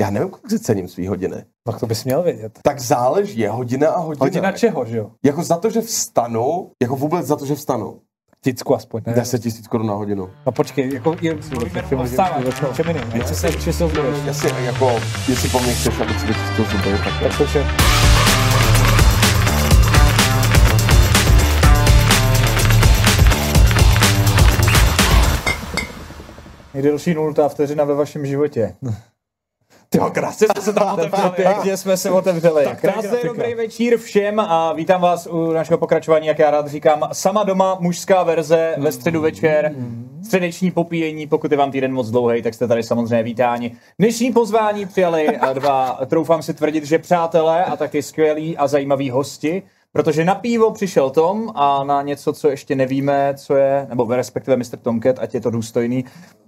Já nevím, kolik si cením svý hodiny. Tak to bys měl vědět. Tak záleží, je hodina a hodina. Hodina čeho, že jo? Jako za to, že vstanu, jako vůbec za to, že vstanu. Ticku aspoň, ne? 10 tisíc korun na hodinu. No počkej, jako je... Čem jiným. Se, či se. Jasně, jako, jestli po mně chceš, abych si vyčistil zuby, tak Tak to vše. Nejdelší nultá vteřina ve vašem životě. Ty krásně jsme se tam otevřeli. Pěkně jsme se otevřeli. je Krásný dobrý večír všem a vítám vás u našeho pokračování, jak já rád říkám, sama doma mužská verze ve středu večer, středeční popíjení, pokud je vám týden moc dlouhý, tak jste tady samozřejmě vítáni. Dnešní pozvání přijali dva, troufám si tvrdit, že přátelé a taky skvělí a zajímaví hosti, protože na pivo přišel Tom a na něco, co ještě nevíme, co je, nebo respektive Mr. Tomcat, ať je to důstojný,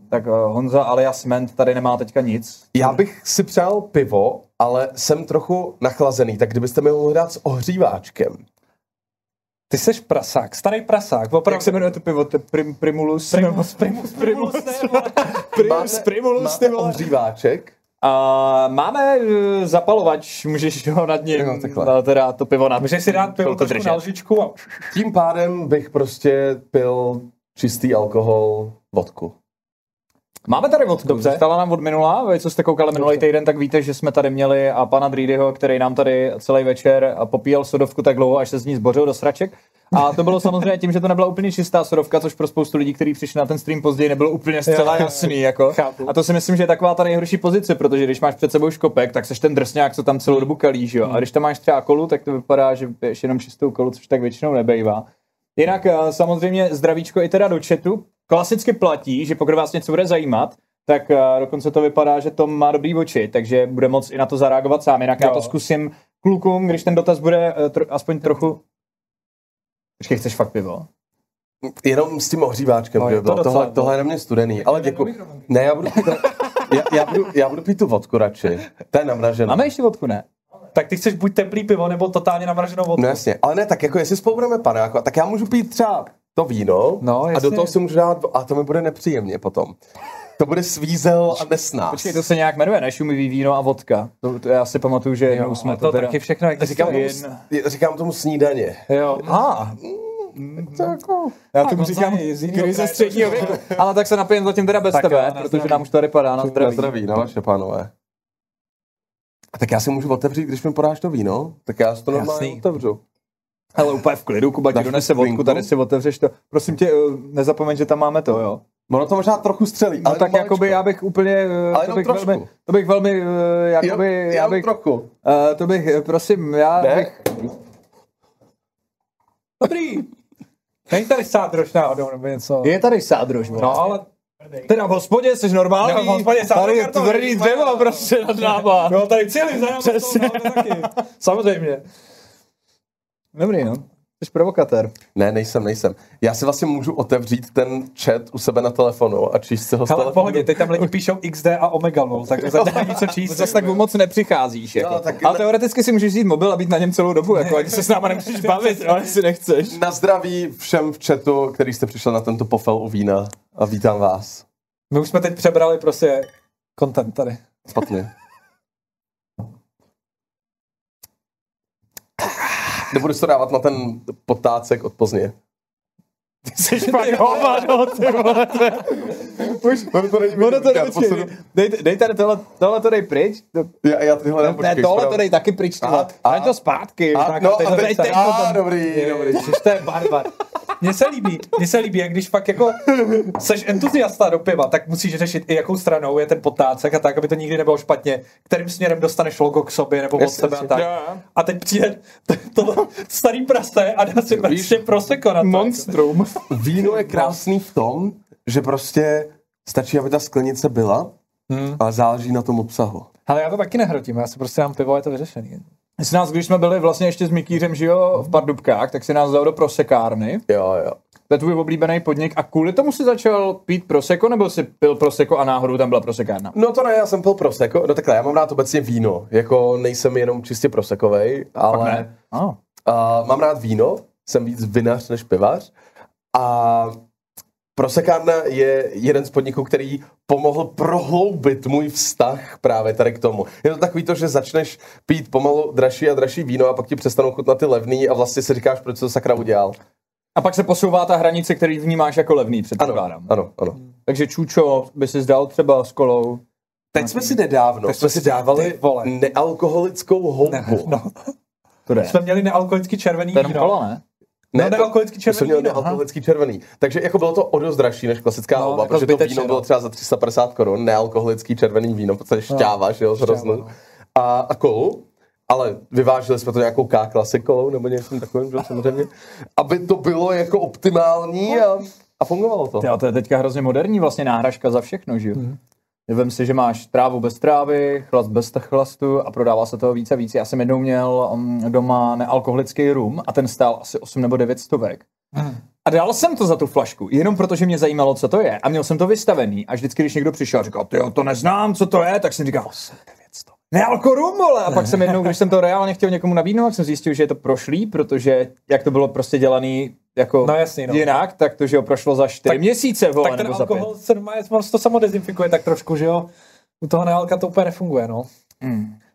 tak eh, Honza alias Ment tady nemá teďka nic. Já bych si přál pivo, ale jsem trochu nachlazený, tak kdybyste mi mohli dát s ohříváčkem. Ty seš prasák, starý prasák, opravdu. Jak se jmenuje to pivo? To prim, primulus? Primus, primus, primus, primus, primus, ty máte vole. ohříváček? A máme eh, zapalovač, můžeš ho nad ním, takhle. no, teda to pivo nad Můžeš si dát pivo trošku držet. na lžičku a... Tím pádem bych prostě pil čistý alkohol, vodku. Máme tady vodku, Dobře. zůstala nám od minula, vy co jste koukali minulý týden, tak víte, že jsme tady měli a pana Drídyho, který nám tady celý večer popíjel sodovku tak dlouho, až se z ní zbořil do sraček. A to bylo samozřejmě tím, že to nebyla úplně čistá sodovka, což pro spoustu lidí, kteří přišli na ten stream později, nebylo úplně zcela jasný. Jako. Chápu. A to si myslím, že je taková ta nejhorší pozice, protože když máš před sebou škopek, tak seš ten drsňák, co tam celou dobu kalí, jo? A když tam máš třeba kolu, tak to vypadá, že piješ jenom čistou kolu, což tak většinou nebejvá. Jinak eh, samozřejmě zdravíčko i teda do chatu. Klasicky platí, že pokud vás něco bude zajímat, tak eh, dokonce to vypadá, že Tom má dobrý oči, takže bude moc i na to zareagovat sám. Jinak já Jo. to zkusím klukům, když ten dotaz bude eh, tro, aspoň trochu... Počkej, chceš fakt pivo? Jenom s tím ohříváčkem, No, to bylo. docela- Tohle, tohle je na mě studený, ale děkuji. Ne, já budu pít, já, já, budu, já budu pít tu vodku radši. To je namražené. Máme ještě vodku, ne? Tak ty chceš buď teplý pivo, nebo totálně namraženou vodku. No jasně, ale ne, tak jako jestli spolu budeme panáko, tak já můžu pít třeba to víno No, a do toho si můžu dát, a to mi bude nepříjemně potom. To bude svízel a nesnás. Počkej, to se nějak jmenuje, nešumivý víno a vodka. To, to já si pamatuju, že jednou jsme to teda... taky všechno Říkám tomu, říkám tomu snídaně. Jo, a, To jako... já A tomu říkám jiného krize středního věku. Ale tak se napijem zatím teda bez Tak tebe, jo, protože zdraví. nám už tady padá na Na zdraví. zdraví, na vaše pánové. A tak já si můžu otevřít, když mi podáš to víno, tak já si to normálně Jasný. otevřu. Ale úplně v klidu, Kuba ti Dáš donese mi vodku, tady si otevřeš to. Prosím tě, eh, nezapomeň, že tam máme to, jo. Ono to možná trochu střelí, No ale tak jakoby já bych úplně, eh, Ale to jenom bych, trošku. velmi, to bych velmi, eh, jakoby, já jenom bych, trochu. eh, to bych, eh, prosím, já Ne? bych, Dobrý. Není tady sádrož náhodou, nebo něco. je tady sádrož. No, ale... Teda v hospodě jsi normální, Jo, v hospodě tady je tvrdý dřevo no. prostě nad náma. No, tady celý za náma Přesně. to taky. Samozřejmě. Dobrý, no. Jsi provokatér. Ne, nejsem, nejsem. Já si vlastně můžu otevřít ten chat u sebe na telefonu a číst si ho z Ale pohodě, teď tam lidi píšou XD a Omega lol, takže zatím není co číst. Zase tak moc nepřicházíš. Jako. No, tak Ale teoreticky si můžeš vzít mobil a být na něm celou dobu, jako, ani se s náma nemusíš bavit, jo, jestli nechceš. Na zdraví všem v chatu, který jste přišel na tento pofel u vína a vítám vás. My už jsme teď přebrali prostě content tady. Špatně. Nebudu to dávat na ten potácek od Plzně. Jsi fakt hovado, ty vole. to je- Už, Ono to není ono to počkej, posunu- dej, dej tady tohle, tohle to dej pryč. To, Já, já tyhle ne, počkej, tohle spravo. to dej taky pryč. A- A, a- a, to zpátky. A, tak, no, teď a to- teď, teď to a, dobrý, dobrý. Ježiš, to je barbar. Mně se líbí, mně se líbí, jak když fakt jako seš entuziasta do piva, tak musíš řešit i jakou stranou je ten potácek a tak, aby to nikdy nebylo špatně, kterým směrem dostaneš logo k sobě nebo od sebe a tak. A teď přijde to, to starý prase a dá si prostě proseko na to. Monstrum. Víno je krásný v tom, že prostě stačí, aby ta sklenice byla, Hmm. ale záleží na tom obsahu. Ale já to taky nehrotím, já si prostě dám pivo a je to vyřešený. S nás, když jsme byli vlastně ještě s Mikýřem, že jo, v Pardubkách, tak si nás dal do prosekárny. Jo, jo. To je tvůj oblíbený podnik a kvůli tomu si začal pít proseko, nebo si pil proseko a náhodou tam byla prosekárna? No to ne, já jsem pil proseko. No takhle, já mám rád obecně víno. Jako nejsem jenom čistě prosekovej, ale ne. Oh. uh, mám rád víno. Jsem víc vinař než pivař. A Prosekárna je jeden z podniků, který pomohl prohloubit můj vztah právě tady k tomu. Je to takový to, že začneš pít pomalu dražší a dražší víno a pak ti přestanou chutnat ty levný a vlastně si říkáš, proč to sakra udělal. A pak se posouvá ta hranice, který vnímáš jako levný, Ano, předpokládám. ano, ano. Takže Čučo by si zdal třeba s kolou. Teď jsme si nedávno, Teď jsme si dávali nealkoholickou houbu. No. To jde. Jsme měli nealkoholický červený To je jenom víno. kolo, ne? No, to- nealkoholický to červený jsem měl víno, nealkoholický červený. Takže jako bylo to o dost dražší než klasická No, houba, jako protože to zbytečně, víno bylo no. třeba za 350 korun, nealkoholický červený víno, v podstatě šťáva, že jo, hroznu. no. A, a kolu, ale vyvážili jsme to nějakou K Classic kolou, nebo něčím takovým, že samozřejmě, aby to bylo jako optimální a, a fungovalo to. Jo, to je teďka hrozně moderní vlastně náhražka za všechno, že jo? Mhm. Vem si, že máš trávu bez trávy, chlast bez chlastu a prodává se toho víc a víc. Já jsem jednou měl um, doma nealkoholický rum a ten stál asi 8 nebo 9 stovek. Mhm. A dal jsem to za tu flašku, jenom protože mě zajímalo, co to je. A měl jsem to vystavený. A vždycky, když někdo přišel a říkal, ty to neznám, co to je, tak jsem říkal, Nealko rum, vole. A pak jsem jednou, když jsem to reálně chtěl někomu nabídnout, tak jsem zjistil, že je to prošlý, protože jak to bylo prostě dělaný jako No jasný, no. jinak, tak to, že ho prošlo za 4 Tak- měsíce, vole, Tak ten nebo za pět. alkohol se normálně to samo dezinfikuje tak trošku, že jo? U toho nealka to úplně nefunguje, no.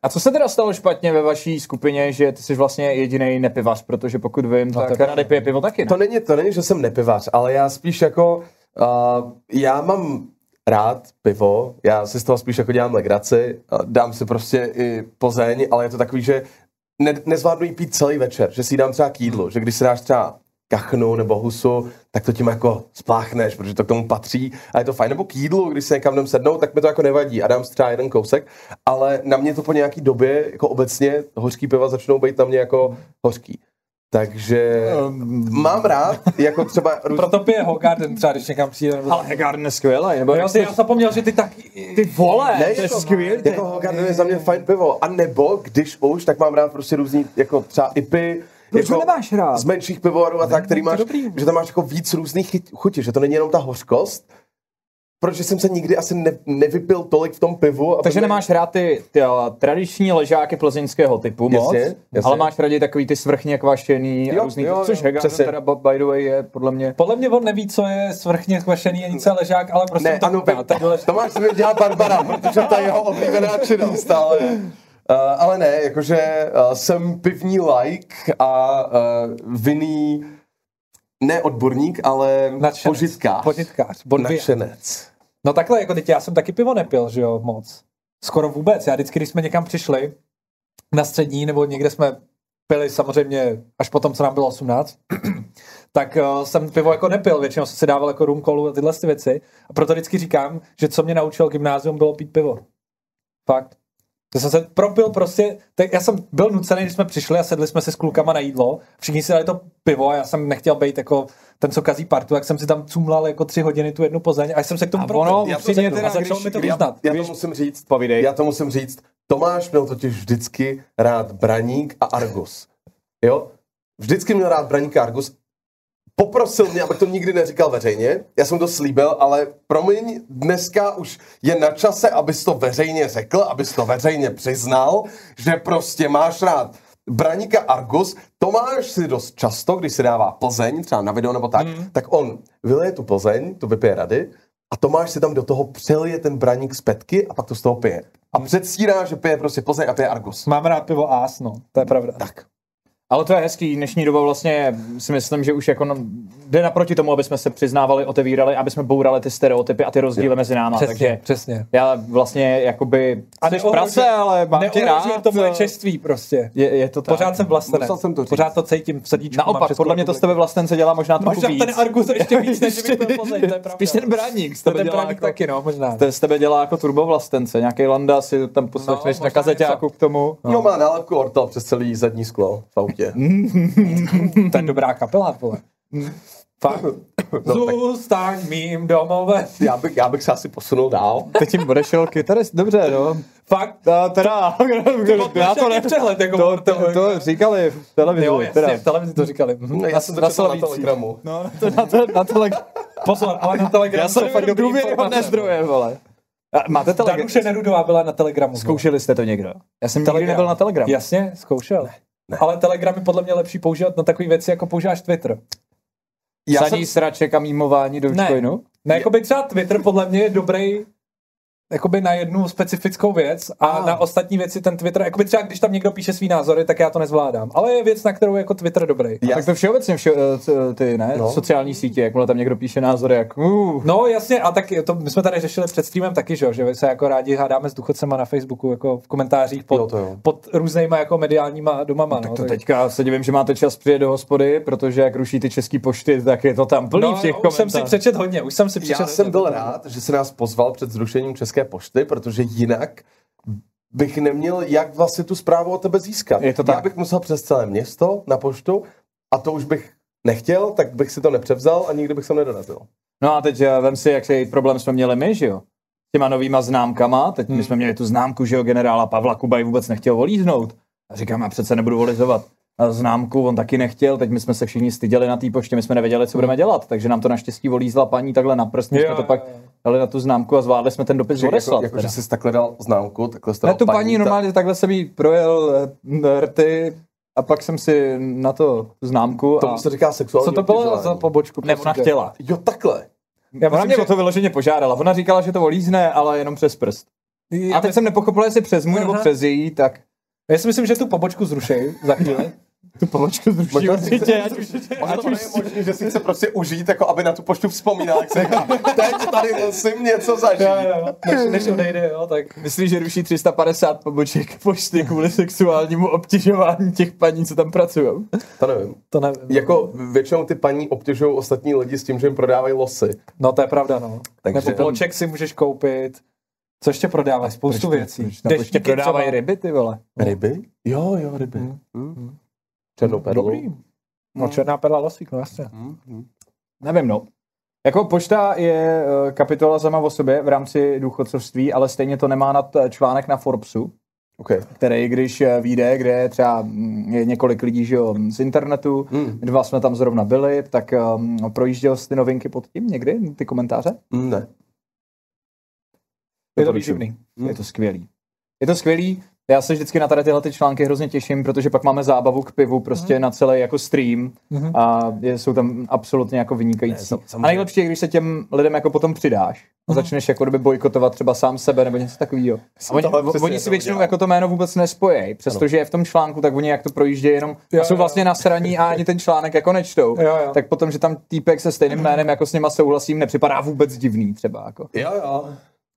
A co se teda stalo špatně ve vaší skupině, že ty jsi vlastně jediný nepivař, protože pokud vím, No, tak je Rady pije pivo taky, ne? To není, to není, že jsem nepivař, ale já spíš jako, uh, já mám rád pivo, já si z toho spíš jako dělám legraci, dám si prostě i Plzeň, ale je to takový, že ne, nezvládnu jí pít celý večer, že si dám třeba k jídlu, že když si dáš třeba kachnu nebo husu, tak to tím jako spláchneš, protože to k tomu patří a je to fajn. Nebo k jídlu, když se někam jdem sednout, tak mi to jako nevadí a dám si třeba jeden kousek, ale na mě to po nějaký době, jako obecně, hořký piva začnou být na mě jako hořký. Takže mám rád, jako třeba... růz- Proto pije Hogarden třeba, když někam přijde. Nebo... Ale Hegarden je skvělý, nebo Jo, ty, jsi, já zapomněl, že ty taky... ty vole, Ne, to je jako, skvělý. jako Hogarden je za mě fajn pivo. A nebo, když už, tak mám rád prostě různý, jako třeba IPy, Proč ho nemáš rád? Z menších pivovarů a tak, který máš, dobrý. že tam máš jako víc různých chyt- chutí, že to není jenom ta hořkost, protože jsem se nikdy asi ne, nevypil tolik v tom pivu. aby Takže mi- nemáš rád ty, ty uh, tradiční ležáky plzeňského typu moc, Jasně, jasně. ale máš raději takový ty svrchně kvašený a Jo, různý, jo, jo, což Hegarden přesně. teda by the way je podle mě Podle mě on neví, co je svrchně kvašený ani co je ležák, ale prostě Ne, to ano, chutná, to je důležité. Tomáš se mi dělá Barbara, protože to je jeho oblíbená činnost, ale... Uh, ale ne, jakože uh, jsem pivní like a uh, vinný, ne odborník, ale Nadšenec. požitkář. Požitkář. Nadšenec. No takhle, jako teď já jsem taky pivo nepil, že jo, moc. Skoro vůbec. Já vždycky, když jsme někam přišli na střední, nebo někde jsme pili samozřejmě až potom, co nám bylo 18, tak uh, jsem pivo jako nepil. Většinou jsem si dával jako rum, kolu a tyhle ty věci. A proto vždycky říkám, že co mě naučil gymnázium, bylo pít pivo. Fakt. To jsem se propil prostě, tak já jsem byl nucený, když jsme přišli a sedli jsme si s klukama na jídlo, všichni si dali to pivo a já jsem nechtěl být jako ten, co kazí partu, jak jsem si tam cumlal jako tři hodiny tu jednu Plzeň a jsem se k tomu A propil. ono Já upřímně to teda, a když- mi to když- uznat. Já to Víš- musím říct, Povídej. já to musím říct, Tomáš měl totiž vždycky rád Braník a Argus. Jo? Vždycky měl rád Braník a Argus. Poprosil mě, abych to nikdy neříkal veřejně. Já jsem to slíbil, ale promiň, dneska už je na čase, abys to veřejně řekl, abys to veřejně přiznal, že prostě máš rád Braníka Argus, Tomáš si dost často, když si dává Plzeň, třeba na video nebo tak, Hmm. tak on vyleje tu Plzeň, tu vypije rady, a Tomáš si tam do toho přelije ten braník z petky a pak to z toho pije. A předstírá, že pije prostě Plzeň a pije Argus. Mám rád pivo Ás, no, to je pravda. Tak. Ale to je hezký, dnešní doba vlastně si myslím, že už jako no, jde naproti tomu, aby jsme se přiznávali, otevírali, aby jsme bourali ty stereotypy a ty rozdíly mezi náma. Přesně, Takže přesně. já vlastně jakoby A jsi prase, ale mám tě Neohrožuje rád. to moje čeství prostě. Je, je to tak. Pořád jsem vlastenec. Musel jsem to říct. Pořád to cítím v srdíčku. Naopak, podle mě to z republiku. tebe vlastence dělá možná trochu Možná víc. ten Argus ještě víc, než bych byl Plzeň, to je pravda. Spíš ten braník z To tebe ten dělá jako, taky, no, možná. to z tebe dělá jako turbo vlastence. Nějaký landa si tam poslechneš No, na možná kazeťáku něco. k tomu. No. má nálepku Ortel přes celý zadní sklo v autě. To je dobrá kapela, vole. Fakt. No, tak Zůstaň mým domovem. já, bych, já bych se asi posunul dál. Teď tím odešel kytarist, dobře, no. Fakt. A teda, já to ne... přehled, jako To, Ortelovi. to, to říkali v televizi. Jo, jasně, teda. v televizi to říkali. Mhm. No, já jsem to na na. Telegramu. No, to na, to, na tele... Pozor, ale na Telegramu Já jsem fakt dobrý důvěryhodné informace. zdroje, vole. A máte telegram? Danuše Nerudová byla na Telegramu. Zkoušeli jste to někdo? Já jsem nikdy Telegram. nebyl na Telegramu. Jasně, zkoušel. Ale Telegram je podle mě lepší používat na takové věci, jako používáš Twitter. Já Saní jsem- sraček a mýmování do Ne. Bitcoinu? Ne, jakoby třeba Twitter podle mě je dobrý jakoby na jednu specifickou věc a Ah. na ostatní věci ten Twitter, jakoby třeba když tam někdo píše svý názory, tak já to nezvládám. Ale je věc, na kterou je jako Twitter dobrý. Já- Tak to všeobecně vše, eh, ty, ne? No. Sociální sítě, jakmile tam někdo píše názory, jak uh, No jasně, a tak to my jsme tady řešili před streamem taky, že, jo, že se jako rádi hádáme s důchodcema na Facebooku, jako v komentářích pod, Jo, to jo. pod různýma jako mediálníma domama. tak no, to teďka se divím, že máte čas přijet do hospody, protože jak ruší ty český pošty, tak je to tam plný no, v těch už jsem si přečet hodně, už jsem si přečet Já jsem byl rád, že se nás pozval před zrušením České pošty, protože jinak bych neměl jak vlastně tu zprávu o tebe získat. Je to Já tak. bych musel přes celé město na poštu a to už bych nechtěl, tak bych si to nepřevzal a nikdy bych sem nedorazil. No a teď eh, vem si, jaký problém jsme měli my, že jo? Těma novýma známkama, teď Hmm. my jsme měli tu známku, že jo, generála Pavla Kubaj vůbec nechtěl volíznout. A říkám, já přece nebudu volizovat. Známku on taky nechtěl, teď my jsme se všichni styděli na té poště, my jsme nevěděli, co budeme dělat, takže nám to naštěstí volízla paní takhle na prst, my jsme to pak. Dali na tu známku a zvládli jsme ten dopis Že odeslat. jako, jako, teda. že jsi takhle dal známku, takhle jsi Ne, tu paní ta- normálně takhle jsem jí projel eh, rty a pak jsem si na to tu známku Tomu a... se říká sexuální Co to bylo obtěžování. za pobočku? Ne, ona chtěla. Jo, takhle. Já Ona mě že... o to vyloženě požádala. Ona říkala, že to volízne, ale jenom přes prst. Já, A teď jsem nepochopil, jestli přes můj nebo Aha. přes její, tak já si myslím, že tu pobočku zrušej za chvíli. Tu pobočku zruší Možná určitě. Ať už, Možná ať to už, je možný, že si chce prostě užít, jako aby na tu poštu vzpomínal, jak se říká, teď tady musím něco zažít. Jo, jo. Než, než odejde, jo, tak... myslíš, že ruší 350 poboček pošty kvůli sexuálnímu obtěžování těch paní, co tam pracují? To nevím. To nevím. Jako většinou ty paní obtěžují ostatní lidi s tím, že jim prodávají losy. No to je pravda, no. Takže- Nebo bloček si můžeš koupit. Co ještě prodávají? Spoustu věcí. Proč tam ještě prodávají ryby, ty vole. Ryby? Jo, jo, ryby. Mm. Mm. Černou perlu. Dobrý. No černá perla losík, no jasně. Mm. Nevím, no. Jako pošta je eh, kapitola sama o sobě v rámci důchodcovství, ale stejně to nemá nad eh, článek na Forbesu, Okay. který když eh, vyjde, kde třeba mm, je několik lidí že jo, z internetu, Mm. dva jsme tam zrovna byli, tak um, projížděl jsi ty novinky pod tím někdy, ty komentáře? Mm, Ne. Je to Doporučuji. výživný. Mm. Je to skvělý. Je to skvělý. Já se vždycky na tady tyhle ty články hrozně těším, protože pak máme zábavu k pivu prostě na celý jako stream Mhm. a je, jsou tam absolutně jako Ne, vynikající. a samozřejmě. nejlepší je, když se těm lidem jako potom přidáš a začneš jako kdyby bojkotovat třeba sám sebe nebo něco takového. A oni, oni si většinou jako to jméno vůbec nespojí, přestože je v tom článku, tak oni jak to projíždějí jenom Jo, a jsou jo. vlastně nasraní a ani ten článek jako nečtou. Jo, jo. Tak potom, že tam týpek se stejným jménem jako s nima souhlasím, nepřipadá vůbec divný třeba. Jako. Jo, jo.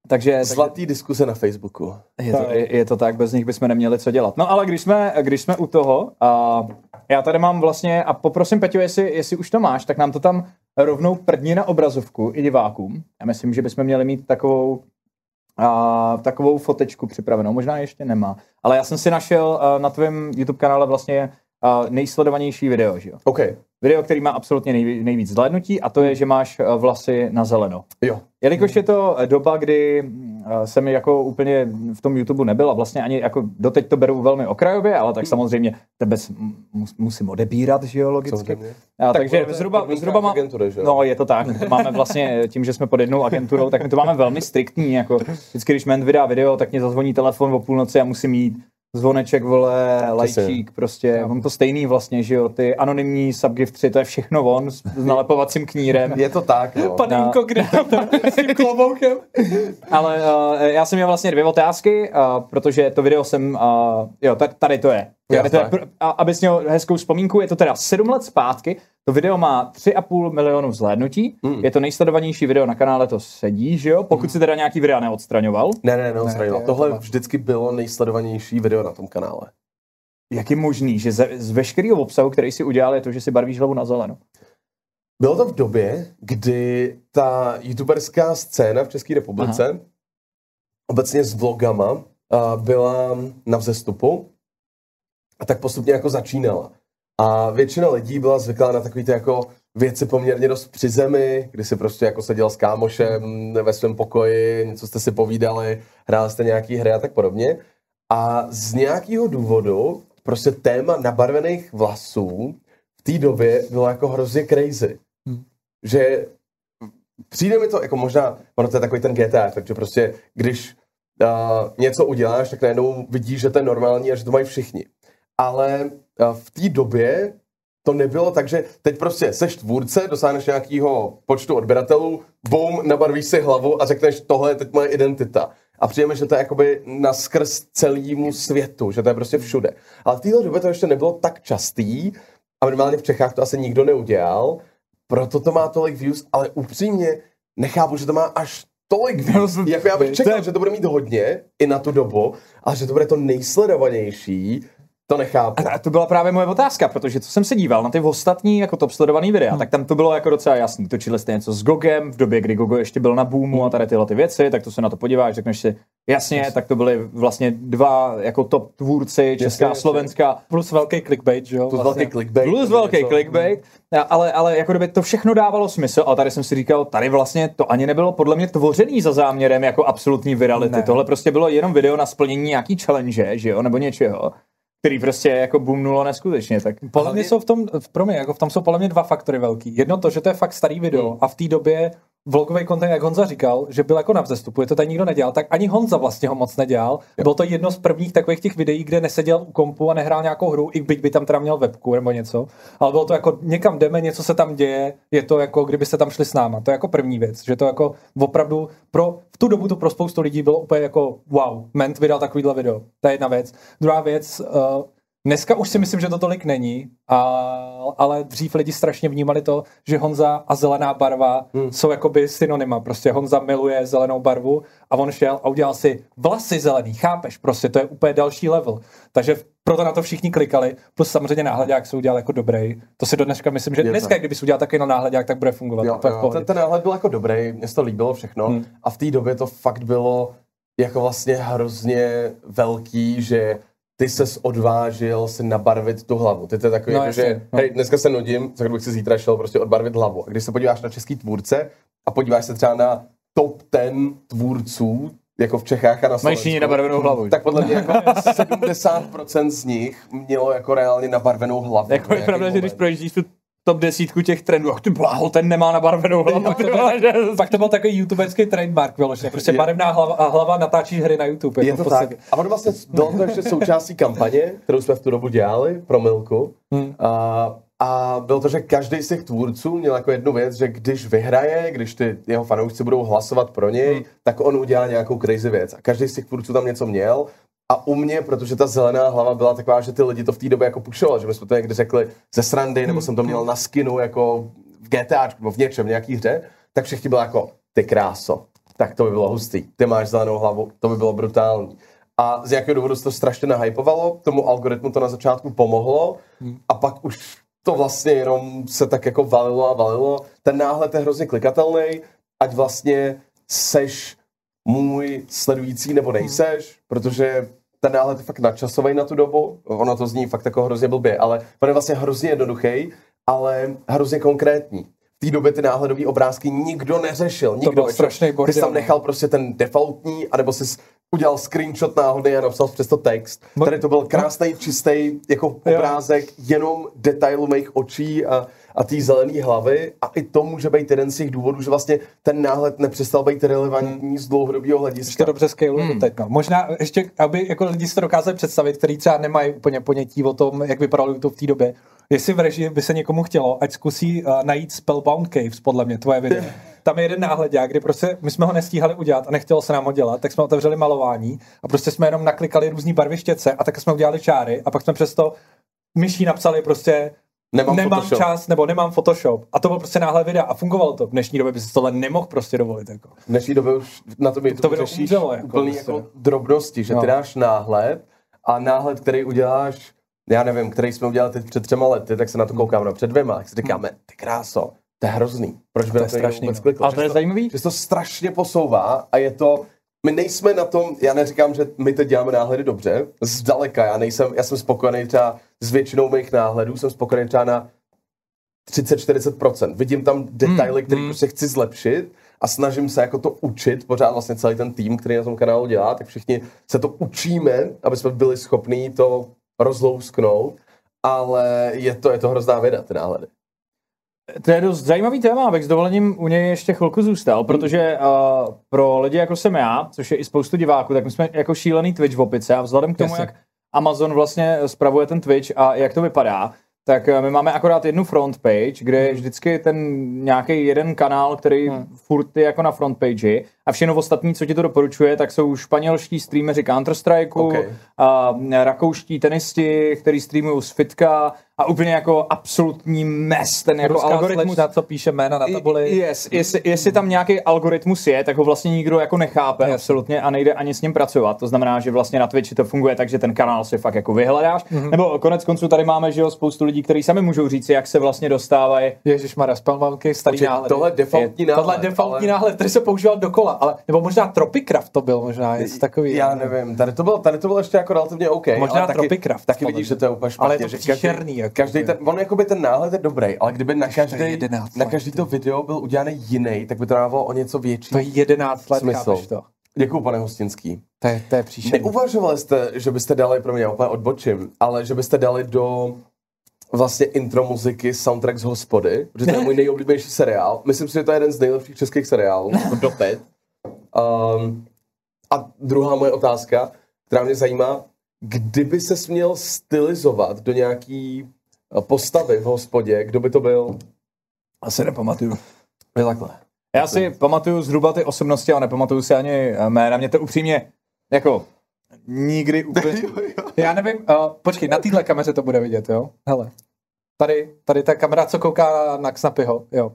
Takže, takže Zlatý diskuse na Facebooku. je, to, je, je to tak, bez nich bychom neměli co dělat. No ale když jsme, když jsme u toho, a já tady mám vlastně, a poprosím Peťo, jestli, jestli už to máš, tak nám to tam rovnou prdni na obrazovku i divákům. Já myslím, že bychom měli mít takovou, a, takovou fotečku připravenou, možná ještě nemá. Ale já jsem si našel a, na tvém YouTube kanále vlastně a, nejsledovanější video, že jo? OK. Video, který má absolutně nejví, nejvíc zhlédnutí a to je, že máš a, vlasy na zeleno. Jo. Jelikož je to eh, doba, kdy mm, eh, jsem jako úplně v tom YouTube nebyl a vlastně ani jako doteď to beru velmi okrajově, ale tak samozřejmě tebe mus, musím odebírat, že jo, logicky. A, Tak takže zhruba, zhruba má, agentury, že jo? No, je to tak. To máme vlastně tím, že jsme pod jednou agenturou, tak my to máme velmi striktní. Jako vždycky, když Ment vydá video, tak mě zazvoní telefon o půlnoci a musím jít. Zvoneček, vole, lajčík, prostě. Mám to stejný vlastně, že jo. Ty anonymní subgifty, to je všechno on s, s nalepovacím knírem. Je to tak, no. Panínko, kde tam s tím kloboukem. Ale uh, já jsem měl vlastně dvě otázky, uh, protože to video jsem, uh, jo, ta- tady to je. Jo, to a, abys měl hezkou vzpomínku, je to teda 7 let zpátky, to video má 3,5 milionu vzhlédnutí, Hmm. je to nejsledovanější video na kanále, to sedí, že jo, pokud si teda nějaký videa neodstraňoval. Ne, ne, ne, Ne, Tohle to vždycky bylo nejsledovanější video na tom kanále. Jak je možný, že ze, z veškerého obsahu, který si udělal, je to, že si barvíš hlavu na zeleno? Bylo to v době, kdy ta youtuberská scéna v České republice, Aha. obecně s vlogama, a byla na vzestupu a tak postupně jako začínala. A většina lidí byla zvyklá na takové ty jako věci poměrně dost při zemi, kdy si prostě jako seděl s kámošem ve svém pokoji, něco jste si povídali, hráli jste nějaký hry a tak podobně. A z nějakého důvodu prostě téma nabarvených vlasů v té době bylo jako hrozně crazy. Hmm. Že přijde mi to jako možná, ono to je takový ten GTA efekt, že prostě když uh, něco uděláš, tak najednou vidíš, že to je normální a že to mají všichni. Ale uh, v té době to nebylo tak, že teď prostě seš tvůrce, dosáhneš nějakého počtu odběratelů, boom, nabarvíš si hlavu a řekneš, tohle je teď moje identita. A přijeme, že to je jakoby naskrz celému světu, že to je prostě všude. Ale v téhle době to ještě nebylo tak častý a minimálně v Čechách to asi nikdo neudělal, proto to má tolik views, ale upřímně nechápu, že to má až tolik views. Jako já bych čekal, že to bude mít hodně i na tu dobu, ale že to bude to nejsledovanější, to nechápu. A to byla právě moje otázka, protože co jsem se díval na ty ostatní jako top sledovaný videa, hmm. tak tam to bylo jako docela jasný. Točili jste něco s Gogem v době, kdy Gogo ještě byl na boomu hmm. a tady tyhle ty věci, tak to se na to podíváš, řekneš si, jasně, yes. tak to byly vlastně dva jako top tvůrci, česká a slovenská. Plus velký clickbait, že jo? Plus vlastně. velký clickbait. Plus velký něco. clickbait, ale, ale jako kdyby to všechno dávalo smysl a tady jsem si říkal, tady vlastně to ani nebylo podle mě tvořený za záměrem jako absolutní virality. Ne. Tohle prostě bylo jenom video na splnění nějaký challenge, že jo, nebo něčeho který prostě jako boomnulo neskutečně. Tak... Podle mě jsou v tom, pro mě, jako v tom jsou podle mě dva faktory velký. Jedno to, že to je fakt starý video hmm. a v té době vlogový content, jak Honza říkal, že byl jako na vzestupu, je to tady nikdo nedělal, tak ani Honza vlastně ho moc nedělal. Jo. Bylo to jedno z prvních takových těch videí, kde neseděl u kompu a nehrál nějakou hru, i byť by tam teda měl webku nebo něco. Ale bylo to jako někam jdeme, něco se tam děje, je to jako kdybyste tam šli s náma. To je jako první věc, že to jako opravdu pro, v tu dobu to pro spoustu lidí bylo úplně jako wow, Ment vydal takovýhle video. To je jedna věc. Druhá věc, uh, Dneska už si myslím, že to tolik není, a, ale dřív lidi strašně vnímali to, že Honza a zelená barva hmm. jsou jakoby synonyma. Prostě Honza miluje zelenou barvu a on šel a udělal si vlasy zelený, chápeš? Prostě to je úplně další level. Takže proto na to všichni klikali, plus samozřejmě náhledák se udělal jako dobrý. To si do dneška myslím, že je dneska, kdyby si udělal taky na náhledák, tak bude fungovat. Jo, jo, ten, ten náhled byl jako dobrý, mně se to líbilo všechno hmm. a v té době to fakt bylo jako vlastně hrozně velký, že ty ses odvážil si nabarvit tu hlavu. Ty to je takový, no, jako, že no. hej, dneska se nudím, tak bych si zítra šel prostě odbarvit hlavu. A když se podíváš na český tvůrce a podíváš se třeba na top ten tvůrců, jako v Čechách a na Slovensku. Mají nabarvenou hlavu. Tak podle mě jako 70% z nich mělo jako reálně nabarvenou hlavu. Jako je pravda, že když projíždíš tu top desítku těch trendů. Ach ty bláho, ten nemá na barvenou hlavu. Pak to, byl, pak to byl takový youtuberský trademark, vyloženě. Prostě je, barevná hlava, a hlava natáčí hry na YouTube. Je jako to tak. A ono vlastně bylo to ještě součástí kampaně, kterou jsme v tu dobu dělali pro Milku. Hmm. A, a bylo to, že každý z těch tvůrců měl jako jednu věc, že když vyhraje, když ty jeho fanoušci budou hlasovat pro něj, hmm. tak on udělá nějakou crazy věc. A každý z těch tvůrců tam něco měl a u mě, protože ta zelená hlava byla taková, že ty lidi to v té době jako pušovali, že my jsme to někdy řekli ze srandy, nebo hmm. jsem to měl na skinu jako v GTA, nebo v něčem, v nějaký hře, tak všichni bylo jako, ty kráso, tak to by bylo hustý, ty máš zelenou hlavu, to by bylo brutální. A z jakého důvodu se to strašně nahypovalo, tomu algoritmu to na začátku pomohlo hmm. a pak už to vlastně jenom se tak jako valilo a valilo. Ten náhled je hrozně klikatelný, ať vlastně seš můj sledující nebo nejseš, protože ten náhled je fakt nadčasový na tu dobu. Ono to zní fakt jako hrozně blbě, ale on je vlastně hrozně jednoduchý, ale hrozně konkrétní. V té době ty náhledové obrázky nikdo neřešil. Nikdo. To byl strašný bordel. Ty tam nechal prostě ten defaultní, anebo si udělal screenshot náhodně a napsal přes to text. Tady to byl krásný, čistý jako obrázek, jenom detailu mých očí a a té zelené hlavy a i to může být jeden z těch důvodů, že vlastně ten náhled nepřestal být relevantní z dlouhodobého hlediska. Ještě dobře scale hmm. teď. No. Možná ještě, aby jako lidi si to dokázali představit, kteří třeba nemají úplně ponětí o tom, jak vypadalo YouTube v té době. Jestli v režii by se někomu chtělo, ať zkusí uh, najít Spellbound Caves, podle mě, tvoje video. Tam je jeden náhledák, kdy prostě my jsme ho nestíhali udělat a nechtělo se nám ho dělat, tak jsme otevřeli malování a prostě jsme jenom naklikali různý barvy štětce a tak jsme udělali čáry a pak jsme přesto myší napsali prostě nemám, nemám Photoshop. čas nebo nemám Photoshop. A to bylo prostě náhle videa a fungovalo to. V dnešní době by si tohle nemohl prostě dovolit. Jako. V dnešní době už na tom YouTube to řešíš umřelo, jako, úplný prostě. jako drobnosti, že no. ty dáš náhled a náhled, který uděláš, já nevím, který jsme udělali teď před třema lety, tak se na to koukám, no před dvěma, tak si říkáme, ty kráso, to je hrozný. Proč by to, to strašný, vůbec klikl? A to je zajímavý? Že to strašně posouvá a je to, my nejsme na tom, já neříkám, že my teď děláme náhledy dobře, zdaleka, já nejsem, já jsem spokojený třeba s většinou mých náhledů, jsem spokojený třeba na 30-40%. Vidím tam detaily, hmm, které hmm. prostě chci zlepšit a snažím se jako to učit, pořád vlastně celý ten tým, který na tom kanálu dělá, tak všichni se to učíme, aby jsme byli schopní to rozlousknout, ale je to, je to hrozná věda, ty náhledy. To je dost zajímavý téma, abych s dovolením u něj ještě chvilku zůstal, hmm. protože uh, pro lidi jako jsem já, což je i spoustu diváků, tak my jsme jako šílený Twitch v opice a vzhledem k tomu, Jasně. jak Amazon vlastně spravuje ten Twitch a jak to vypadá, tak eh, my máme akorát jednu front page, kde Hmm. je vždycky ten nějaký jeden kanál, který furt je jako na front page a všechno ostatní, co ti to doporučuje, tak jsou španělští streameři Counter-Strike, Ok. a rakouští tenisti, který streamují z fitka a úplně jako absolutní mes, ten jako Ruská algoritmus. slečna, co píše jména na tabuli. Yes, jestli, jestli tam nějaký algoritmus je, tak ho vlastně nikdo jako nechápe Jasně. absolutně a nejde ani s ním pracovat. To znamená, že vlastně na Twitchi to funguje tak, že ten kanál si fakt jako vyhledáš. Mhm. Mm-hmm. Nebo konec konců tady máme, že jo, spoustu lidí, kteří sami můžou říct, jak se vlastně dostávají. Ježíš Mara, spellbounky, starý Počkej, náhled. tohle je defaultní náhled. Tohle je defaultní ale... náhled, který se používal dokola, ale, nebo možná Tropicraft to byl možná, něco takový. Já nevím, tady to bylo, tady to bylo ještě jako relativně OK. Možná Tropicraft, Taky vidíš, že to je úplně špatně. Ale je to že příšerný, jako každý ten, on jakoby ten náhled je dobrý, ale kdyby na každý, 11 na každý to video byl udělaný jiný, tak by to dávalo o něco větší To je 11 let, smysl. chápeš to. Děkuju, pane Hostinský. To je, to je příšerný. Neuvažovali jste, že byste dali, pro mě úplně odbočím, ale že byste dali do vlastně intro muziky soundtrack z hospody, protože to je můj nejoblíbenější seriál. Myslím si, že to je jeden z nejlepších českých seriálů, jako doteď. Um, a druhá moje otázka, která mě zajímá, kdyby se směl stylizovat do nějaký postavy v hospodě, kdo by to byl? Asi nepamatuju. Je takhle. Já si pamatuju zhruba ty osobnosti, ale nepamatuju si ani eh, jména. Mě to upřímně jako nikdy úplně... Já nevím, uh, počkej, na téhle kameře to bude vidět, jo? Hele. Tady, tady ta kamera, co kouká na Xnapyho, jo.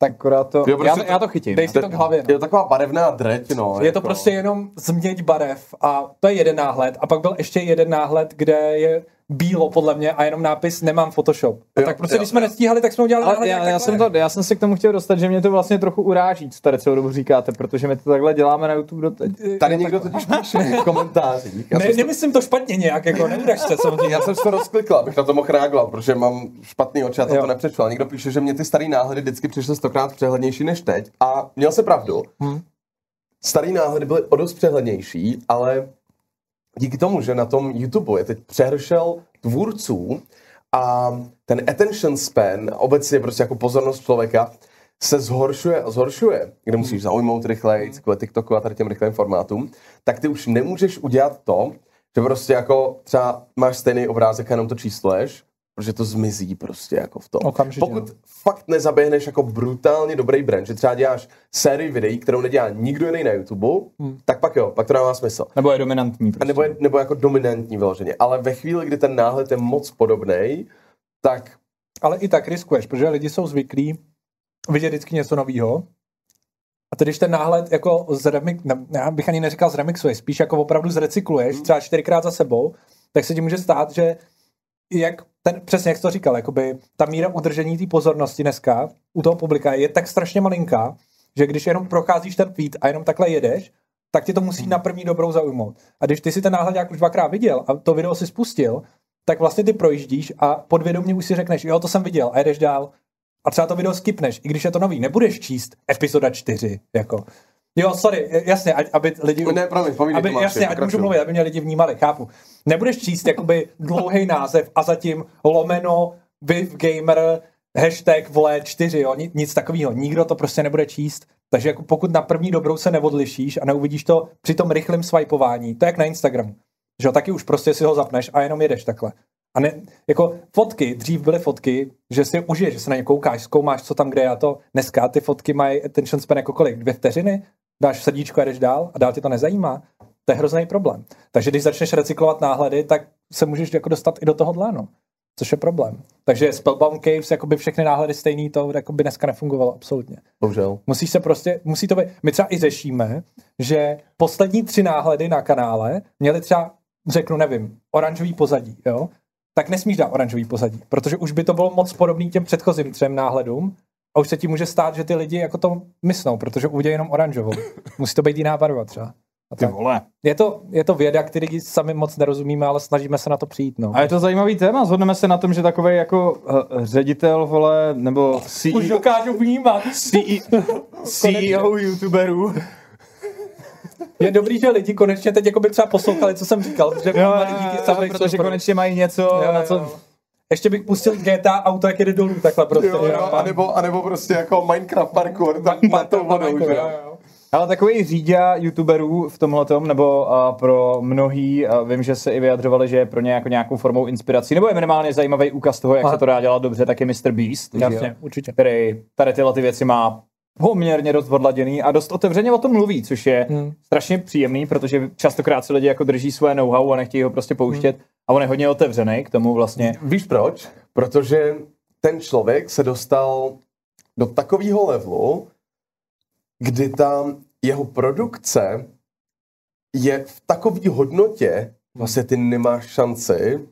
Tak akorát to... Jo, já, prostě to to- já to chytím. Dej si to k hlavě, no. Je to taková barevná dreť, no. Je to prostě jenom změť barev a to je jeden náhled. A pak byl ještě jeden náhled, kde je bílo podle mě a jenom nápis nemám Photoshop. A Jo, tak prostě, jo, když jsme jo. nestíhali, tak jsme udělali Ale náhled já, já, jsem to, já jsem se k tomu chtěl dostat, že mě to vlastně trochu uráží, co tady celou dobu říkáte, protože my to takhle děláme na YouTube doteď. Tady někdo totiž píše v komentářích. Já, Ne, to, nemyslím to špatně nějak, jako neudražte samozřejmě. já jsem to rozklikl, abych na to mohl reagovat, protože mám špatný oči, já to, to nepřečetl. Někdo píše, že mě ty starý náhledy vždycky přišly stokrát přehlednější než teď. A měl se pravdu. Hmm. Starý náhledy byly o dost přehlednější, ale díky tomu, že na tom YouTube je teď přehršel tvůrců a ten attention span, obecně prostě jako pozornost člověka, se zhoršuje a zhoršuje, kde musíš zaujmout rychleji, kvůli TikToku a tady těm rychlým formátům, tak ty už nemůžeš udělat to, že prostě jako třeba máš stejný obrázek a jenom to čísluješ, protože to zmizí prostě jako v tom. Okamžitě, Pokud no. fakt nezaběhneš jako brutálně dobrý brand, že třeba děláš sérii videí, kterou nedělá nikdo jiný na YouTube, Hmm. tak pak jo, pak to dává smysl. Nebo je dominantní. A Prostě. nebo, je, nebo jako dominantní vyloženě. Ale ve chvíli, kdy ten náhled je moc podobný, tak Ale i tak riskuješ, protože lidi jsou zvyklí vidět vždycky něco nového. A ty, když ten náhled jako z remix, ne, já bych ani neříkal zremixuješ, spíš jako opravdu zrecykluješ, třeba čtyřikrát za sebou, tak se ti může stát, že jak ten, přesně jak jsi to říkal, jakoby ta míra udržení té pozornosti dneska u toho publika je tak strašně malinká, že když jenom procházíš ten feed a jenom takhle jedeš, tak ti to musí na první dobrou zaujmout. A když ty si ten náhledák už dvakrát viděl a to video si spustil, tak vlastně ty projíždíš a podvědomě už si řekneš, jo, to jsem viděl a jedeš dál. A třeba to video skipneš, i když je to nový. Nebudeš číst epizoda 4, jako. Jo, sorry, jasně, ať- aby lidi... ne, promiň, povídej, aby, Tomáši, jasně, ať můžu mluvit, aby mě lidi vnímali, chápu. Nebudeš číst jakoby dlouhý název a zatím lomeno, Viv Gamer, hashtag vole 4, jo, nic, nic takového. Nikdo to prostě nebude číst. Takže jako pokud na první dobrou se neodlišíš a neuvidíš to při tom rychlém swipování, to je jak na Instagramu. Že jo, taky už prostě si ho zapneš a jenom jedeš takhle. A ne, jako fotky, dřív byly fotky, že si je užiješ, že se na ně koukáš, zkoumáš, co tam kde je a to. Dneska ty fotky mají attention span jako kolik? Dvě vteřiny? Dáš srdíčko a jdeš dál a dál tě to nezajímá. To je hrozný problém. Takže když začneš recyklovat náhledy, tak se můžeš jako dostat i do tohohle, no. Což je problém. Takže Spellbound Caves, jakoby všechny náhledy stejný, to jakoby dneska nefungovalo absolutně. bohužel. Musíš se prostě, musí to být, my třeba i řešíme, že poslední tři náhledy na kanále měly třeba, řeknu, nevím, oranžový pozadí, jo? Tak nesmíš dát oranžový pozadí, protože už by to bylo moc podobný těm předchozím třem náhledům a už se ti může stát, že ty lidi jako to myslnou, protože uvidějí jenom oranžovou. Musí to být jiná barva třeba. A Ty vole. Je to, je to věda, který sami moc nerozumíme, ale snažíme se na to přijít. No. A je to zajímavý téma, zhodneme se na tom, že takový jako uh, ředitel, vole, nebo Už CEO, dokážu vnímat. CEO, CEO YouTuberů. Je dobrý, že lidi konečně teď jako by třeba poslouchali, co jsem říkal, protože Jo, malý díky Subway protože konečně mají něco, Jo, na co... jo. Ještě bych pustil GTA auto, jak jede dolů, takhle prostě. Jo, jo, a nebo, a nebo prostě jako Minecraft parkour, tak na to vodou, že? jo, jo. Ale takový řídia youtuberů v tomhle nebo uh, pro mnohý, uh, vím, že se i vyjadřovali, že je pro ně jako nějakou formou inspirací, nebo je minimálně zajímavý úkaz toho, jak Aha. se to dá dělat dobře, tak je Mr. Beast, jo? Jasně, určitě. který tady tyhle ty věci má poměrně dost odladěný a dost otevřeně o tom mluví, což je Hmm. strašně příjemný, protože častokrát si lidi jako drží své know-how a nechtějí ho prostě pouštět a on je hodně otevřený k tomu vlastně. Víš proč? Protože ten člověk se dostal do takového levelu, kdy tam jeho produkce je v takové hodnotě, vlastně ty nemáš šanci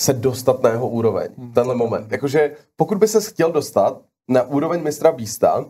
se dostat na jeho úroveň. Tenhle moment. Jakože pokud by se chtěl dostat na úroveň mistra Beasta,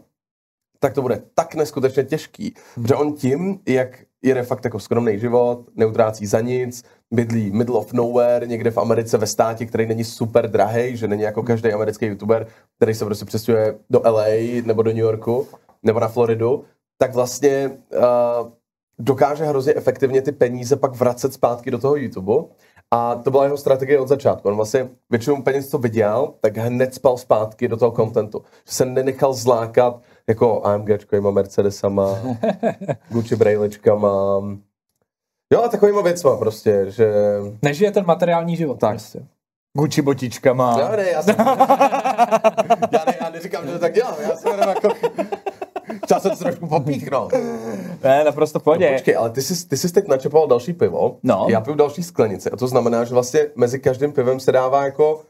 tak to bude tak neskutečně těžký, že on tím, jak jede fakt jako skromný život, neutrácí za nic, bydlí middle of nowhere, někde v Americe ve státě, který není super drahý, že není jako každý americký youtuber, který se prostě přestěhuje do LA nebo do New Yorku nebo na Floridu, tak vlastně uh, dokáže hrozně efektivně ty peníze pak vracet zpátky do toho YouTube. A to byla jeho strategie od začátku. On vlastně většinou peněz, co vydělal, tak hned spal zpátky do toho kontentu. Že se nenechal zlákat jako AMGčkojima, Mercedesama, Gucci brejlečkama. Jo, a takovýma věcma prostě, že... Nežije ten materiální život. Tak. Prostě. Gucci botičkama. Já ne, já, jsem... já, ne, já neříkám, že to tak dělám, já jsem jenom jako... Chtěl jsem to trošku popíchnout. Ne, naprosto pohodě. No, počkej, ale ty jsi, ty jsi teď načepoval další pivo, No. já piju další sklenici a to znamená, že vlastně mezi každým pivem se dává jako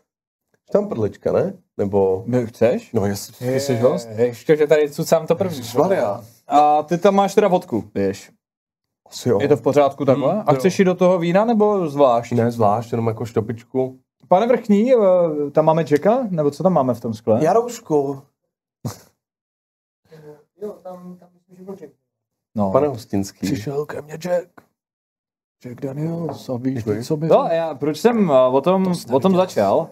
tam prdlička, ne? Nebo... My chceš? No jasně. Ty jsi host? Ještě, že tady cucám to první. Maria. A ty tam máš teda vodku, víš. Asi jo. Je to v pořádku takhle? Hmm, A jo. chceš jít do toho vína nebo zvlášť? Ne, zvlášť, jenom jako štopičku. Pane Vrchní, eh, tam máme Jacka? Nebo co tam máme v tom skle? Jaroušku, No. pane Hostinský. Přišel ke mně Jack. Jack Daniels a víš, co by... No, já, proč jsem eh, o tom, o tom začal?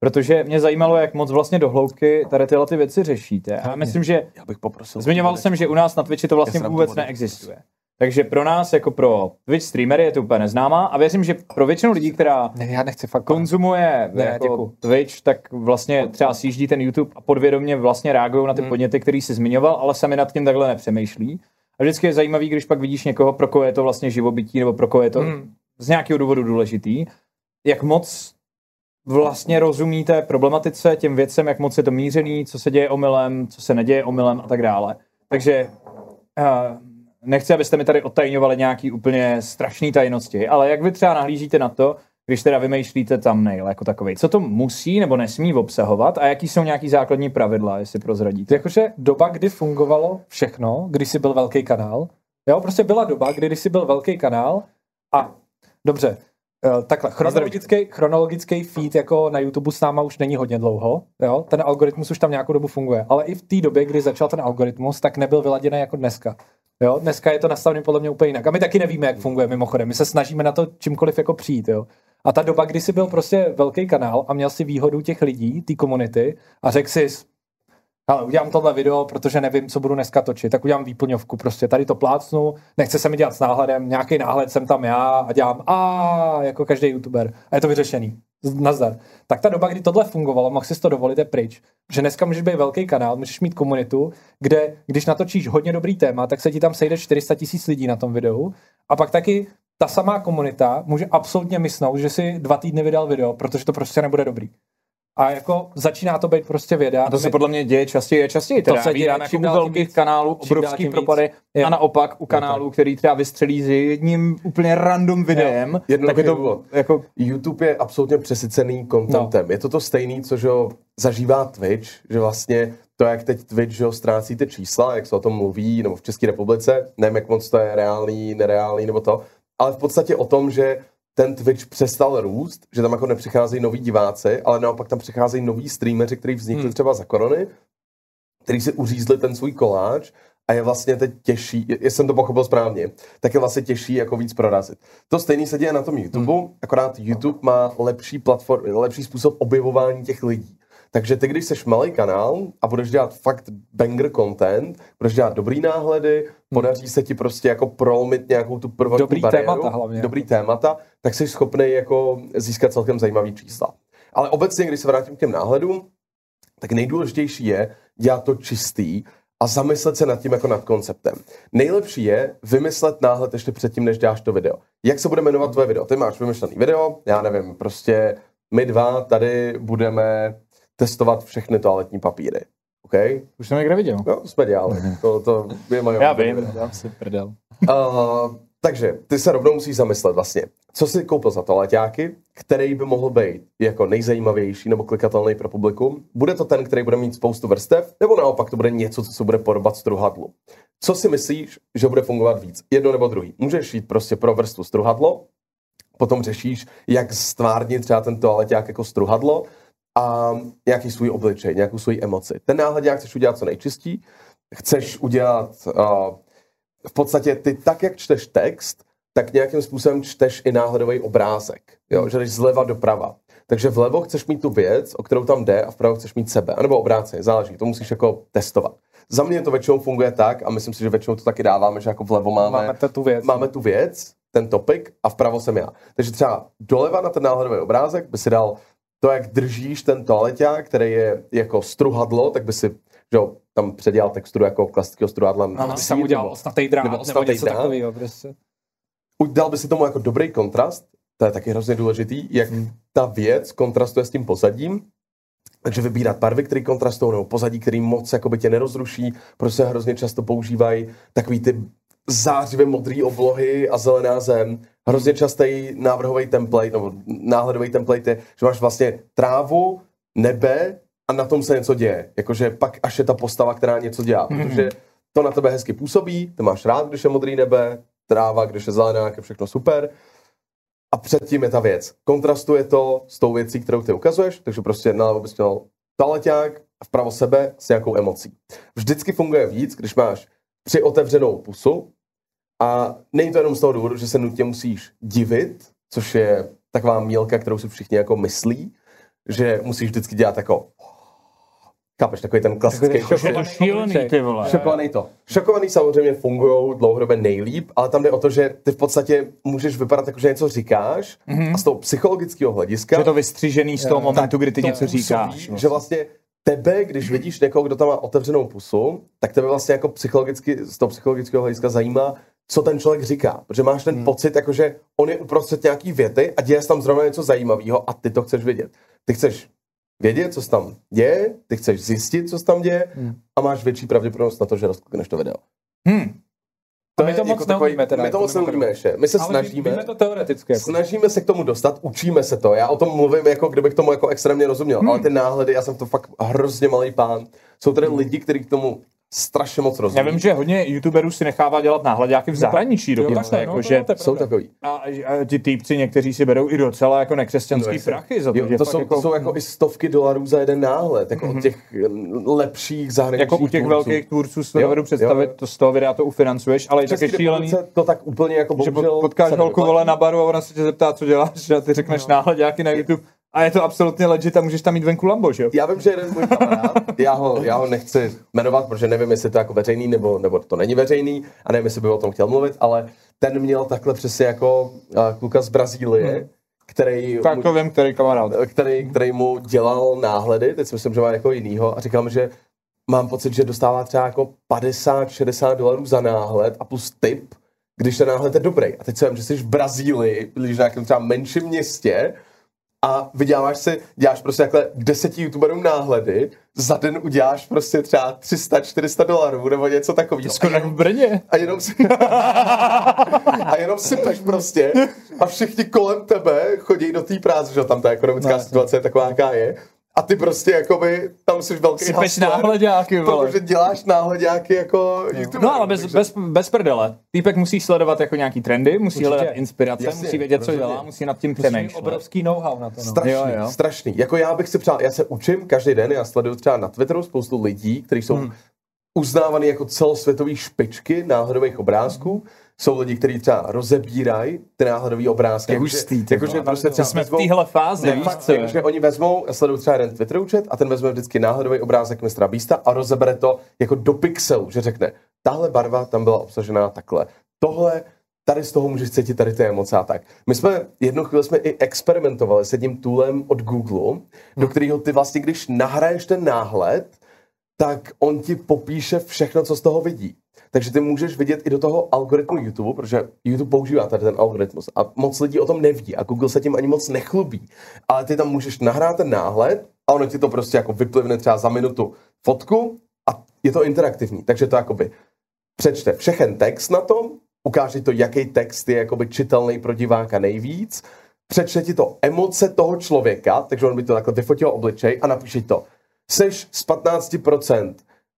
Protože mě zajímalo, jak moc vlastně do hloubky tady tyhle ty věci řešíte. A myslím, že Já bych poprosil. zmiňoval jsem, že u nás na Twitchi to vlastně si vůbec neexistuje. Takže pro nás, jako pro Twitch streamery, je to úplně neznámá a věřím, že pro většinu lidí, která Ne, já nechci fakt konzumuje Ne, jako děkuju. Twitch, tak vlastně třeba sjíždí ten YouTube a podvědomě vlastně reagují na ty Hmm. podněty, který jsi zmiňoval, ale sami nad tím takhle nepřemýšlí. A vždycky je zajímavý, když pak vidíš někoho, pro koho je to vlastně živobytí, nebo pro koho je to Hmm. z nějakého důvodu důležitý, jak moc vlastně rozumíte problematice, těm věcem, jak moc je to mířený, co se děje omylem, co se neděje omylem a tak dále. Takže uh, nechci, abyste mi tady odtajňovali nějaký úplně strašný tajnosti, ale jak vy třeba nahlížíte na to, když teda vymýšlíte thumbnail jako takový. Co to musí nebo nesmí obsahovat a jaký jsou nějaký základní pravidla, jestli prozradíte? Jakože doba, kdy fungovalo všechno, když jsi byl velký kanál, jo, prostě byla doba, kdy když jsi byl velký kanál a dobře, takhle, chronologický, chronologický feed jako na YouTube s náma už není hodně dlouho, jo, ten algoritmus už tam nějakou dobu funguje, ale i v té době, kdy začal ten algoritmus, tak nebyl vyladěný jako dneska. Jo, dneska je to nastavené podle mě úplně jinak. A my taky nevíme, jak funguje mimochodem. My se snažíme na to čímkoliv jako přijít. Jo. A ta doba, kdy jsi byl prostě velký kanál a měl si výhodu těch lidí, té komunity a řekl si, ale udělám tohle video, protože nevím, co budu dneska točit, tak udělám výplňovku, prostě tady to plácnu, nechce se mi dělat s náhledem, nějaký náhled jsem tam já a dělám a jako každý youtuber a je to vyřešený. Nazdar. Tak ta doba, kdy tohle fungovalo, mohl si to dovolit, je pryč. Že dneska můžeš být velký kanál, můžeš mít komunitu, kde když natočíš hodně dobrý téma, tak se ti tam sejde 400 tisíc lidí na tom videu a pak taky ta samá komunita může absolutně mysnout, že si dva týdny vydal video, protože to prostě nebude dobrý. A jako začíná to být prostě věda. A to se My- podle mě děje častěji a častěji. To Teda se děje jako čím u dál tím velkých víc. kanálů obrovský propady víc. A naopak u kanálů, který třeba vystřelí s jedním úplně random videem, tak je to důvod. jako YouTube je absolutně přesycený contentem. No. Je to to stejný, co že zažívá Twitch, že vlastně to, jak teď Twitch že ztrácí ty čísla, jak se o tom mluví, nebo v České republice, nevím, jak moc to je reálný, nereálný, nebo to, ale v podstatě o tom, že ten Twitch přestal růst, že tam jako nepřicházejí noví diváci, ale naopak tam přicházejí noví streameři, kteří vznikli Hmm. třeba za korony, který si uřízli ten svůj koláč a je vlastně teď těžší, jestli jsem to pochopil správně, tak je vlastně těžší jako víc prorazit. To stejný se děje na tom YouTube, hmm. akorát YouTube má lepší platform, lepší způsob objevování těch lidí. Takže ty, když seš malý kanál a budeš dělat fakt banger content, budeš dělat dobrý náhledy, podaří se ti prostě jako prolomit nějakou tu prvotní Dobrý bariéru, témata hlavně. dobrý témata, tak jsi schopný jako získat celkem zajímavý čísla. Ale obecně, když se vrátím k těm náhledům, tak nejdůležitější je dělat to čistý a zamyslet se nad tím jako nad konceptem. Nejlepší je vymyslet náhled ještě předtím, než dáš to video. Jak se bude jmenovat tvoje video? Ty máš vymyšlený video, já nevím, prostě my dva tady budeme testovat všechny toaletní papíry. OK? Už jsem někde viděl. No, jsme dělali. To, to je moje Já vím, já si prdel. Uh, takže ty se rovnou musíš zamyslet vlastně, co jsi koupil za toaleťáky, který by mohl být jako nejzajímavější nebo klikatelný pro publikum. Bude to ten, který bude mít spoustu vrstev, nebo naopak to bude něco, co se bude podobat struhadlu. Co si myslíš, že bude fungovat víc? Jedno nebo druhý. Můžeš jít prostě pro vrstvu struhadlo, potom řešíš, jak stvárnit třeba ten toaleťák jako struhadlo a nějaký svůj obličej, nějakou svůj emoci. Ten náhledák chceš udělat co nejčistí, chceš udělat uh, v podstatě ty tak, jak čteš text, tak nějakým způsobem čteš i náhledový obrázek. Jo? Že jdeš zleva doprava. Takže vlevo chceš mít tu věc, o kterou tam jde, a vpravo chceš mít sebe. Nebo obráceně, záleží. To musíš jako testovat. Za mě to většinou funguje tak, a myslím si, že většinou to taky dáváme, že jako vlevo máme, Máme tu věc. máme tu věc, ten topik, a vpravo jsem já. Takže třeba doleva na ten náhledový obrázek by si dal to, jak držíš ten toaleťák, který je jako struhadlo, tak by si že jo, tam předělal texturu jako klasického struhadla. Ano, ty jsem udělal osnatý drát, nebo nebo, něco drát. takového. Prostě. Dal by si tomu jako dobrý kontrast, to je taky hrozně důležitý, jak ta věc kontrastuje s tím pozadím, takže vybírat barvy, které kontrastují, nebo pozadí, který moc jakoby tě nerozruší, protože se hrozně často používají takový ty zářivě modré oblohy a zelená zem. Hrozně častý návrhový template, nebo náhledový template je, že máš vlastně trávu, nebe a na tom se něco děje. Jakože pak až je ta postava, která něco dělá. Protože to na tebe hezky působí, ty máš rád, když je modrý nebe, tráva, když je zelená, je všechno super. A předtím je ta věc. Kontrastuje to s tou věcí, kterou ty ukazuješ, takže prostě nalevo bys měl taleťák a vpravo sebe s nějakou emocí. Vždycky funguje víc, když máš při otevřenou pusu a není to jenom z toho důvodu, že se nutně musíš divit, což je taková mílka, kterou si všichni jako myslí, že musíš vždycky dělat jako Chápeš, takový ten klasický to šílený, ty vole. Šokovaný to. Šokovaný samozřejmě fungují dlouhodobě nejlíp, ale tam jde o to, že ty v podstatě můžeš vypadat jako, že něco říkáš mm-hmm. a z toho psychologického hlediska Že je to vystřížený z toho momentu, kdy ty to něco působí, říkáš. Že vlastně tebe, když vidíš někoho, kdo tam má otevřenou pusu, tak tebe vlastně jako psychologicky, z toho psychologického hlediska zajímá, co ten člověk říká. Protože máš ten hmm. pocit, jako že on je uprostřed nějaký věty a děje se tam zrovna něco zajímavého a ty to chceš vidět. Ty chceš vědět, co se tam děje, ty chceš zjistit, co se tam děje Hmm. a máš větší pravděpodobnost na to, že rozklikneš to video. Hm. To my to moc neumíme teda. My to jako moc neumíme ještě. My se Ale snažíme. Víme to teoreticky. Jako. Snažíme se k tomu dostat, učíme se to. Já o tom mluvím, jako kdybych tomu jako extrémně rozuměl, hmm. ale ty náhledy, já jsem to fakt hrozně malý pán. Jsou tady lidi, kteří k tomu strašně moc Já rozumí. vím, že hodně youtuberů si nechává dělat náhledáky v zahraničí Jo, dokonce. takhle, no, jako, to- že Jsou takový. a, a ti týpci někteří si berou i docela jako nekřesťanský jasně. prachy za to, Jo, že to, jsou, jako, to jsou jako i stovky dolarů za jeden náhled, jako od těch mm, lepších zahraničních jako u těch tvůrců. velkých tvůrců si to dovedu představit, jo. to z toho videa to ufinancuješ, ale je šílený, to tak úplně jako že bohužel potkáš se holku vole na baru a ona se tě zeptá, co děláš, a ty řekneš náhledáky na YouTube a je to absolutně legit a můžeš tam mít venku Lambo, že jo? Já vím, že jeden můj kamarád, já ho, já ho nechci jmenovat, protože nevím, jestli to je jako veřejný nebo, nebo to není veřejný a nevím, jestli by o tom chtěl mluvit, ale ten měl takhle přesně jako uh, kluka z Brazílie, který, Tak mu, to vím, který kamarád. který, který mu dělal náhledy, teď si myslím, že má jako jinýho a říkal mi, že mám pocit, že dostává třeba jako 50-60 dolarů za náhled a plus tip, když ten náhled je dobrý. A teď se vím, že jsi v Brazílii, když v nějakém třeba menším městě a vyděláváš si, děláš prostě takhle deseti youtuberům náhledy, za den uděláš prostě třeba 300-400 dolarů nebo něco takového. Skoro jak v Brně. A jenom si... a jenom sypeš prostě a všichni kolem tebe chodí do té práce, že tam ta ekonomická No, situace je taková, jaká je. A ty prostě jakoby, tam jsi velký Sypeš hustler, náhledáky, vole. Protože děláš náhledáky jako youtuber. No ale bez, takže- bez, bez prdele. Týpek musí sledovat jako nějaký trendy, musí Určitě. hledat inspirace, Jasně, musí vědět, co rozhodně. dělá, musí nad tím přemýšlet. obrovský know-how na to. No. Strašný, Jo, jo. strašný. Jako já bych si přál, já se učím každý den, já sleduju třeba na Twitteru spoustu lidí, kteří jsou hmm. uznávaný jako celosvětový špičky náhledových obrázků. Jsou lidi, kteří třeba rozebírají ty náhledové obrázky. Je Jakože- hustý, ty jakože vole. prostě třeba Jsme v vezmou- téhle fázi, Ne, víš fakt, co? jakože oni vezmou, já sleduju třeba jeden Twitter účet a ten vezme vždycky náhledový obrázek mistra Beasta a rozebere to jako do pixelu, že řekne, tahle barva tam byla obsažená takhle. Tohle tady z toho můžeš cítit tady ty emoce a tak. My jsme jednu chvíli jsme i experimentovali s jedním toolem od Google, do kterého ty vlastně, když nahraješ ten náhled, tak on ti popíše všechno, co z toho vidí. Takže ty můžeš vidět i do toho algoritmu YouTube, protože YouTube používá tady ten algoritmus a moc lidí o tom neví a Google se tím ani moc nechlubí. Ale ty tam můžeš nahrát ten náhled a ono ti to prostě jako vyplivne třeba za minutu fotku a je to interaktivní. Takže to jakoby přečte všechen text na tom, ukáže to, jaký text je jakoby čitelný pro diváka nejvíc, přečte ti to emoce toho člověka, takže on by to takhle vyfotil obličej a napíše to. Seš z 15%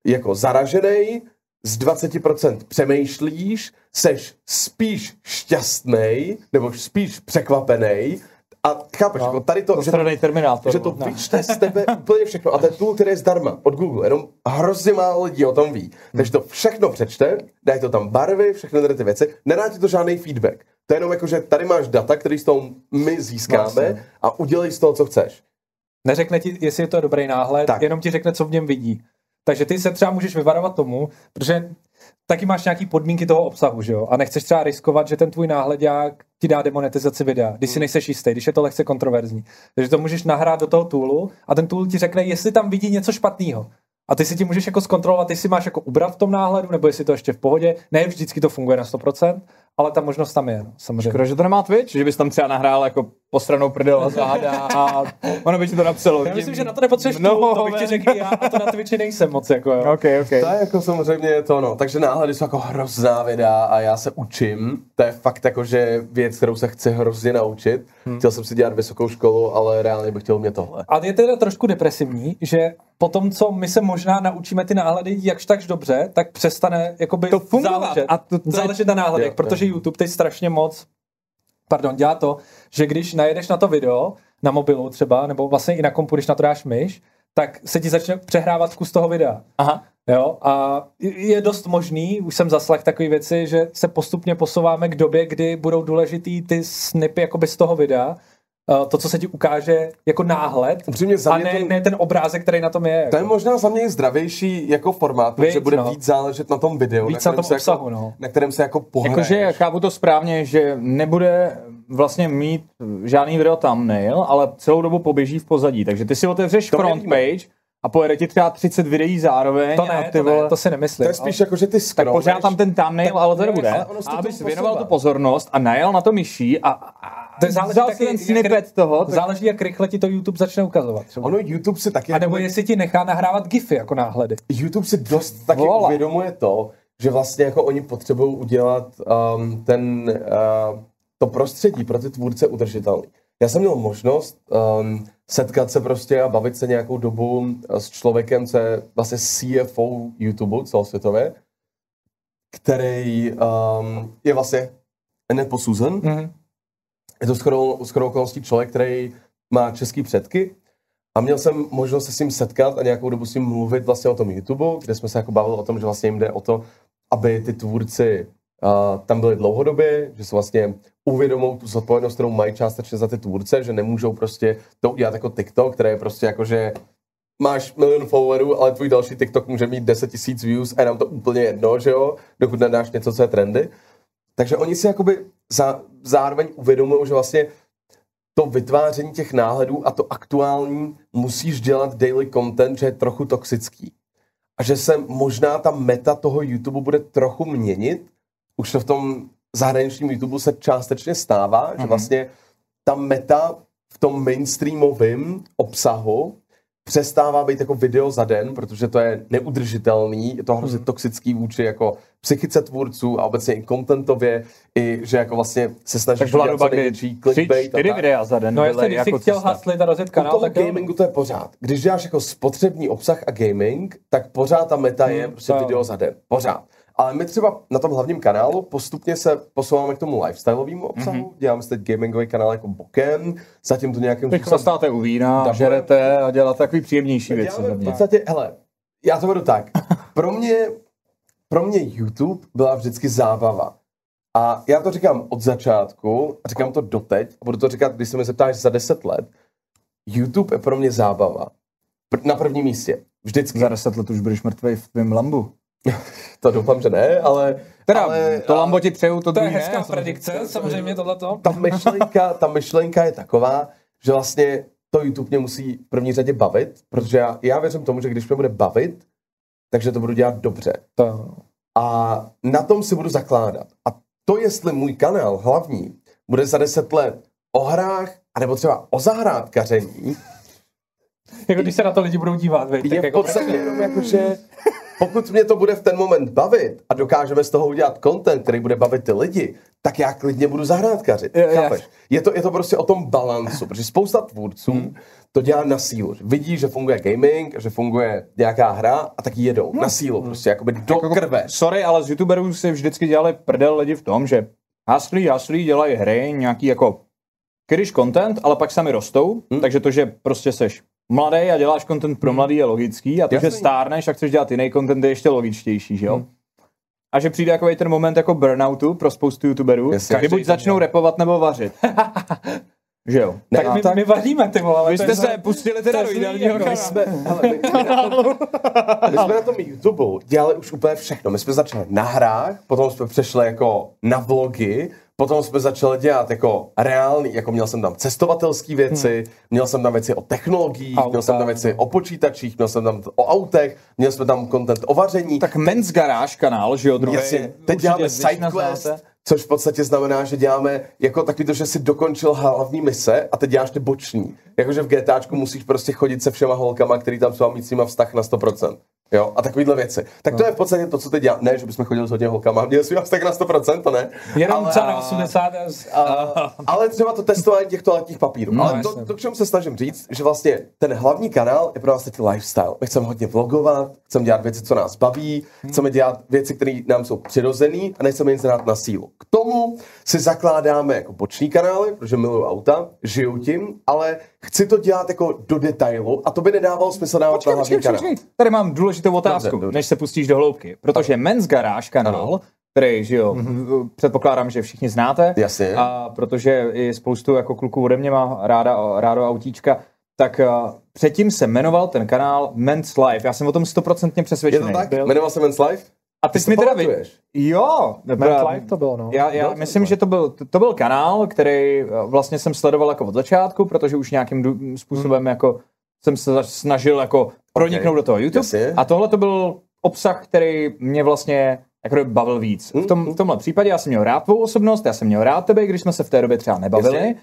jako zaražený, z 20% přemýšlíš, seš spíš šťastný nebo spíš překvapený a chápeš, no, jako tady to, že, Postradej terminátor. že to no. vyčte z tebe úplně všechno. A to je tool, který je zdarma od Google, jenom hrozně málo lidí o tom ví. Takže to všechno přečte, dají to tam barvy, všechny tady ty věci, nedá ti to žádný feedback. To je jenom jako, že tady máš data, který s toho my získáme Vlastně. a udělej z toho, co chceš. Neřekne ti, jestli je to dobrý náhled, tak. jenom ti řekne, co v něm vidí. Takže ty se třeba můžeš vyvarovat tomu, protože taky máš nějaký podmínky toho obsahu, že jo? A nechceš třeba riskovat, že ten tvůj náhledák ti dá demonetizaci videa, když si nejseš jistý, když je to lehce kontroverzní. Takže to můžeš nahrát do toho toolu a ten tool ti řekne, jestli tam vidí něco špatného. A ty si ti můžeš jako zkontrolovat, jestli máš jako ubrat v tom náhledu, nebo jestli to ještě v pohodě. Ne vždycky to funguje na 100%, ale ta možnost tam je, no, samozřejmě. Škoda, že to nemá Twitch, že bys tam třeba nahrál jako postranou prdel a záda a ono by ti to napsalo. Já myslím, že na to nepotřebuješ Mnoho to bych ti řekl já, a to na Twitchi nejsem moc, jako jo. OK, OK. To je jako samozřejmě to, no. Takže náhledy jsou jako hrozná videa a já se učím. To je fakt jako, že věc, kterou se chci hrozně naučit. Hmm. Chtěl jsem si dělat vysokou školu, ale reálně bych chtěl mě tohle. A je teda trošku depresivní, že po tom, co my se možná naučíme ty náhledy jakž takž dobře, tak přestane jakoby To fungovat. záležet, A to- to je- záležet na náhledech, Jo, protože YouTube teď strašně moc pardon, dělá to, že když najedeš na to video, na mobilu třeba, nebo vlastně i na kompu, když na to dáš myš, tak se ti začne přehrávat kus toho videa. Aha. Jo, a je dost možný, už jsem zaslech takové věci, že se postupně posouváme k době, kdy budou důležitý ty snipy jakoby z toho videa, to, co se ti ukáže jako náhled, Upřímně a ne, to- ne ten obrázek, který na tom je. To je Jako. možná za mě i zdravější jako formát, protože Víc, bude no. víc záležet na tom videu, Víc na, na tom se obsahu, jako, no. na kterém se jako pohraješ. Jakože chápu to správně, že nebude vlastně mít žádný video thumbnail, ale celou dobu poběží v pozadí. Takže ty si otevřeš To front nevíme. page a pojede ti třeba 30 videí zároveň. To a ne, ty to, vole, ne, to si nemyslím. To je spíš jako, že ty tak scrolluješ. pořád tam ten thumbnail, ale to ne, nebude. ale A to abys posouvá. věnoval tu pozornost a najel na to myší a, a To záleží vzal si taky, ten jak- snippet toho, tak Záleží, jak rychle ti to YouTube začne ukazovat. Třeba. Ono YouTube si taky... A nebo jakoby- jestli ti nechá nahrávat gify jako náhledy. YouTube si dost taky Vola. uvědomuje to, že vlastně jako oni potřebují udělat um, ten, uh, to prostředí pro ty tvůrce udržitelný. Já jsem měl možnost um, setkat se prostě a bavit se nějakou dobu s člověkem, co je vlastně CFO YouTube celosvětově, který um, je vlastně hned posouzen. Mhm. Je to skoro, skoro okolností člověk, který má český předky a měl jsem možnost se s ním setkat a nějakou dobu s ním mluvit vlastně o tom YouTube, kde jsme se jako bavili o tom, že vlastně jim jde o to, aby ty tvůrci tam byli dlouhodobě, že se vlastně uvědomou tu zodpovědnost, kterou mají částečně za ty tvůrce, že nemůžou prostě to udělat jako TikTok, které je prostě jako, že máš milion followerů, ale tvůj další TikTok může mít 10 tisíc views a je nám to úplně jedno, že jo, dokud nedáš něco, co je trendy. Takže oni si jakoby za, zároveň uvědomují, že vlastně to vytváření těch náhledů a to aktuální musíš dělat daily content, že je trochu toxický. A že se možná ta meta toho YouTube bude trochu měnit. Už to v tom zahraničním YouTube se částečně stává, že vlastně ta meta v tom mainstreamovém obsahu přestává být jako video za den, protože to je neudržitelný, je to hrozně toxický vůči jako psychice tvůrců a obecně i contentově, i že jako vlastně se snažíš tak doba, co největší tři, clickbait čtyři tak. videa za den No jestli jsi jako chtěl haslit a rozjet U kanál, toho tak gamingu to je pořád. Když děláš jako spotřební obsah a gaming, tak pořád ta meta je Hmm, prostě video za den. Pořád. Ale my třeba na tom hlavním kanálu postupně se posouváme k tomu lifestyleovému obsahu. Mhm. Mm-hmm. Děláme si teď gamingový kanál jako bokem, zatím to nějakým Teď chlastáte u vína, žerete a děláte takový příjemnější věci. V podstatě, hele, já to vedu tak. Pro mě, pro mě YouTube byla vždycky zábava. A já to říkám od začátku, a říkám to doteď, a budu to říkat, když se mi zeptáš za 10 let. YouTube je pro mě zábava. Na prvním místě. Vždycky. Za deset let už budeš mrtvej v tvém lambu. To doufám, že ne, ale... Teda, ale, to lambo ti přeju, to To je ne, hezká samozřejmě. predikce, samozřejmě tohleto. ta myšlenka, ta myšlenka je taková, že vlastně to YouTube mě musí v první řadě bavit, protože já, já věřím tomu, že když mě bude bavit, takže to budu dělat dobře. To, A na tom si budu zakládat. A to, jestli můj kanál hlavní bude za 10 let o hrách, anebo třeba o zahrádkaření, jako když se na to lidi budou dívat, tak je v jako, podstatě jenom jako, že pokud mě to bude v ten moment bavit a dokážeme z toho udělat content, který bude bavit ty lidi, tak já klidně budu zahrádkařit. Jo. Chápeš? Je to, je to prostě o tom balancu, protože spousta tvůrců Hmm. to dělá na sílu. Že Vidí, že funguje gaming, že funguje nějaká hra a tak jedou na sílu, prostě jakoby do krve. Sorry, ale z youtuberů si vždycky dělali prdel lidi v tom, že haslí, haslí, dělají hry, nějaký jako když content, ale pak sami rostou, Hmm. takže to, že prostě seš mladý a děláš content pro mladý je logický a to, Jasný. že stárneš a chceš dělat jiný content je ještě logičtější, že jo? Hmm. A že přijde takový ten moment jako burnoutu pro spoustu youtuberů, Jasně. kdy buď začnou repovat nebo vařit. že jo? Ne, tak my, tak- my vaříme, ty vole. ale Vy jste se za- pustili teda do ideálního jako. My jsme, hele, my, my, na tom, my jsme na tom YouTube dělali už úplně všechno. My jsme začali na hrách, potom jsme přešli jako na vlogy, potom jsme začali dělat jako reálný, jako měl jsem tam cestovatelské věci, měl jsem tam věci o technologiích, Auta, měl jsem tam věci o počítačích, měl jsem tam o autech, měl jsme tam content o vaření. Tak Men's Garage kanál, že jo, druhý. Jasně, teď děláme sidequest, což v podstatě znamená, že děláme jako takový to, že si dokončil hlavní mise a teď děláš ty boční. Jakože v GTAčku musíš prostě chodit se všema holkama, který tam jsou a mít s nima vztah na 100%. Jo, a takovýhle věci. Tak to je v podstatě to, co teď dělám. Ne, že bychom chodili s hodně holkama, měli jsme vztah na 100%, to ne. Jenom ale, třeba na 80 a, a, ale třeba to testování těch toaletních papírů. No, ale to, to, k čemu se snažím říct, že vlastně ten hlavní kanál je pro nás teď lifestyle. My chceme hodně vlogovat, chceme dělat věci, co nás baví, chceme dělat věci, které nám jsou přirozený a nechceme nic dát na sílu. K tomu si zakládáme jako boční kanály, protože miluju auta, žiju tím, ale chci to dělat jako do detailu a to by nedávalo smysl dávat Počkej, na hlavní počkej, kanál. počkej. Tady mám důležitou otázku, Dobře, dobře. než se pustíš do hloubky. Protože Men's Garage kanál, Ano. který, že jo, mm-hmm. předpokládám, že všichni znáte. Jasně. A protože i spoustu jako kluků ode mě má ráda, rádo autíčka, tak uh, předtím se jmenoval ten kanál Men's Life. Já jsem o tom stoprocentně Je přesvědčený. to tak? Byl. Jmenoval se Men's Life? A teď Ty mi to teda vy... Jo, Men's Life to bylo, no. Já, já Bylo to myslím, takhle. že to byl, to, to byl kanál, který eh, vlastně jsem sledoval jako od začátku, protože už nějakým způsobem jako jsem se snažil jako proniknout do toho YouTube. Jasně. A tohle to byl obsah, který mě vlastně jako bavil víc. V, tom, v tomhle případě já jsem měl rád tvou osobnost, já jsem měl rád tebe, když jsme se v té době třeba nebavili. Jasně.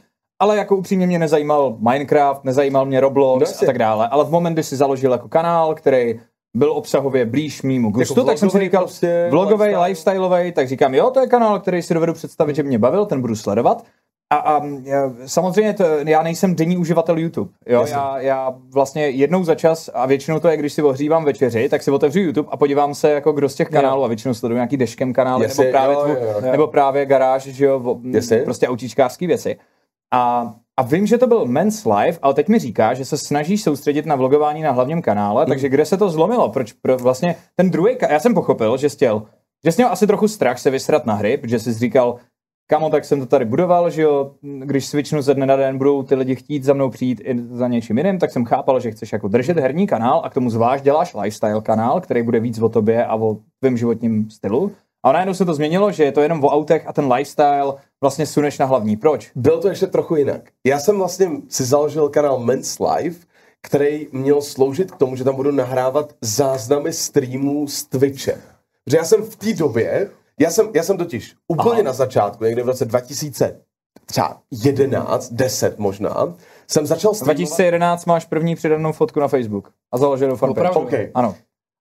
Ale jako upřímně mě nezajímal Minecraft, nezajímal mě Roblox No a jasně. tak dále. Ale v moment, kdy si založil jako kanál, který byl obsahově blíž mýmu gustu, tak jsem si říkal, prostě, vlogový, lifestyle. lifestyleový, tak říkám, jo, to je kanál, který si dovedu představit, že mě bavil, ten budu sledovat. A, a samozřejmě to, já nejsem denní uživatel YouTube. Jo? Jasně. Já, já vlastně jednou za čas, a většinou to je, když si ohřívám večeři, tak si otevřu YouTube a podívám se, jako kdo z těch kanálů, a většinou sleduju nějaký deškem kanály, Jasně, nebo právě, jo, jo, jo. nebo právě garáž, že jo, Jasně. prostě autíčkářský věci. A, a vím, že to byl Men's Life, ale teď mi říká, že se snažíš soustředit na vlogování na hlavním kanále, Hmm. takže kde se to zlomilo? Proč pro vlastně ten druhý, ka- já jsem pochopil, že jsi chtěl, že jsi měl asi trochu strach se vysrat na hry, protože jsi říkal, kamo, tak jsem to tady budoval, že jo, když switchnu ze dne na den, budou ty lidi chtít za mnou přijít i za něčím jiným, tak jsem chápal, že chceš jako držet herní kanál a k tomu zvlášť děláš lifestyle kanál, který bude víc o tobě a o tvém životním stylu. A najednou se to změnilo, že je to jenom o autech a ten lifestyle vlastně suneš na hlavní. Proč? Bylo to ještě trochu jinak. Já jsem vlastně si založil kanál Men's Life, který měl sloužit k tomu, že tam budu nahrávat záznamy streamů z Twitche. Protože já jsem v té době, já jsem, já jsem totiž úplně Aha. na začátku, někde v roce 2000, třeba 11, 10 možná, jsem začal streamovat. 2011 máš první přidanou fotku na Facebook a založenou fanpage. Opravdu? OK. Ano.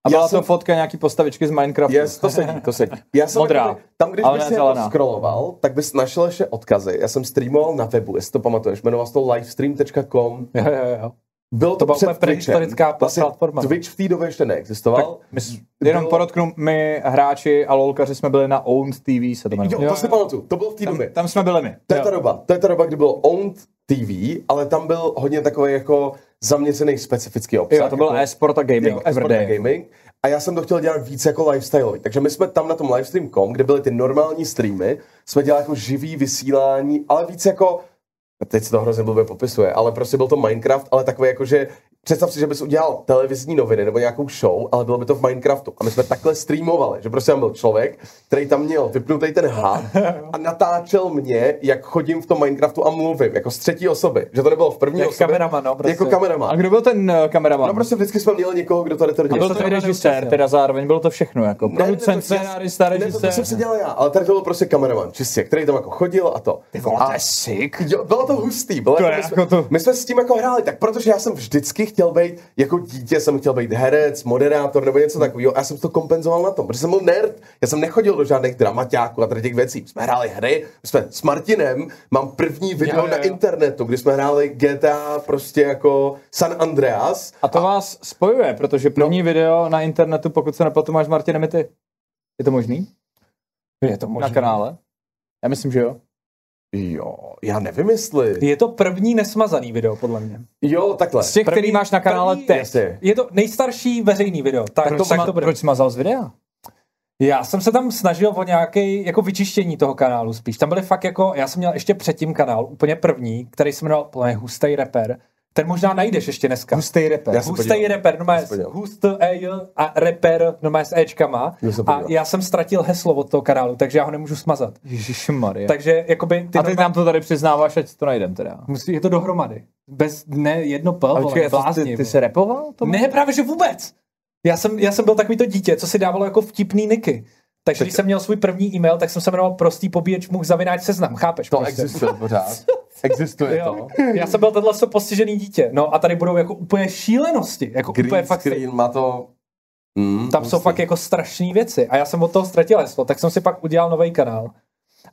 A Já byla jsem- to fotka nějaký postavičky z Minecraftu. Yes, to sedí, to sedí. Já jsem Modrá, jakoby- tam, když ale bys jako zelená. scrolloval, tak bys našel ještě odkazy. Já jsem streamoval na webu, jestli to pamatuješ, jmenoval se to livestream.com. Jo, jo, jo. Bylo to, To byla před úplně prehistorická Twitchem. platforma. Twitch v té době ještě neexistoval. My, s- jenom Bylo- podotknu, my hráči a lolkaři jsme byli na Owned TV, se to Jo, jmenovalo. Jo, to si jo. pamatuju, to bylo v té Tam, době. tam jsme byli my. To je jo. ta doba, to je ta doba, kdy bylo owned TV, ale tam byl hodně takový jako zaměřený specifický obsah. Jo, to byl jako, e-sport a gaming. jo, e-sport a gaming. A já jsem to chtěl dělat víc jako lifestyle. Takže my jsme tam na tom livestream.com, kde byly ty normální streamy, jsme dělali jako živý vysílání, ale víc jako teď se to hrozně blbě popisuje, ale prostě byl to Minecraft, ale takový jako, že představ si, že bys udělal televizní noviny nebo nějakou show, ale bylo by to v Minecraftu. A my jsme takhle streamovali, že prostě tam byl člověk, který tam měl vypnutý ten hub a natáčel mě, jak chodím v tom Minecraftu a mluvím, jako z třetí osoby. Že to nebylo v první Jak osobě. kameraman, no, prostě. Jako kameraman. A kdo byl ten uh, kameraman? No prostě vždycky jsme měli někoho, kdo tady to a byl dělal. to i režisér, teda zároveň bylo to všechno, jako producent, to- scénárista, Ne, to, to jsem si režisér. dělal já, ale tady to byl prostě kameraman, čistě, který tam jako chodil a to. Ty vole, to je sick. Jo, bylo to hustý. Bylo To jako, my, jsme, jako to- my jsme s tím jako hráli, tak protože já jsem vždycky chtěl být, jako dítě jsem chtěl být herec, moderátor nebo něco takového. Já jsem to kompenzoval na tom, protože jsem byl nerd. Já jsem nechodil do žádných dramaťáků a tady těch věcí. My jsme hráli hry, jsme s Martinem, mám první video Jo, jo, na jo. internetu, kdy jsme hráli GTA prostě jako San Andreas. A to vás spojuje, protože první video na internetu, pokud se nepletu, máš s Martinem i ty. Je to možný? Je to Na možné. kanále? Já myslím, že jo. Jo, já nevím jestli. Je to první nesmazaný video, podle mě. Jo, takhle. Z těch, který První- máš na kanále první- teď. Jasně. Je to nejstarší veřejný video. Tak, Proč, to, tak to bude. proč jsi mazal z videa? Já jsem se tam snažil o nějaké jako vyčištění toho kanálu spíš. Tam byly fakt jako, já jsem měl ještě předtím kanál, úplně první, který se jmenoval plně Hustej Reper. Ten možná najdeš ještě dneska. Hustý reper. Já se podívám. reper, no se hust e a reper, no s Ečkama. Já se A já jsem ztratil heslo od toho kanálu, takže já ho nemůžu smazat. Ježišmarja. Takže jakoby ty A ty nám to tady přiznáváš, ať to najdem teda. Musí, je to dohromady. Bez, ne jedno P, A vole, počkej, blázni, ty, ty jsi repoval? To Ne, právě že vůbec. Já jsem, já jsem byl takový to dítě, co si dávalo jako vtipný niky. Takže když jsem měl svůj první e-mail, tak jsem se jmenoval prostý pobíječ much zavináč seznam, chápeš? To prostě. existuje pořád. Existuje Jo. to. Já jsem byl tenhle postižený dítě. No a tady budou jako úplně šílenosti. Jako úplně Green fakt, screen má to... Mm, tam jsou fakt jako strašné věci. A já jsem od toho ztratil heslo, tak jsem si pak udělal nový kanál.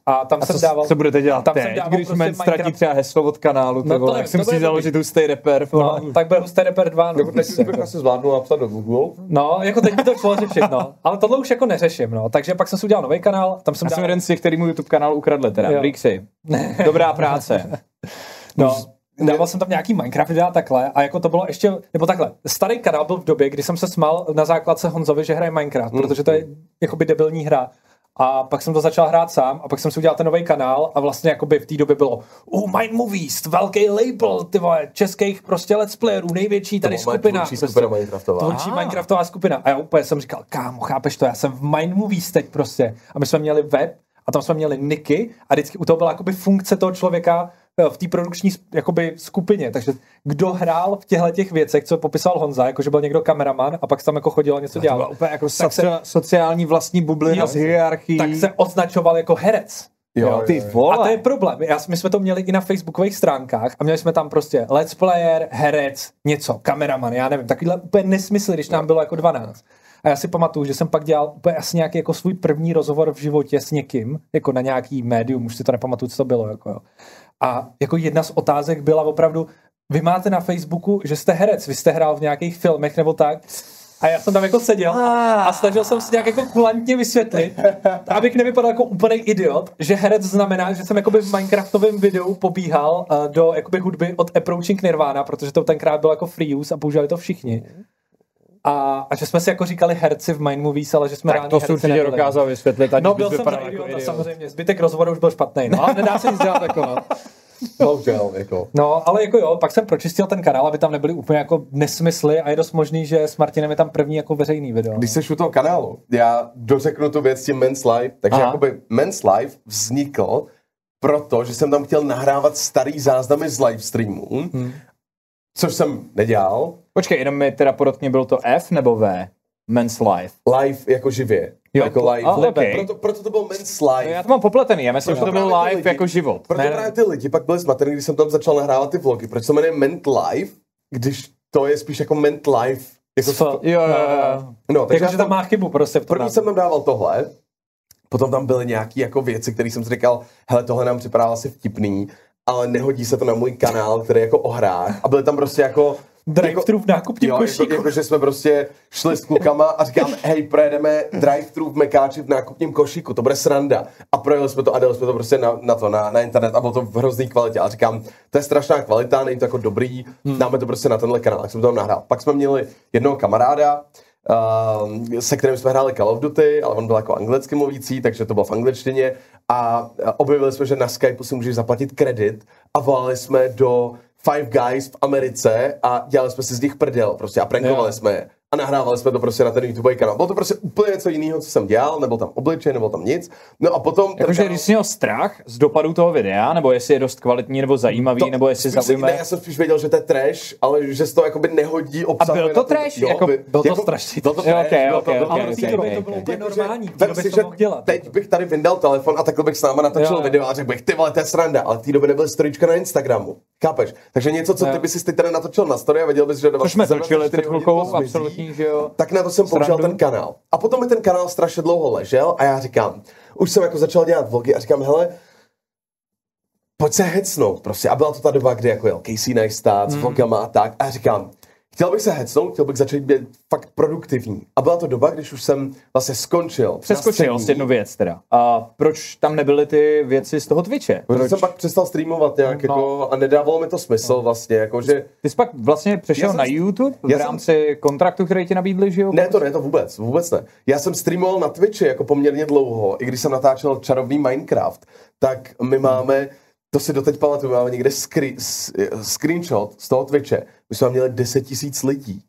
A tam A jsem co, dával... co budete dělat tam teď, jsem dával když prostě men ztratí Minecraft- třeba heslo od kanálu, ty No to vole, jak si musí bude založit hustý reper. No, tak byl hustý reper 2. No, prostě. bych asi zvládnul napsat do Google. no, jako teď by to šlo řešit, no. Ale tohle už jako neřeším, no. Takže pak jsem si udělal nový kanál, tam jsem Já jsem dal... jeden z těch, který mu YouTube kanál ukradli teda. Brixy. Dobrá práce. No, dával jsem tam nějaký Minecraft videa takhle a jako to bylo ještě, nebo takhle, starý kanál byl v době, kdy jsem se smál na základce Honzovi, že hraje Minecraft, Mm. protože to je jakoby debilní hra. A pak jsem to začal hrát sám a pak jsem si udělal ten nový kanál a vlastně jakoby v té době bylo uh, Mind Movies, velký label, ty vole, českých prostě let's playerů, největší tady To skupina. tvůrčí Prostě, skupina Minecraftová. tvůrčí Ah. Minecraftová skupina. A já úplně jsem říkal, kámo, chápeš to, já jsem v Mind Movies teď prostě. A my jsme měli web a tam jsme měli niky a vždycky u toho byla jakoby funkce toho člověka v té produkční jakoby skupině. Takže kdo hrál v těchto těch věcech, co popisal Honza, jakože byl někdo kameraman a pak tam jako chodil a něco To byla dělal, úplně jako Tak se- sociální vlastní bublina Jo. s hierarchií. tak se označoval jako herec. Jo, ty jo, jo. vole. A to je problém. Já, my jsme to měli i na facebookových stránkách a měli jsme tam prostě let's player, herec, něco, kameraman, já nevím, takovýhle úplně nesmysl, když nám bylo jako 12. A já si pamatuju, že jsem pak dělal úplně asi nějaký jako svůj první rozhovor v životě s někým, jako na nějaký médium, už si to nepamatuju, co to bylo. Jako jo. A jako jedna z otázek byla opravdu, vy máte na Facebooku, že jste herec, vy jste hrál v nějakých filmech nebo tak. A já jsem tam jako seděl a snažil jsem si nějak jako kulantně vysvětlit, abych nevypadal jako úplný idiot, že herec znamená, že jsem jakoby v Minecraftovém videu pobíhal uh, do jakoby hudby od Approaching Nirvana, protože to tenkrát bylo jako free use a používali to všichni. A, a že jsme si jako říkali herci v Mind Movies, ale že jsme tak to určitě nebyli. dokázal vysvětlit, No byl jsem jako idiota, idiot. samozřejmě. Zbytek rozhovoru už byl špatný. No, ale nedá se nic dělat jako no. Bohužel, jako. No, ale jako jo, pak jsem pročistil ten kanál, aby tam nebyly úplně jako nesmysly a je dost možný, že s Martinem je tam první jako veřejný video. Když jsi u toho kanálu, já dořeknu tu věc s tím Men's Life, takže Aha. jakoby Men's Life vznikl proto, že jsem tam chtěl nahrávat starý záznamy z live streamů, Hmm. což jsem nedělal. Počkej, jenom mi teda podotkně, bylo to F nebo V? Men's Life. Live jako živě. Jo, jako live. a, okej. proto, proto to byl Men's No, Live. já to mám popletený, já myslím, že Proto to byl právě ty live lidi- jako život. Proto Ne, právě ty lidi pak byli zmatení, když jsem tam začal nahrávat ty vlogy. Proč se jmenuje Ment Live, když to je spíš jako Ment Live. Jako Co? to, Jo, jo, jo. no, takže Takže já tam má chybu prostě v tom První názvu. jsem tam dával tohle, potom tam byly nějaké jako věci, které jsem si říkal, hele, tohle nám připadá asi vtipný, ale nehodí se to na můj kanál, který je jako o hrách. A byly tam prostě jako... Drive-thru v nákupním jo, košíku. jako, jako, že jsme prostě šli s klukama a říkám, hej, projedeme drive-thru v Mekáči v nákupním košíku, to bude sranda. A projeli jsme to a dali jsme to prostě na, na to, na, na, internet a bylo to v hrozný kvalitě. A říkám, to je strašná kvalita, není to jako dobrý, hmm. dáme to prostě na tenhle kanál, tak jsem to tam nahrál. Pak jsme měli jednoho kamaráda, uh, se kterým jsme hráli Call of Duty, ale on byl jako anglicky mluvící, takže to bylo v angličtině. A a objevili jsme, že na Skypeu si můžeš zaplatit kredit a volali jsme do Five Guys v Americe a dělali jsme si z nich prdel prostě a prankovali Jo. jsme je. A nahrávali jsme to prostě na ten YouTube kanál. Bylo to prostě úplně něco jiného, co jsem dělal, nebyl tam obličej, nebyl tam nic. No a potom... Jakože kanál- když jsi měl strach z dopadu toho videa, nebo jestli je dost kvalitní nebo zajímavý, to- nebo jestli zaujme. Ne, já jsem spíš věděl, že to je trash, ale že se to jakoby nehodí obsahuje byl to trash? Jo, Jako- by- byl to strašně Byl to trash, okej, bylo to- okej, bylo to okej, té době okej, to bylo úplně normální, si, že dělat. Teď bych tady vyndal telefon a takhle bych s náma natočil video a řekl bych, ty vole, to je sranda, ale v té době nebyly storička na Instagramu. Chápeš? Takže něco, co ty bys si teď tady natočil na story a věděl bys, že Což jsme točili 24 před hodin chvilkou, to že jo. Tak na to jsem použil ten kanál. A potom mi ten kanál strašně dlouho ležel a já říkám, už jsem jako začal dělat vlogy a říkám, hele, pojď se hecnout prostě. A byla to ta doba, kdy jako jel Casey Neistat s vlogama a tak. A já říkám, chtěl bych se hecnout, chtěl bych začít být fakt produktivní. A byla to doba, když už jsem vlastně skončil. Přeskočil jsi jednu věc teda. A proč tam nebyly ty věci z toho Twitche? Protože Proč? jsem pak přestal streamovat nějak No. jako, a nedávalo mi to smysl vlastně, jako že... Ty jsi pak vlastně přešel jsem- na YouTube v já jsem- rámci kontraktu, který ti nabídli, že jo? Ne, to ne, to vůbec, vůbec ne. Já jsem streamoval na Twitchi jako poměrně dlouho, i když jsem natáčel čarovný Minecraft, tak my máme, to si doteď pamatuju, máme někde skri, s, screenshot z toho Twitche, my jsme měli 10 tisíc lidí.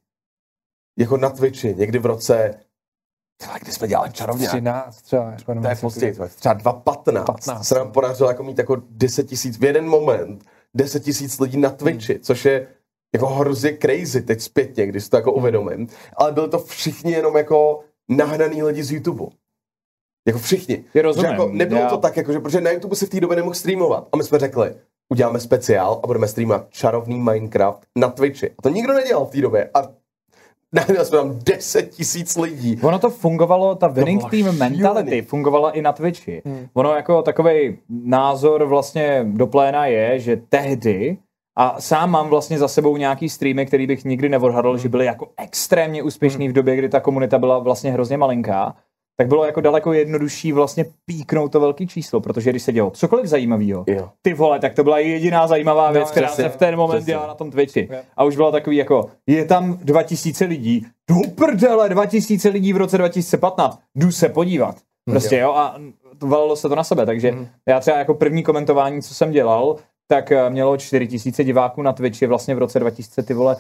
Jako na Twitchi, někdy v roce, tyhle, kdy jsme dělali čarovně. 13 třeba. Jako To je později, třeba 2015. 15. Se nám podařilo jako mít jako 10 tisíc v jeden moment, 10 tisíc lidí na Twitchi, Hmm. což je jako hrozně crazy teď zpětně, když si to jako uvědomím. Ale byli to všichni jenom jako nahnaný lidi z YouTube. Jako všichni. Je rozumím, Že jako nebylo já- to tak, jako, že, protože na YouTube si v té době nemohl streamovat. A my jsme řekli, uděláme speciál a budeme streamovat čarovný Minecraft na Twitchi. A to nikdo nedělal v té době. A nahnali jsme tam 10 tisíc lidí. Ono to fungovalo, ta winning bylo team šílený. mentality fungovala i na Twitchi. Hmm. Ono jako takový názor vlastně do pléna je, že tehdy a sám mám vlastně za sebou nějaký streamy, který bych nikdy neodhadl, že byly jako extrémně úspěšný v době, kdy ta komunita byla vlastně hrozně malinká, tak bylo jako daleko jednodušší vlastně píknout to velký číslo, protože když se dělo cokoliv zajímavého, ty vole, tak to byla jediná zajímavá věc, No, která se v ten moment přesně. dělala na tom Twitchi. Jo. A už bylo takový jako, je tam 2000 lidí, do prdele, 2000 lidí v roce 2015, jdu se podívat. Prostě jo, a to valilo se to na sebe, takže já třeba jako první komentování, co jsem dělal, tak eh, mělo 4000 diváků na Twitchi vlastně v roce 2000, ty vole,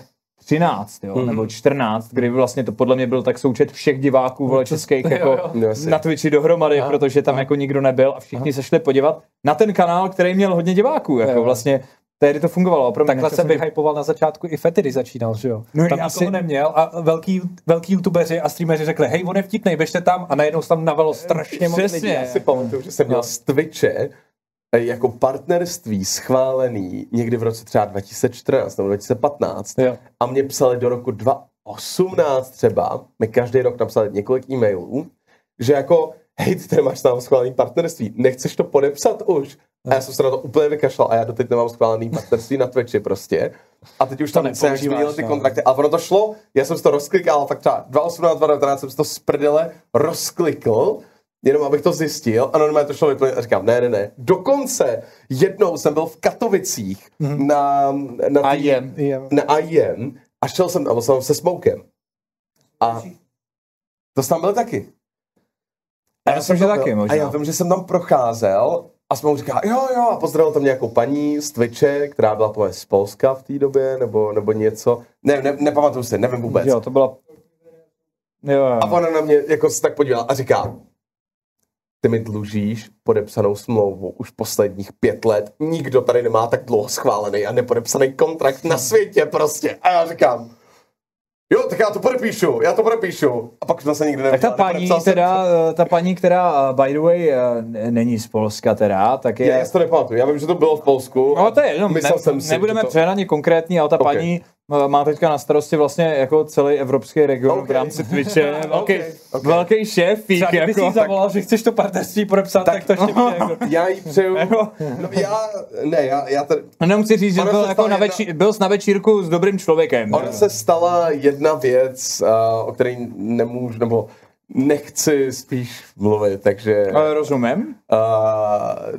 13, jo, Mhm. nebo 14, kdy vlastně to podle mě byl tak součet všech diváků vole českých jo, jako jo. No, jasně. na Twitchi dohromady, Aha, protože tam aha. jako nikdo nebyl a všichni se šli podívat na ten kanál, který měl hodně diváků, jako Jo. vlastně tehdy to fungovalo. Pro mě Takhle jsem vyhypoval na začátku i Fety, když začínal, že jo? No, tam já nikoho si- neměl a velký, velký youtubeři a streameři řekli, hej, on je vtipnej, běžte tam a najednou se tam navelo strašně moc Přesně. lidí. Já si pamatuju, že jsem měl No. z Twitche jako partnerství schválený někdy v roce třeba 2014 nebo 2015 Jo. a mě psali do roku 2018 třeba, mi každý rok napsali několik e-mailů, že jako, hej, ty tady máš tam schválený partnerství, nechceš to podepsat už? A já jsem se na to úplně vykašlal a já doteď nemám schválený partnerství na Twitchi prostě. A teď už tam se změnily ty no. kontrakty. A ono to šlo, já jsem si to rozklikal, fakt třeba 2018, 2019 jsem si to z prdele rozklikl, jenom abych to zjistil a normálně to šlo vyplnit a říkám, ne, ne, ne. Dokonce jednou jsem byl v Katovicích Mhm. na, na, tý- IEM. Jo. na IEM a šel jsem tam, jsem se Smokem. A to jsem tam byl taky. Já myslím, že tam taky byl. možná. A já vím, že jsem tam procházel a jsme mu říkal, jo, jo, a pozdravil tam nějakou paní z Twitche, která byla to z Polska v té době, nebo, nebo něco. Ne, ne, nepamatuju si, nevím vůbec. Jo, to byla... Jo, jo. A ona na mě jako se tak podívala a říká, ty mi dlužíš podepsanou smlouvu už posledních pět let. Nikdo tady nemá tak dlouho schválený a nepodepsaný kontrakt na světě prostě. A já říkám, jo, tak já to podepíšu, já to podepíšu. A pak jsme se nikdy Tak neviděli. ta paní, teda, ta paní, která, eh, by the way, eh, není z Polska teda, tak je... Já, já si to nepamatuju, já vím, že to bylo v Polsku. No to je jenom, ne, jsem si, nebudeme to... přehnaně konkrétní, ale ta Ok. paní má teďka na starosti vlastně jako celý evropský region Ok. v rámci Twitche. Velký, ok. velký šéfík. Třeba Jako, jí zavolal, že chceš to partnerství podepsat, tak, tak to ještě jako... Já jí přeju... Jako- No, já, ne, já, já tady... Jenom chci říct, že byl, se jako na jedna- večí, byl jsi na večírku s dobrým člověkem. Ona se stala jedna věc, uh, o které nemůžu, nebo nechci spíš mluvit, takže Ale rozumím. uh,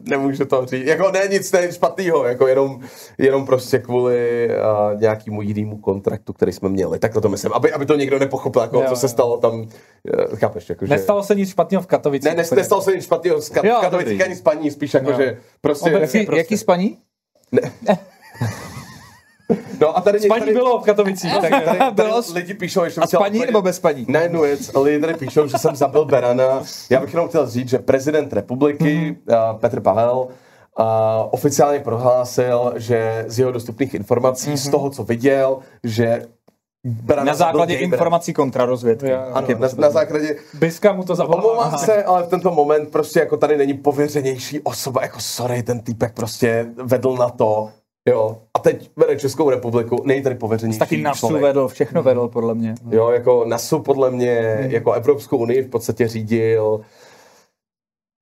nemůžu to říct. Jako ne nic, ne nic špatného, jako jenom, jenom prostě kvůli uh, nějakému jinému kontraktu, který jsme měli. Tak to myslím, aby, aby to někdo nepochopil, jako, Jo, co se stalo tam, uh, chápeš, jako, že... Nestalo se nic špatného v Katovicích. ne, ne, nestalo se nic špatného s Jo, kat, Katovicích dobrý. ani s paní, spíš jako, Jo. že prostě... Obecně Jaký, prostě. jaký spaní? No a tady, Spaní tady, bylo v Katovicích. tady, tak- tady, tady Bylo- lidi píšou, ještě A bych chtěl spaní úplně- nebo bez spaní? Na jednu věc, lidi tady píšou, že jsem zabil Berana. Já bych jenom chtěl říct, že prezident republiky Mhm. uh, Petr Pavel uh, oficiálně prohlásil, že z jeho dostupných informací, z toho, co viděl, že Berana Mhm. Na základě informací kontrarozvědky. Jo. Ano, na, na základě Biska mu to zavolala. Omlouvám se, ale v tento moment prostě jako tady není pověřenější osoba, jako sorry, ten týpek prostě vedl na to, jo. A teď vede Českou republiku, není tady pověřenější Taky NASU člověk. vedl, všechno vedl podle mě. Jo, jako NASU podle mě, jako Evropskou unii v podstatě řídil.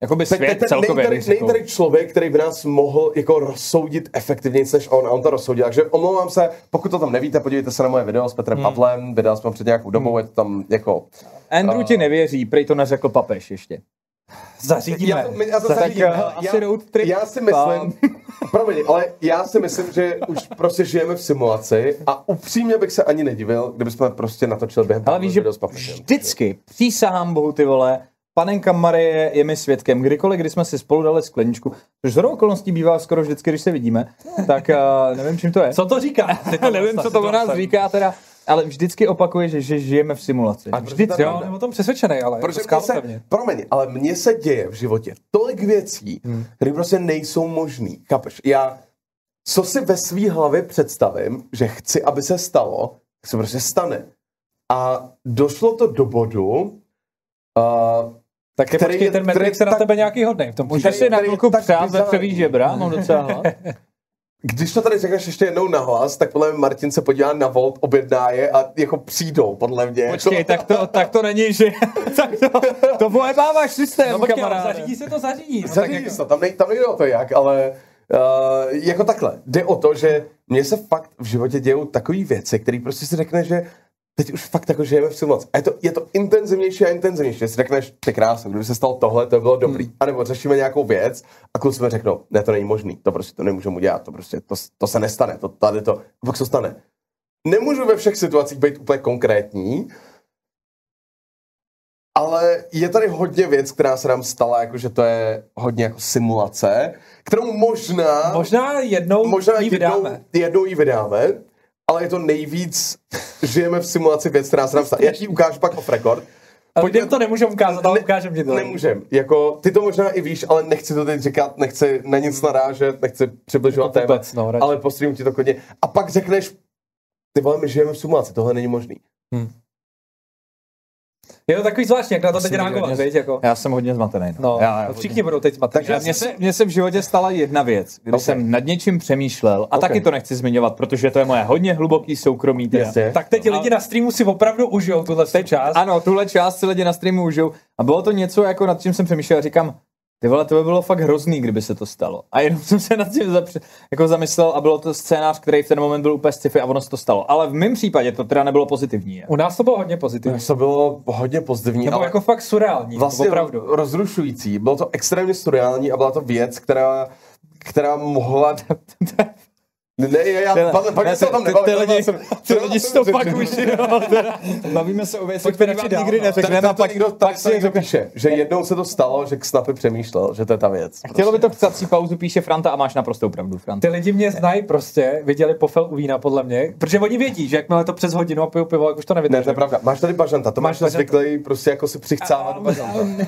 Jakoby svět teď, teď celkově. není, tady, člověk, který by nás mohl jako rozsoudit efektivněji než on a on to rozsoudil. Takže omlouvám se, pokud to tam nevíte, podívejte se na moje video s Petrem Pavlem, vydal jsme před nějakou dobou, je to tam jako... Andrew A- ti nevěří, prej to neřekl papež ještě. Zařídíme. Já, my- já, to Tak, zařídím. eh, já, asi road trip. já si myslím, promiň, ale já si myslím, že už prostě žijeme v simulaci a upřímně bych se ani nedivil, kdybychom prostě natočili během Ale víš, že video s papežem. vždycky, přísahám bohu ty vole, panenka Marie je mi svědkem, kdykoliv, kdy jsme si spolu dali skleničku, což z okolností bývá skoro vždycky, když se vidíme, tak uh, nevím, čím to je. Co to říká? Ty to nevím, co to o nás říká teda, ale vždycky opakuje, že, že žijeme v simulaci. A Vždycky. to je Jo, o tom přesvědčený, ale Protože jako mně se, promiň, ale mně se děje v životě tolik věcí, hmm. které prostě nejsou možný. Chápeš? Já, co si ve své hlavě představím, že chci, aby se stalo, tak se prostě stane. A došlo to do bodu, uh, Tak je který počkej, ten Matrix je na tak- tebe nějaký hodnej. V tom Můžeš si na chvilku přát bizarní. vepřový žebra, mám docela. Když to tady řekneš ještě jednou nahlas, tak podle mě Martin se podívá na Volt, objedná je a jako přijdou, podle mě. Počkej, tak to, tak to není, že... tak to, to pojebáváš systém, No počkej, ale kamaráde. zařídí se to zařídí. No, tak Zařídí jako, se to, tam, nej, tam nejde o to jak, ale uh, jako takhle. Jde o to, že mně se fakt v životě dějou takové věci, které prostě si řekne, že teď už fakt jako žijeme v simulaci. A je to, je to intenzivnější a intenzivnější. Si řekneš, ty krásně, kdyby se stalo tohle, to by bylo dobrý. Hmm. A nebo řešíme nějakou věc a kluci mi řeknou, ne, to není možný, to prostě to nemůžeme udělat, to prostě, to, to se nestane, to tady to, pak se stane. Nemůžu ve všech situacích být úplně konkrétní, ale je tady hodně věc, která se nám stala, jakože to je hodně jako simulace, kterou možná, možná jednou možná ji jednou, vydáme. jednou ji vydáme, ale je to nejvíc, žijeme v simulaci věc, která se nám stala. Já ti ukážu pak off record. Pojďme- to nemůžeme ukázat, ale ukážem ti to. Nemůžem. Jako, ty to možná i víš, ale nechci to teď říkat, nechci na nic narážet, nechci přibližovat Jako téma, no, radši. ale postřímím ti to klidně. A pak řekneš, ty vole, my žijeme v simulaci, tohle není možný. Je to takový zvláštní, jak na to teď reagovat, hodně- jako. Já jsem hodně zmatený. No, já, já no, všichni budou teď zmatený. Takže Já, mně, se, mně se v životě stala jedna věc, kdy Ok. jsem nad něčím přemýšlel a Ok. taky to nechci zmiňovat, protože to je moje hodně hluboký soukromí. Teda. Jasně. Tak teď lidi na streamu si opravdu užijou tuhle část. Ano, tuhle část si lidi na streamu užijou. A bylo to něco, jako nad čím jsem přemýšlel a říkám, ty vole, to by bylo fakt hrozný, kdyby se to stalo. A jenom jsem se nad tím zapře- jako zamyslel a bylo to scénář, který v ten moment byl úplně sci-fi a ono se to stalo. Ale v mém případě to teda nebylo pozitivní. U nás to bylo hodně pozitivní. To bylo hodně pozitivní, Nebo ale jako fakt surreální, vlastně opravdu. rozrušující. Bylo to extrémně surreální a byla to věc, která, která mohla... Ne, já, já pak, pak se o tom ty, ty, nebavím. lidi, ty lidi si to pak teda. Bavíme se o věcech, které vám nikdy a to pak, někdo, pak tady si někdo píše, že jednou se to stalo, že k Snapy přemýšlel, že to je ta věc. Chtělo by to chcací pauzu, píše Franta a máš naprostou pravdu, Franta. Ty lidi mě znají prostě, viděli pofel u vína podle mě, protože oni vědí, že jakmile to přes hodinu a piju pivo, jak už to Ne, nevydrží. to je pravda. Máš tady bažanta, to máš, zvyklý prostě jako si přichcávat do bažanta.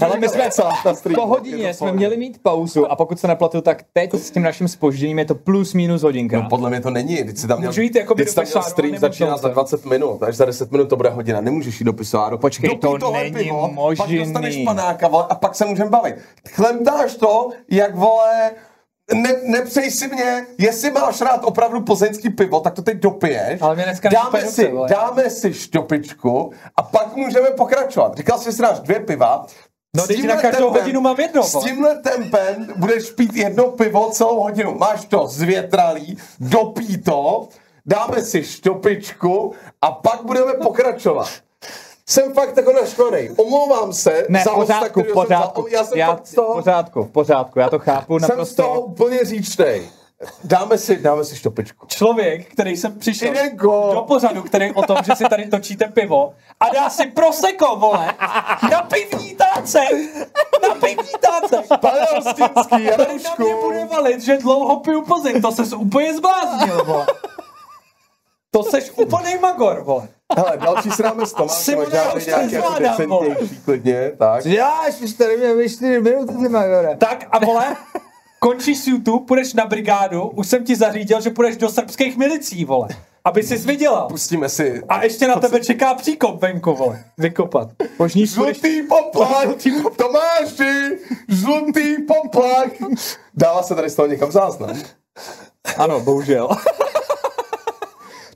Ale my jsme na po streamu, hodině jsme měli mít pauzu a pokud se nepletu, tak teď s tím naším spožděním je to plus minus hodinka. No podle mě to není, teď si tam měl, Můžu jít do si tam měl stream začíná za 20 minut, až za 10 minut to bude hodina, nemůžeš jít do pisoáru. Počkej, Dopij to tohle není pivo, Pak možný. dostaneš panáka, vole, a pak se můžeme bavit. Chlemtáš to, jak vole, ne, nepřej si mě, jestli máš rád opravdu plzeňský pivo, tak to teď dopiješ. Ale mě dneska dáme si, vole. dáme si štopičku a pak můžeme pokračovat. Říkal jsi, že si dáš dvě piva, No, teď na každou hodinu mám jedno, S tímhle tempem budeš pít jedno pivo celou hodinu. Máš to zvětralý, dopí to, dáme si štopičku a pak budeme pokračovat. Jsem fakt jako naštvaný. Omlouvám se Ne, za hosta, pořádku, v kterýho jsem pořádku. za- Já jsem já, fakt z toho, pořádku, pořádku, já to chápu jsem z naprosto. toho úplně říčnej. dáme si, dáme si štopičku. Člověk, který jsem přišel do pořadu, který o tom, že si tady točíte pivo a dá si proseko, vole, na pivní táce, na pivní táce. Pane Hostinský, Tady na mě bude valit, že dlouho piju Plzeň, to ses úplně zbláznil, vole. To seš úplný magor, vole. Hele, další si dáme s Tomášem, ať dáme nějaký jako decentnější klidně, tak. Já, už tady mě ve 4 minuty, ty magore. Tak a vole, končíš s YouTube, půjdeš na brigádu, už jsem ti zařídil, že půjdeš do srbských milicí, vole. Aby jsi vydělal. Pustíme si A ještě na tebe čeká příkop venku, vole. Vykopat. Možný. Žlutý poplach! Tomáši! Žlutý poplach! Dává se tady z toho někam záznam. Ano, bohužel.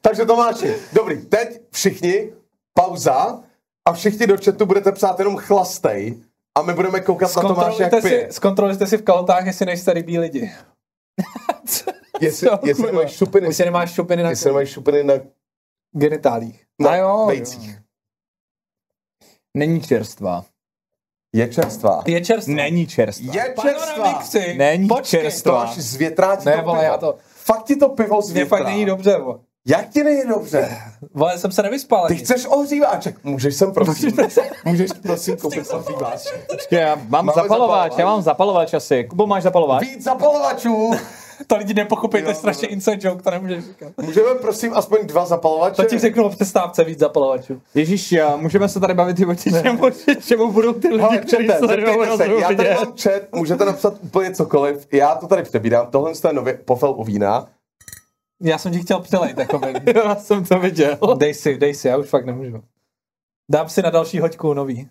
Takže Tomáši, dobrý, teď všichni, pauza a všichni do chatu budete psát jenom chlastej a my budeme koukat na Tomáše, jak Zkontrolujte pije. si, zkontrolujte si v kalotách, jestli nejste rybí lidi. Jestli, Co, jestli kurva? nemají šupiny, Jestli nemáš šupiny na jestli nemají šupiny na, genitálích. na A jo, vejcích. Není čerstvá. Je čerstvá. Je čerstvá. Není čerstvá. Je čerstvá. Není Počkej, čerstvá. Tomáš, zvětrá ti Ne, to vole, pivo. já to- Fakt ti to pivo Mně zvětrá. fakt není dobře, vole. Jak ti není dobře? Vole, jsem se nevyspal. Ty chceš ohříváček? Můžeš sem prosím. Můžeš prosím koupit ohříváč. Počkej, já mám Máme zapalovač, zapalovač. já mám zapalovač asi. Kubo, máš zapalovač? Víc zapalovačů! To lidi nepochopí, to je Jo, strašně inside joke, to nemůžeš říkat. Můžeme prosím aspoň dva zapalovače? To ti řeknu o přestávce víc zapalovačů. Ježíš, já, můžeme se tady bavit i o čemu, čemu budou ty lidi, Hele, kteří čete, sledují zeptejte se, já tady rozhodně. mám chat, můžete napsat úplně cokoliv, já to tady přebírám, tohle je nově pofel u vína. Já jsem ti chtěl přelejt, by. Já jsem to viděl. Dej si, dej si, já už fakt nemůžu. Dám si na další hoďku nový.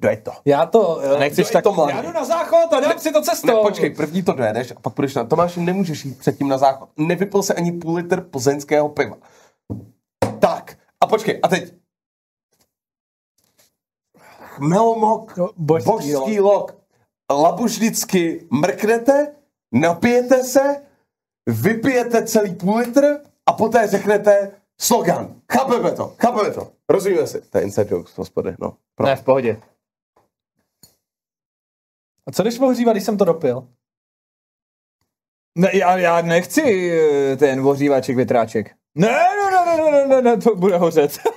Dej to. Já to... eh, Nechceš Kdo je tak... to mladý? Já jdu na záchod a dám si to cestou. Ne, počkej, první to dojedeš a pak půjdeš na... Tomáš, nemůžeš jít předtím na záchod. Nevypil se ani půl litr plzeňského piva. Tak, a počkej, a teď. Melmok, No, božský božský lok. Labuš vždycky mrknete, napijete se, vypijete celý půl litr a poté řeknete slogan. Chápeme to, chápeme to. Rozumíme si. To je inside jokes, hospody, no. Pro. Ne, v pohodě. A co když ohřívat, když jsem to dopil? Ne, já, já nechci eh, ten ohřívaček, větráček. Ne, ne, ne, ne, ne, ne, ne, to bude hořet.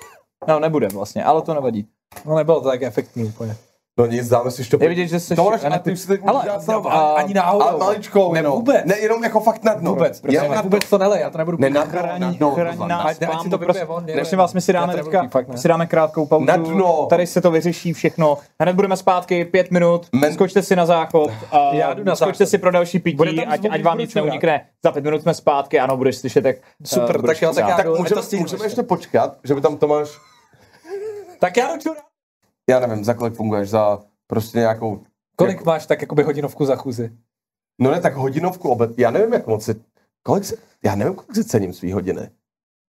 No, nebude vlastně, ale to nevadí. No nebylo to tak efektní úplně. No nic, dáme si štopu. Je vidět, že jsi... Tomáš, a ty už si teď Ale- můžeš dát znovu. a- Ani náhodou. Ale maličkou, Ne, jenom. vůbec. Ne, jenom jako fakt na dno. Vůbec, prosím, Jenom na dno. vůbec to nelej, já to nebudu Ne, na dno, na dno. nás, Ať- si pánu, to vypije on, ne, Prosím vás, my si dáme teďka, my si dáme krátkou pauzu. Na dno. Tady se to vyřeší všechno. Hned budeme zpátky, pět minut, Men- skočte si na záchod. A Já jdu na skočte záchod. si pro další pití, ať, vám nic neunikne. Za pět minut jsme zpátky, ano, budeš slyšet, jak Super, eh, tak jo, tak já Tak můžeme, můžeme ještě. ještě počkat, že by tam Tomáš, Tak já jdu. Já nevím, za kolik funguješ, za prostě nějakou, Kolik máš tak jakoby hodinovku za chůzi? no ne, tak hodinovku obed, já nevím, jak moc si, kolik si, já nevím, kolik si cením svý hodiny.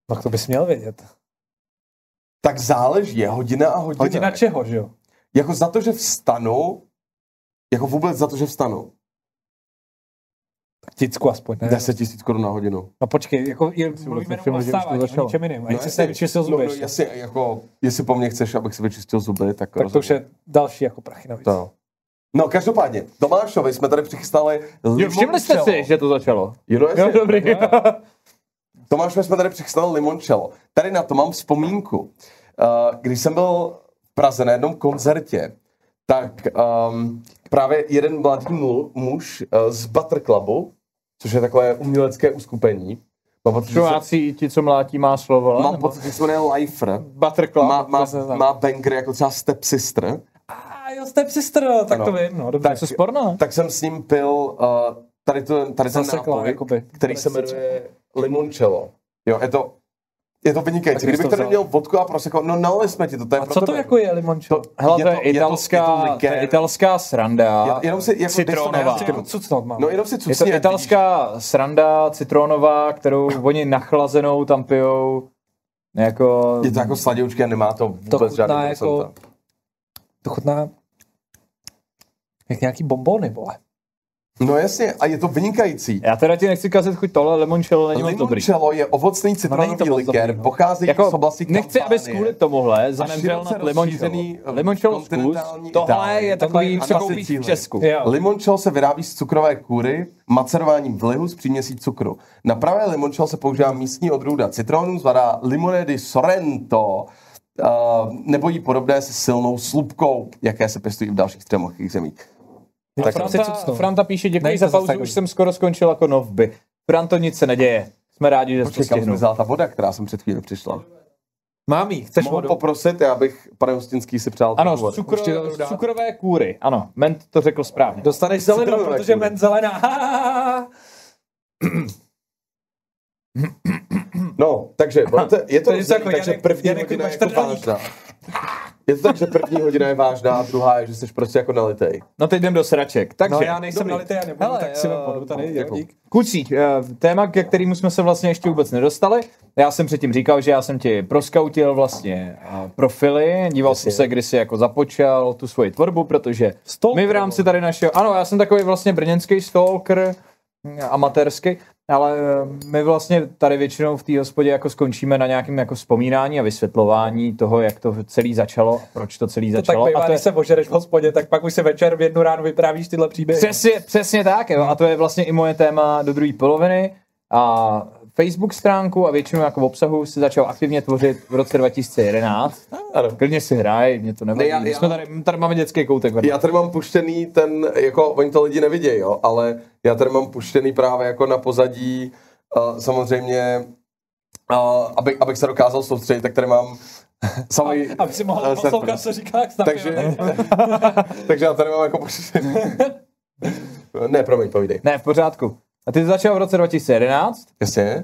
No to bys měl vědět. Tak záleží, je hodina a hodina. Hodina čeho, že jo? Jako za to, že vstanu, jako vůbec za to, že vstanu. Ticku aspoň, ne? 10 tisíc korun na hodinu. No počkej, jako je, mluvíme jenom o vstávání, o ničem jiným. A jestli jasně. jsi vyčistil zuby no, no, jasně, jako, jestli po mně chceš, abych si vyčistil zuby, tak, tak to už je další jako prachy navíc. To. No, každopádně, Tomášovi jsme tady přichystali Jo, všimli jste si, že to začalo? Jo, no, Jo, dobrý. Tomášovi jsme tady přichystali limoncello. Tady na to mám vzpomínku. Uh, když jsem byl v Praze na jednom koncertě, tak um, právě jeden mladý mu, muž uh, z Butter Clubu, což je takové umělecké uskupení, mám pocit, Čuváci, ti, co mlátí má slovo. mám nebo- pocit, že se jmenuje Lifer. Butter Club. Má, má, má banger jako třeba Step Sister. A jo, Step Sister, tak Ano. to vím, no, dobře. Tak co sporno? Tak jsem s ním pil uh, tady, to, tady ten nápoj, jakoby. který se jmenuje limoncello. Jo, je to, je to vynikající. Kdybych to tady měl vodku a prosecco, no nalili jsme ti to, to je A co to tebe. jako je limončo? To- Hele, to je, je to- je to- italská, je to to, likér. je italská sranda. Já- jenom si, jako, to citronová. Jako cucnout mám. No jenom si Je to italská sranda citronová, kterou oni nachlazenou tam pijou. Jako... vidíš. Je to jako sladoučky a nemá to vůbec To chutná žádný jako- procenta. To chutná jak nějaký bombony, vole. No jasně, a je to vynikající. Já teda ti nechci kazit chuť tohle, limoncello není moc dobrý. Limoncello je ovocný citronový moc likér, no. pochází Jako, z oblasti nechci, aby kvůli tomuhle zanemřel limoncello. rozšířený, eh, Limoncello zkus, tohle je takový, co na koupíš v. Česku. Limoncello se vyrábí z cukrové kůry, macerováním vlihu s příměsí cukru. Na pravé limoncello se používá místní odrůda citronu, zvaná Limone di Sorrento, uh, nebo jí podobné se silnou slupkou, jaké se pěstují v dalších středomořských zemích. Tak Franta. Franta píše, děkuji Není za pauzu, už jsem skoro skončil jako novby. Franto, nic se neděje. Jsme rádi, že kam stihnul. zmizela ta voda, která jsem před chvíli přišla. Mám jí, chceš Mohu vodu? poprosit, já bych, pane Hostinský, si přál Ano, z, cukro, z cukrové kůry. Ano, Ment to řekl správně. Dostaneš zelenou, protože kůry. men zelená. No, takže je to To je rozdělený, jako takže Janek- první Janek hodina je jako vážná. Je to tak, že první hodina je vážná a druhá je, že jsi prostě jako nalitej. No teď jdem do sraček. Takže, No já nejsem dobrý. nalitý, já nebudu, Hele, tak si vodu tady, jo, děkuju. dík. Kucí, eh, téma, ke kterému jsme se vlastně ještě vůbec nedostali. Já jsem předtím říkal, že já jsem ti proskautil vlastně eh, profily, díval jsem se, kdy jsi jako započal tu svoji tvorbu, protože Stalker, my v rámci tady našeho, ano, já jsem takový vlastně brněnský stalker, hm, amatérský, ale eh, my vlastně tady většinou v té hospodě jako skončíme na nějakém jako vzpomínání a vysvětlování toho, jak to celý začalo, proč to celý To tak začalo. bývá, a to je, když se ožereš v hospodě, tak pak už se večer v jednu ráno vyprávíš tyhle příběhy. Přesně, přesně tak, jo. A to je vlastně i moje téma do druhé poloviny. A Facebook stránku a většinu jako v obsahu si začal aktivně tvořit v roce 2011. Ano. Klidně si hraj, mě to nevadí. Ne, já- My já- jsme tady, tady máme dětský koutek. vedle. Já tady mám puštěný ten, jako oni to lidi nevidějí, jo, ale já tady mám puštěný právě jako na pozadí, uh, samozřejmě, uh, abych, abych se dokázal soustředit, tak tady mám samý, Aby si mohl poslouchat, co říká, takže, takže já tady mám jako puštěný. ne, promiň, povídej. Ne, v pořádku. A ty jsi začal v roce 2011 Jasně?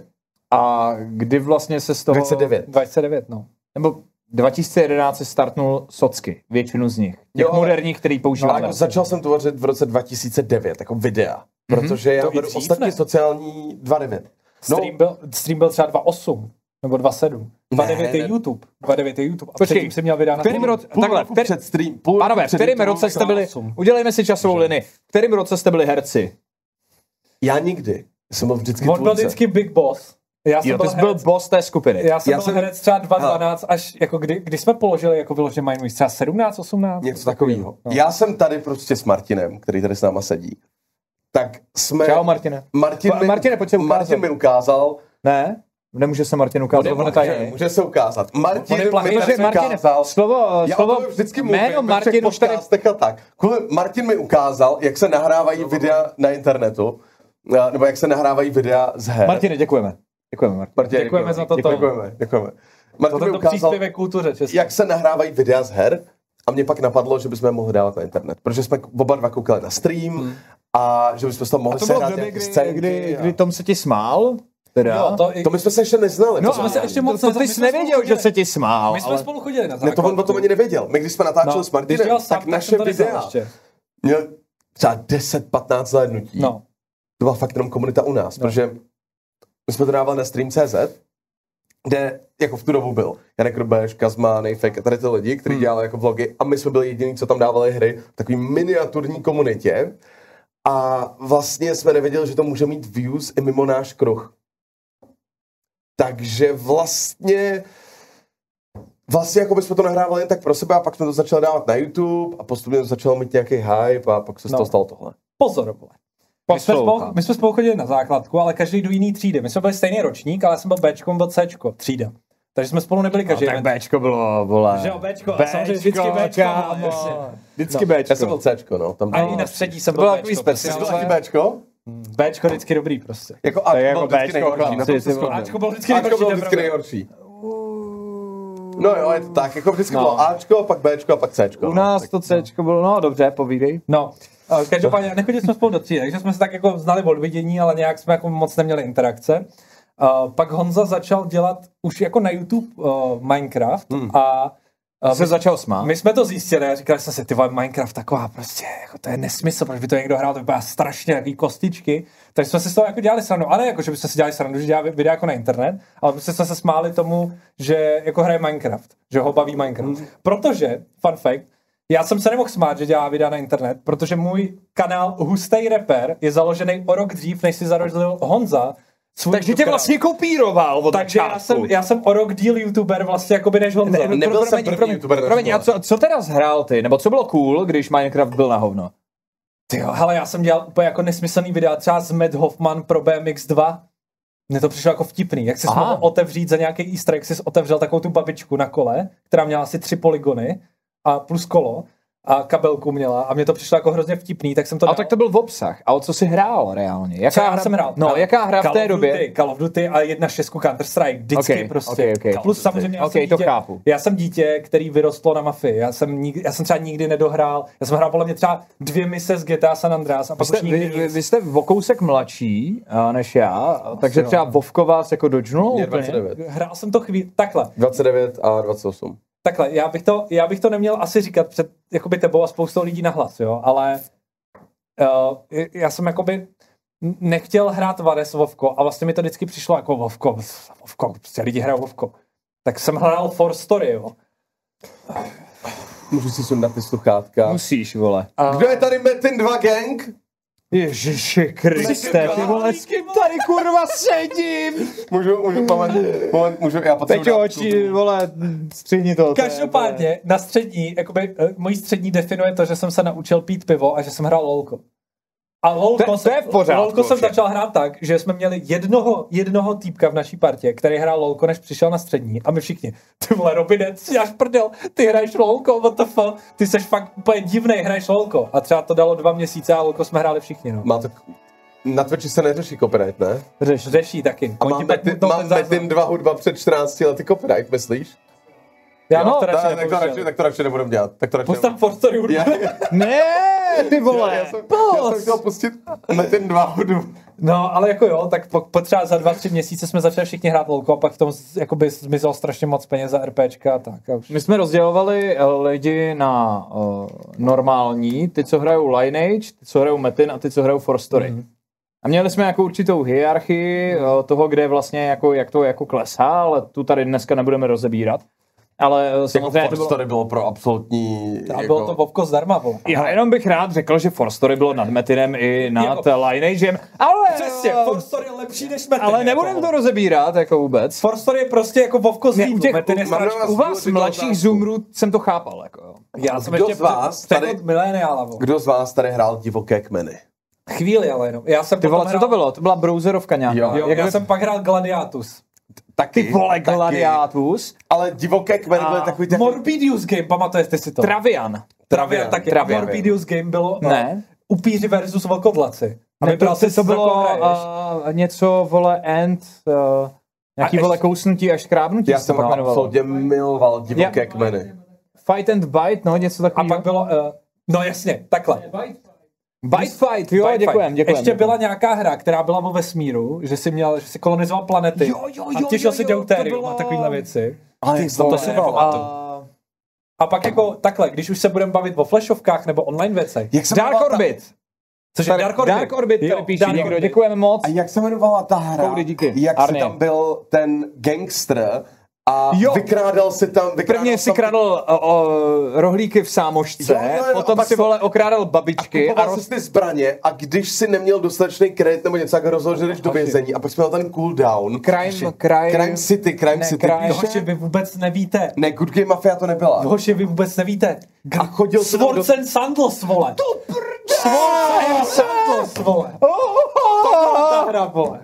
a kdy vlastně se z toho... 2009. 29, no. Nebo 2011 se startnul socky, většinu z nich. Těch Jo, moderních, který No, používáme. jako začal jsem tvořit v roce 2009, jako videa. Protože já beru dřív, ostatně ne? sociální 2.9. No, Stream, byl, stream byl třeba 2.8 nebo 2.7. 2.9 je. YouTube. 2.9 je YouTube. A Počkej, předtím jsem měl videa na kterým roce, půl takhle, před stream, půl Pánové, v YouTubem roce jste byli, udělejme si časovou linii, v kterém roce jste byli herci? Já nikdy. Jsem byl vždycky On byl tvůrce. vždycky Big Boss. Já jsem Jo, ty byl jsi byl herec, boss té skupiny. já jsem Já byl jsem- herec třeba 2.12 až jako kdy, kdy jsme položili jako vyloženě Mindwise, třeba 17, 18? Něco takového. No. Já jsem tady prostě s Martinem, který tady s náma sedí. Tak jsme... Čau, Martine. Martin mi, Martine, pojď se ukázat. Martin mi ukázal, Ne? Nemůže se Martin ukázat, on je může, může se ukázat. Martin On je mi tady ukázal, slovo, já slovo, vždycky mluvím, jméno Martin už tady, tak. Kvůli Martin mi ukázal, jak se nahrávají videa na internetu, nebo jak se nahrávají videa z her. Martine, děkujeme. Děkujeme, Martin. Martin, Děkujeme za toto. Děkujeme, děkujeme. Martin to ukázal, příspěvek kultuře české. jak se nahrávají videa z her a mě pak napadlo, že bychom je mohli dávat na internet, protože jsme oba dva koukali na stream Hmm. a že bychom tam mohli sehrát nějaké kdy, scénky. kdy, a- kdy Tom se ti smál, teda. Jo, to, i, To my jsme se ještě neznali. no, to jsme se ještě moc to, to ty my jsi jsme spolu nevěděl, že chodili. se ti smál, my jsme ale... spolu chodili na ne, to on o tom ani nevěděl. My když jsme natáčeli no, s Martinem, tak tak naše videa ještě. měl třeba 10-15 zhlédnutí. No. To byla fakt jenom komunita u nás, No. protože my jsme to dávali na stream.cz, kde jako v tu dobu byl Janek Rubeš, Kazma, Nejfek a tady ty lidi, kteří Hmm. dělali jako vlogy a my jsme byli jediní, co tam dávali hry v takové miniaturní komunitě a vlastně jsme nevěděli, že to může mít views i mimo náš kruh. Takže vlastně Vlastně jako bychom to nahrávali jen tak pro sebe a pak jsme to začali dávat na YouTube a postupně to začalo mít nějaký hype a pak se z No. toho stalo tohle. Pozor, vole. My jsme, spolu, my jsme spolu chodili na základku, ale každý do jiný třídy. My jsme byli stejný ročník, ale já jsem byl Bčko, byl Cčko, třída. Takže jsme spolu nebyli No, každý. tak den. Bčko bylo, vole. Že jo, Bčko, a samozřejmě vždycky Bčko, kámo. jasně. Vždycky No. Bčko. Já jsem byl Cčko, no. Tam A i na střední jsem byl bylo Bčko. takový prostě, speciál. Jsi byl taky Bčko? Bčko vždycky dobrý prostě. Jako Tak Ačko jako bylo vždycky Bčko, nejhorší. Ačko bylo vždycky Ačko nejhorší, bylo to je vždycky nejhorší. No jo, je to tak, jako vždycky No. bylo Ačko, pak Bčko a pak Cčko. U no. nás Tak- to Cčko bylo, no dobře, povídej. No, každopádně nechodili jsme spolu do třídy, takže jsme se tak jako znali od vidění, ale nějak jsme jako moc neměli interakce. Uh, pak Honza začal dělat už jako na YouTube uh, Minecraft Hmm. a uh, Se začal smát. my jsme to zjistili a říkali jsme si, ty vole, Minecraft taková prostě, jako to je nesmysl, proč by to někdo hrál, to vypadá strašně jaký kostičky. Takže jsme si z toho jako dělali srandu, ale jako, že bychom si dělali srandu, že dělá videa jako na internet, ale my jsme se smáli tomu, že jako hraje Minecraft, že ho baví Minecraft. Protože, fun fact, Já jsem se nemohl smát, že dělá videa na internet, protože můj kanál Hustej Reper je založený o rok dřív, než si založil Honza. Svůj Takže tě vlastně kopíroval od Takže já jsem, já jsem o rok díl youtuber vlastně jakoby než Honza. Ne, ne, nebyl jsem první promiň, youtuber promiň, a co, co teda zhrál ty? Nebo co bylo cool, když Minecraft byl na hovno? Ty jo, hele, já jsem dělal úplně jako nesmyslný videa, třeba z Matt Hoffman pro BMX2. Mně to přišlo jako vtipný. Jak jsi mohl otevřít za nějaký easter egg, jsi otevřel takovou tu babičku na kole, která měla asi tři polygony a plus kolo a kabelku měla a mě to přišlo jako hrozně vtipný, tak jsem to A dal. tak to byl v obsah. A o co jsi hrál reálně? Jaká Co já hra- jsem hrál? No, jaká hra v Call té of době? Duty, Call of Duty a jedna šestku Counter Strike. Vždycky Ok, prostě. ok, ok. Plus samozřejmě já Ok, jsem to dítě, chápu. Já jsem dítě, který vyrostlo na mafii. Já jsem, nikdy, já jsem třeba nikdy nedohrál. Já jsem hrál podle mě třeba dvě mise z GTA San Andreas a Vy pak jste, už nikdy vy, vy, vy jste o kousek mladší než já, takže jo. třeba Vovko vás jako. 29. Hrál jsem to chvíli. Takhle. 29 a 28. Takhle, já bych, to, já bych to neměl asi říkat před jakoby tebou a spoustou lidí na hlas, jo, ale uh, já jsem jakoby nechtěl hrát Vades Vovko a vlastně mi to vždycky přišlo jako Vovko, Vovko, prostě lidi hrajou Vovko. Tak jsem hrál For Story, jo. Můžu si sundat ty sluchátka. Musíš, vole. A Kdo je tady Metin 2 gang? Ježiši Kriste, ty vole, s kým tady kurva sedím? Můžu, můžu, moment, moment, můžu, já potřebuji Teď oči, vole, střední to. Každopádně na střední, jakoby, uh, mojí střední definuje to, že jsem se naučil pít pivo a že jsem hrál lolko. A lolko, To- to jsem, je v pořádku, lolko jsem začal hrát tak, že jsme měli jednoho, jednoho týpka v naší partě, který hrál lolko, než přišel na střední a my všichni, ty vole Robine, ty jáš prdel, ty hraješ lolko, what the fuck, ty seš fakt úplně divnej, hraješ lolko. A třeba to dalo dva měsíce a lolko jsme hráli všichni, no. Má to, na Twitchi se neřeší copyright, ne? Řeš, řeší taky. A Oni mám, ti pak Metin, mutnou mám ten záznam. Metin 2 hudba před 14 lety copyright, myslíš? Já No, to radši Tak, tak, to radši, tak to radši nebudem dělat. Tak to radši Pust tam For Story hudbu. já, Ne, ty vole. já, jsem, já jsem chtěl pustit Metin 2 hudbu. No, ale jako jo, tak po, po třeba za dva, tři měsíce jsme začali všichni hrát lolko a pak v tom jakoby zmizelo strašně moc peněz za RPčka a tak. A už. My jsme rozdělovali eh, lidi na uh, normální, ty, co hrajou Lineage, ty, co hrajou Metin a ty, co hrajou For Story. Mhm. A měli jsme jako určitou hierarchii eh, toho, kde vlastně jako, jak to jako klesá, ale tu tady dneska nebudeme rozebírat. Ale eh, Jako samozřejmě to Force bylo... Story bylo pro absolutní... A jako, bylo to Vovko zdarma, vole. Já jenom bych rád řekl, že For Story bylo nad Metinem i nad Jo. Lineagem, ale, Přesně, For Story je lepší než Metin. ale nebudem to rozebírat jako vůbec. For Story je prostě jako Vovko z Ne, u těch- Metin je U vás mladších zoomerů jsem to chápal. Jako, jo. Já jsem Kdo ještě z vás tady-. Kdo z vás tady hrál divoké kmeny? Chvíli ale jenom. Já jsem Ty vole, co to bylo? To byla browserovka nějaká. Jo, Jo, Jak já jsem pak hrál Gladiatus. Taky. Ty vole, taky. Gladiatus. Ale divoké kmeny byly A takový... ten- Morbidius Game, pamatujete si to? Travian. Travian taky. Travian. Morbidius Game bylo no, Ne. upíři versus vlkodlaci. A Ne, vybral to, si, to za bylo uh, něco, vole, end, uh, nějaký A vole ještě- kousnutí až škrábnutí. Já se jsem to jmenovalo. absolutně miloval divoké kmeny. Fight and Bite, no, něco A takového. pak bylo, uh, no jasně, takhle. Bite Fight, jo, Bite děkujem, děkujem. Ještě byla nějaká hra, která byla o vesmíru, že si měl, že si kolonizoval planety. Jo, jo, a jo, těšil jo, si deuterium to bylo- a takovýhle věci. Ale to to si nepamatuju. A... A pak jako takhle, když už se budeme bavit o flashovkách nebo online věcech. Jak se Dark jmenovala ta- Orbit. Což je Dark Orbit. Dark Orbit Jo, píše Dark někdo, děkujeme moc. A jak se jmenovala ta hra? Koudy, díky. Jak Arny. se tam byl ten gangster a Jo. vykrádal si tam... Vykrádal Prvně si tam- kradl o, o, rohlíky v sámošce, Jo, jo, jo, a potom si vole okrádal babičky a Kupoval roz... si ty zbraně a když si neměl dostatečný kredit nebo něco, tak rozhodl, že jdeš do vězení a pak jsi měl ten cooldown. Crime, crime, Crime City, Crime Ne, City. Crime-? Hoši, vy vůbec nevíte. Ne, Good Game Mafia to nebyla. Hoši, vy vůbec nevíte. A chodil si tam do... Swords and Sandals, vole. To Swords and Sandals, vole. Ta hra, vole.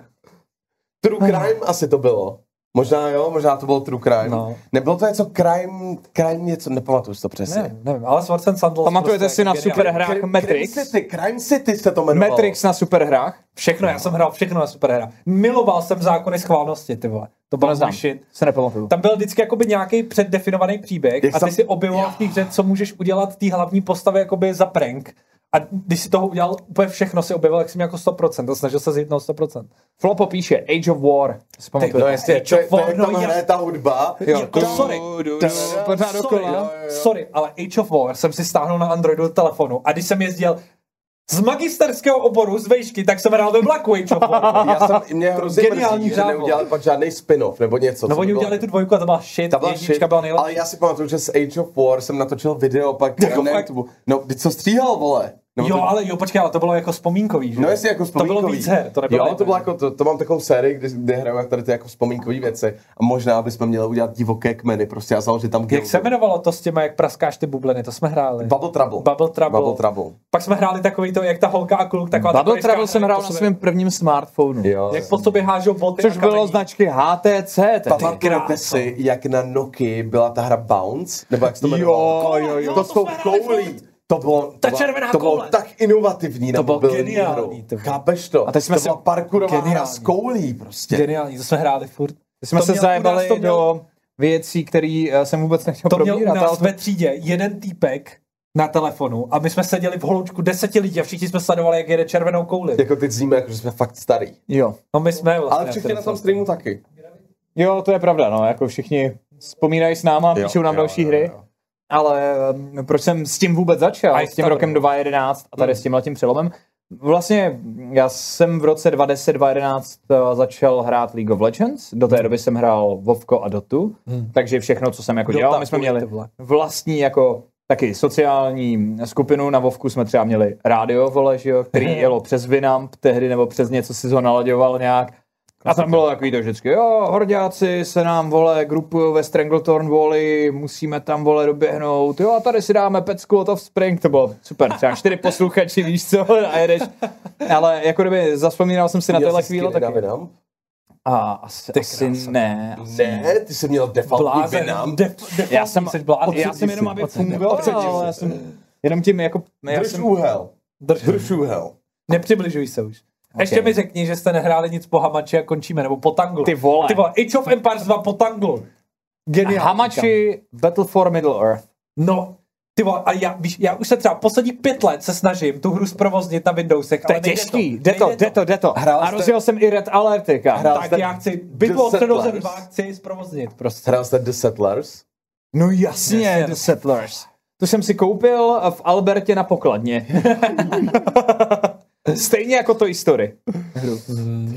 True Crime asi to bylo. Možná jo, možná to bylo True Crime. No. Nebylo to něco Crime, Crime něco, nepamatuju si to přesně. Ne, nevím, ale Swords and Sandals. Pamatujete prostě si na geniální. superhrách Crime Matrix? City, Crime City se to jmenovalo. Matrix na superhrách? Všechno, já jsem hrál všechno na superhra. Miloval jsem zákony schválnosti, ty vole. To bylo můj shit. Se nepamatuju. Tam byl vždycky jakoby nějaký předdefinovaný příběh Jak a ty jsem- si objevoval v té hře, co můžeš udělat té hlavní postavě jakoby za prank. A když si toho udělal úplně všechno, si objevil, jak jsi měl jako 100%, to snažil se zjít 100%. Flopo píše Age of War. Pamatujete? No jasně, Age to, je- of to, je, War, no tam hraje ta hudba. Jo, sorry. Pořád dokola. ale Age of War jsem si stáhnul na Androidu do telefonu a když jsem jezdil z magisterského oboru z vejšky, tak jsem hrál ve Black Age of War. Já jsem, mě hrozně Geniální mrzí, že neudělali pak žádný spin-off nebo něco. No oni by bylo- udělali tu dvojku a to byla shit, Ta byla shit, byla nejlepší. ale já si pamatuju, že z Age of War jsem natočil video pak Jako na? YouTube. No, ty co stříhal, vole? No, Jo, to, ale jo, počkej, ale to bylo jako vzpomínkový, že? No jestli jako To bylo vzpomínkový. víc her, to nebylo Jo, to bylo jako, to, to mám takovou sérii, kde, kde hraju tady ty jako vzpomínkové věci. A možná bychom měli udělat divoké kmeny, prostě a založit tam Jak se jmenovalo to s těma, jak praskáš ty bubliny, to jsme hráli. Bubble Trouble. Bubble Trouble. Bubble Trouble. Pak jsme hráli takový to, jak ta holka a kluk, taková ta Bubble koryška Trouble jsem hrál na svém prvním smartphonu. Jo. Jak po sobě hážou boty Což bylo kamení. značky HTC. Pamatujete si, jak na Nokia byla ta hra Bounce? Nebo jak se to Jo, jmenovalo? jo, jo. To to hráli koulí. To bylo, to Ta bylo- červená to bylo koule. tak inovativní na To bylo geniální, to bylo. Chápeš to? A teď jsme to byla parkourová hra Geniální. s koulí prostě. Geniální, to jsme hráli furt. jsme To se zajebali to měl- do věcí, které eh, jsem vůbec nechtěl To měl u probírat. nás ale ve třídě jeden týpek na telefonu a my jsme seděli v hloučku deseti lidí a všichni jsme sledovali, jak jede červenou kouli. Jako teď zníme, jako, že jsme fakt starý. Jo. No my jsme vlastně. Ale všichni na tom streamu taky. jo, to je pravda, no, jako všichni vzpomínají s náma, Jo, píšou nám jo, další jo, hry. jo. Ale um, proč jsem s tím vůbec začal, A s tím Star rokem Wars. 2011 a tady s tím letím přelomem? Vlastně já jsem v roce 2010-2011 eh, začal hrát League of Legends, do té doby jsem hrál Vovko a Dotu, takže všechno, co jsem jako Dota, dělal, my jsme měli vlastní jako taky sociální skupinu. Na Vovku jsme třeba měli rádio, vole, že jo, který jelo přes Winamp tehdy, nebo přes něco si ho nalaďoval nějak. A tam bylo takový to vždycky, jo, horďáci se nám, vole, grupují ve Strangletorn Valley, musíme tam, vole, doběhnout, jo, a tady si dáme pecku od Offspring, to bylo super, třeba čtyři posluchači, víš co, a jedeš. Ale jako kdyby zaspomínal jsem si na skin na taky. Winamp? A asi, Ty asi krása. ne. Asi Ne, ty jsi měl defaultní Blázen, Winamp. def, def, Já jsem, jsi blázen. já jsem jenom, aby fungoval, ale já jsem jenom tím jako, já Drž jsem, úhel. Drž. Drž úhel. Nepřibližuj se už. Ještě mi řekni, že jste nehráli nic po Hamači a končíme, nebo po Tanglu. Ty vole. Ty vole, Age of Empires 2 po Tanglu. Geniální. Hamachi Battle for Middle Earth. No, ty vole, a já, víš, já už se třeba posledních pět let se snažím tu hru zprovoznit na Windowsech, To je ale nejde těžký, to. jde to, jde to, jde to. Hrál A jste- rozjel jsem i Red Alerty. Hrál Tak jste já chci, The bitvu o středozem Settlers? 2 chci zprovoznit prostě. Hrál jste The Settlers? No jasně, Jasně. The Settlers. To jsem si koupil v Albertě na pokladně. Stejně jako to Story.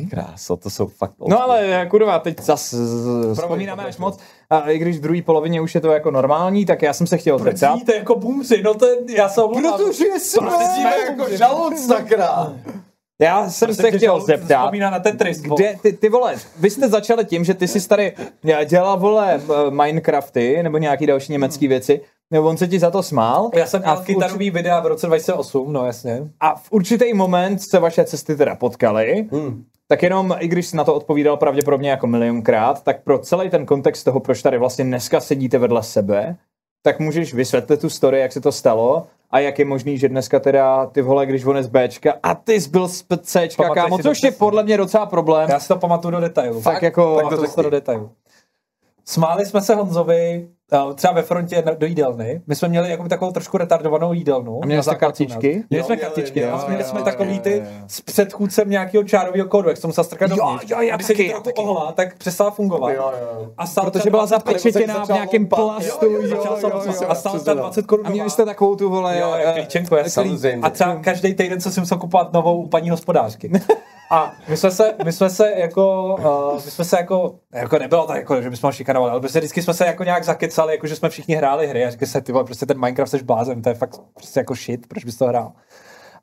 Krása, to jsou fakt No ale kurva, teď zas z- vzpomínáme až moc. A i když v druhé polovině už je to jako normální, tak já jsem se chtěl zeptat. Vidíte jako boomři, no to je, já se omlouvám. Protože jsme... Jsme jako žalud, sakra. Já jsem se chtěl zeptat, Vzpomíná na Tetris. Kde, ty, ty vole, vy jste začali tím, že ty jsi tady dělal, vole, eh, Minecrafty, nebo nějaký další německý věci, nebo on se ti za to smál. Já jsem a měl v, kytarový videa v roce 2008, no jasně. a v určitý moment se vaše cesty teda potkaly, Hmm. tak jenom, i když jsi na to odpovídal pravděpodobně jako milionkrát, tak pro celý ten kontext toho, proč tady vlastně dneska sedíte vedle sebe, tak můžeš vysvětlit tu story, jak se to stalo a jak je možný, že dneska teda ty vole, když on je z Bčka a ty jsi byl z Cčka, Pamatuješ kámo, což je podle mě docela problém. Já si to pamatuju do detailu. Tak jako- tak tak to to do detailu. Smáli jsme se Honzovi třeba ve frontě do jídelny. My jsme měli jako takovou trošku retardovanou jídelnu. A měli na jste kartičky? Měli Jo, jsme kartičky. jo, a měli jo, jsme jo, takový jo, ty jo. s předchůdcem nějakého čárového kódu, jak jsem se strkat Jo, dovnitř. jo, a když se taky, ti trochu taky. ohla, tak přestala fungovat. Jo, jo. A stál Protože byla 20 korun. zapečetěná v začal nějakém plastu. Jo, jo, jo, jo, jsem jo, jo. a stál třeba 20 korun. A měli jste takovou tu, vole, Jo, eh, klíčenku, samozřejmě. A třeba každý týden jsem si musel kupovat novou u paní hospodářky. A my jsme se, my jsme se jako, uh, my jsme se jako, jako nebylo tak jako, že bychom ho šikanovali, ale prostě vždycky jsme se jako nějak zakecali, jako že jsme všichni hráli hry a říkali se, ty vole, prostě ten Minecraft jsi blázen, to je fakt prostě jako shit, proč bys to hrál.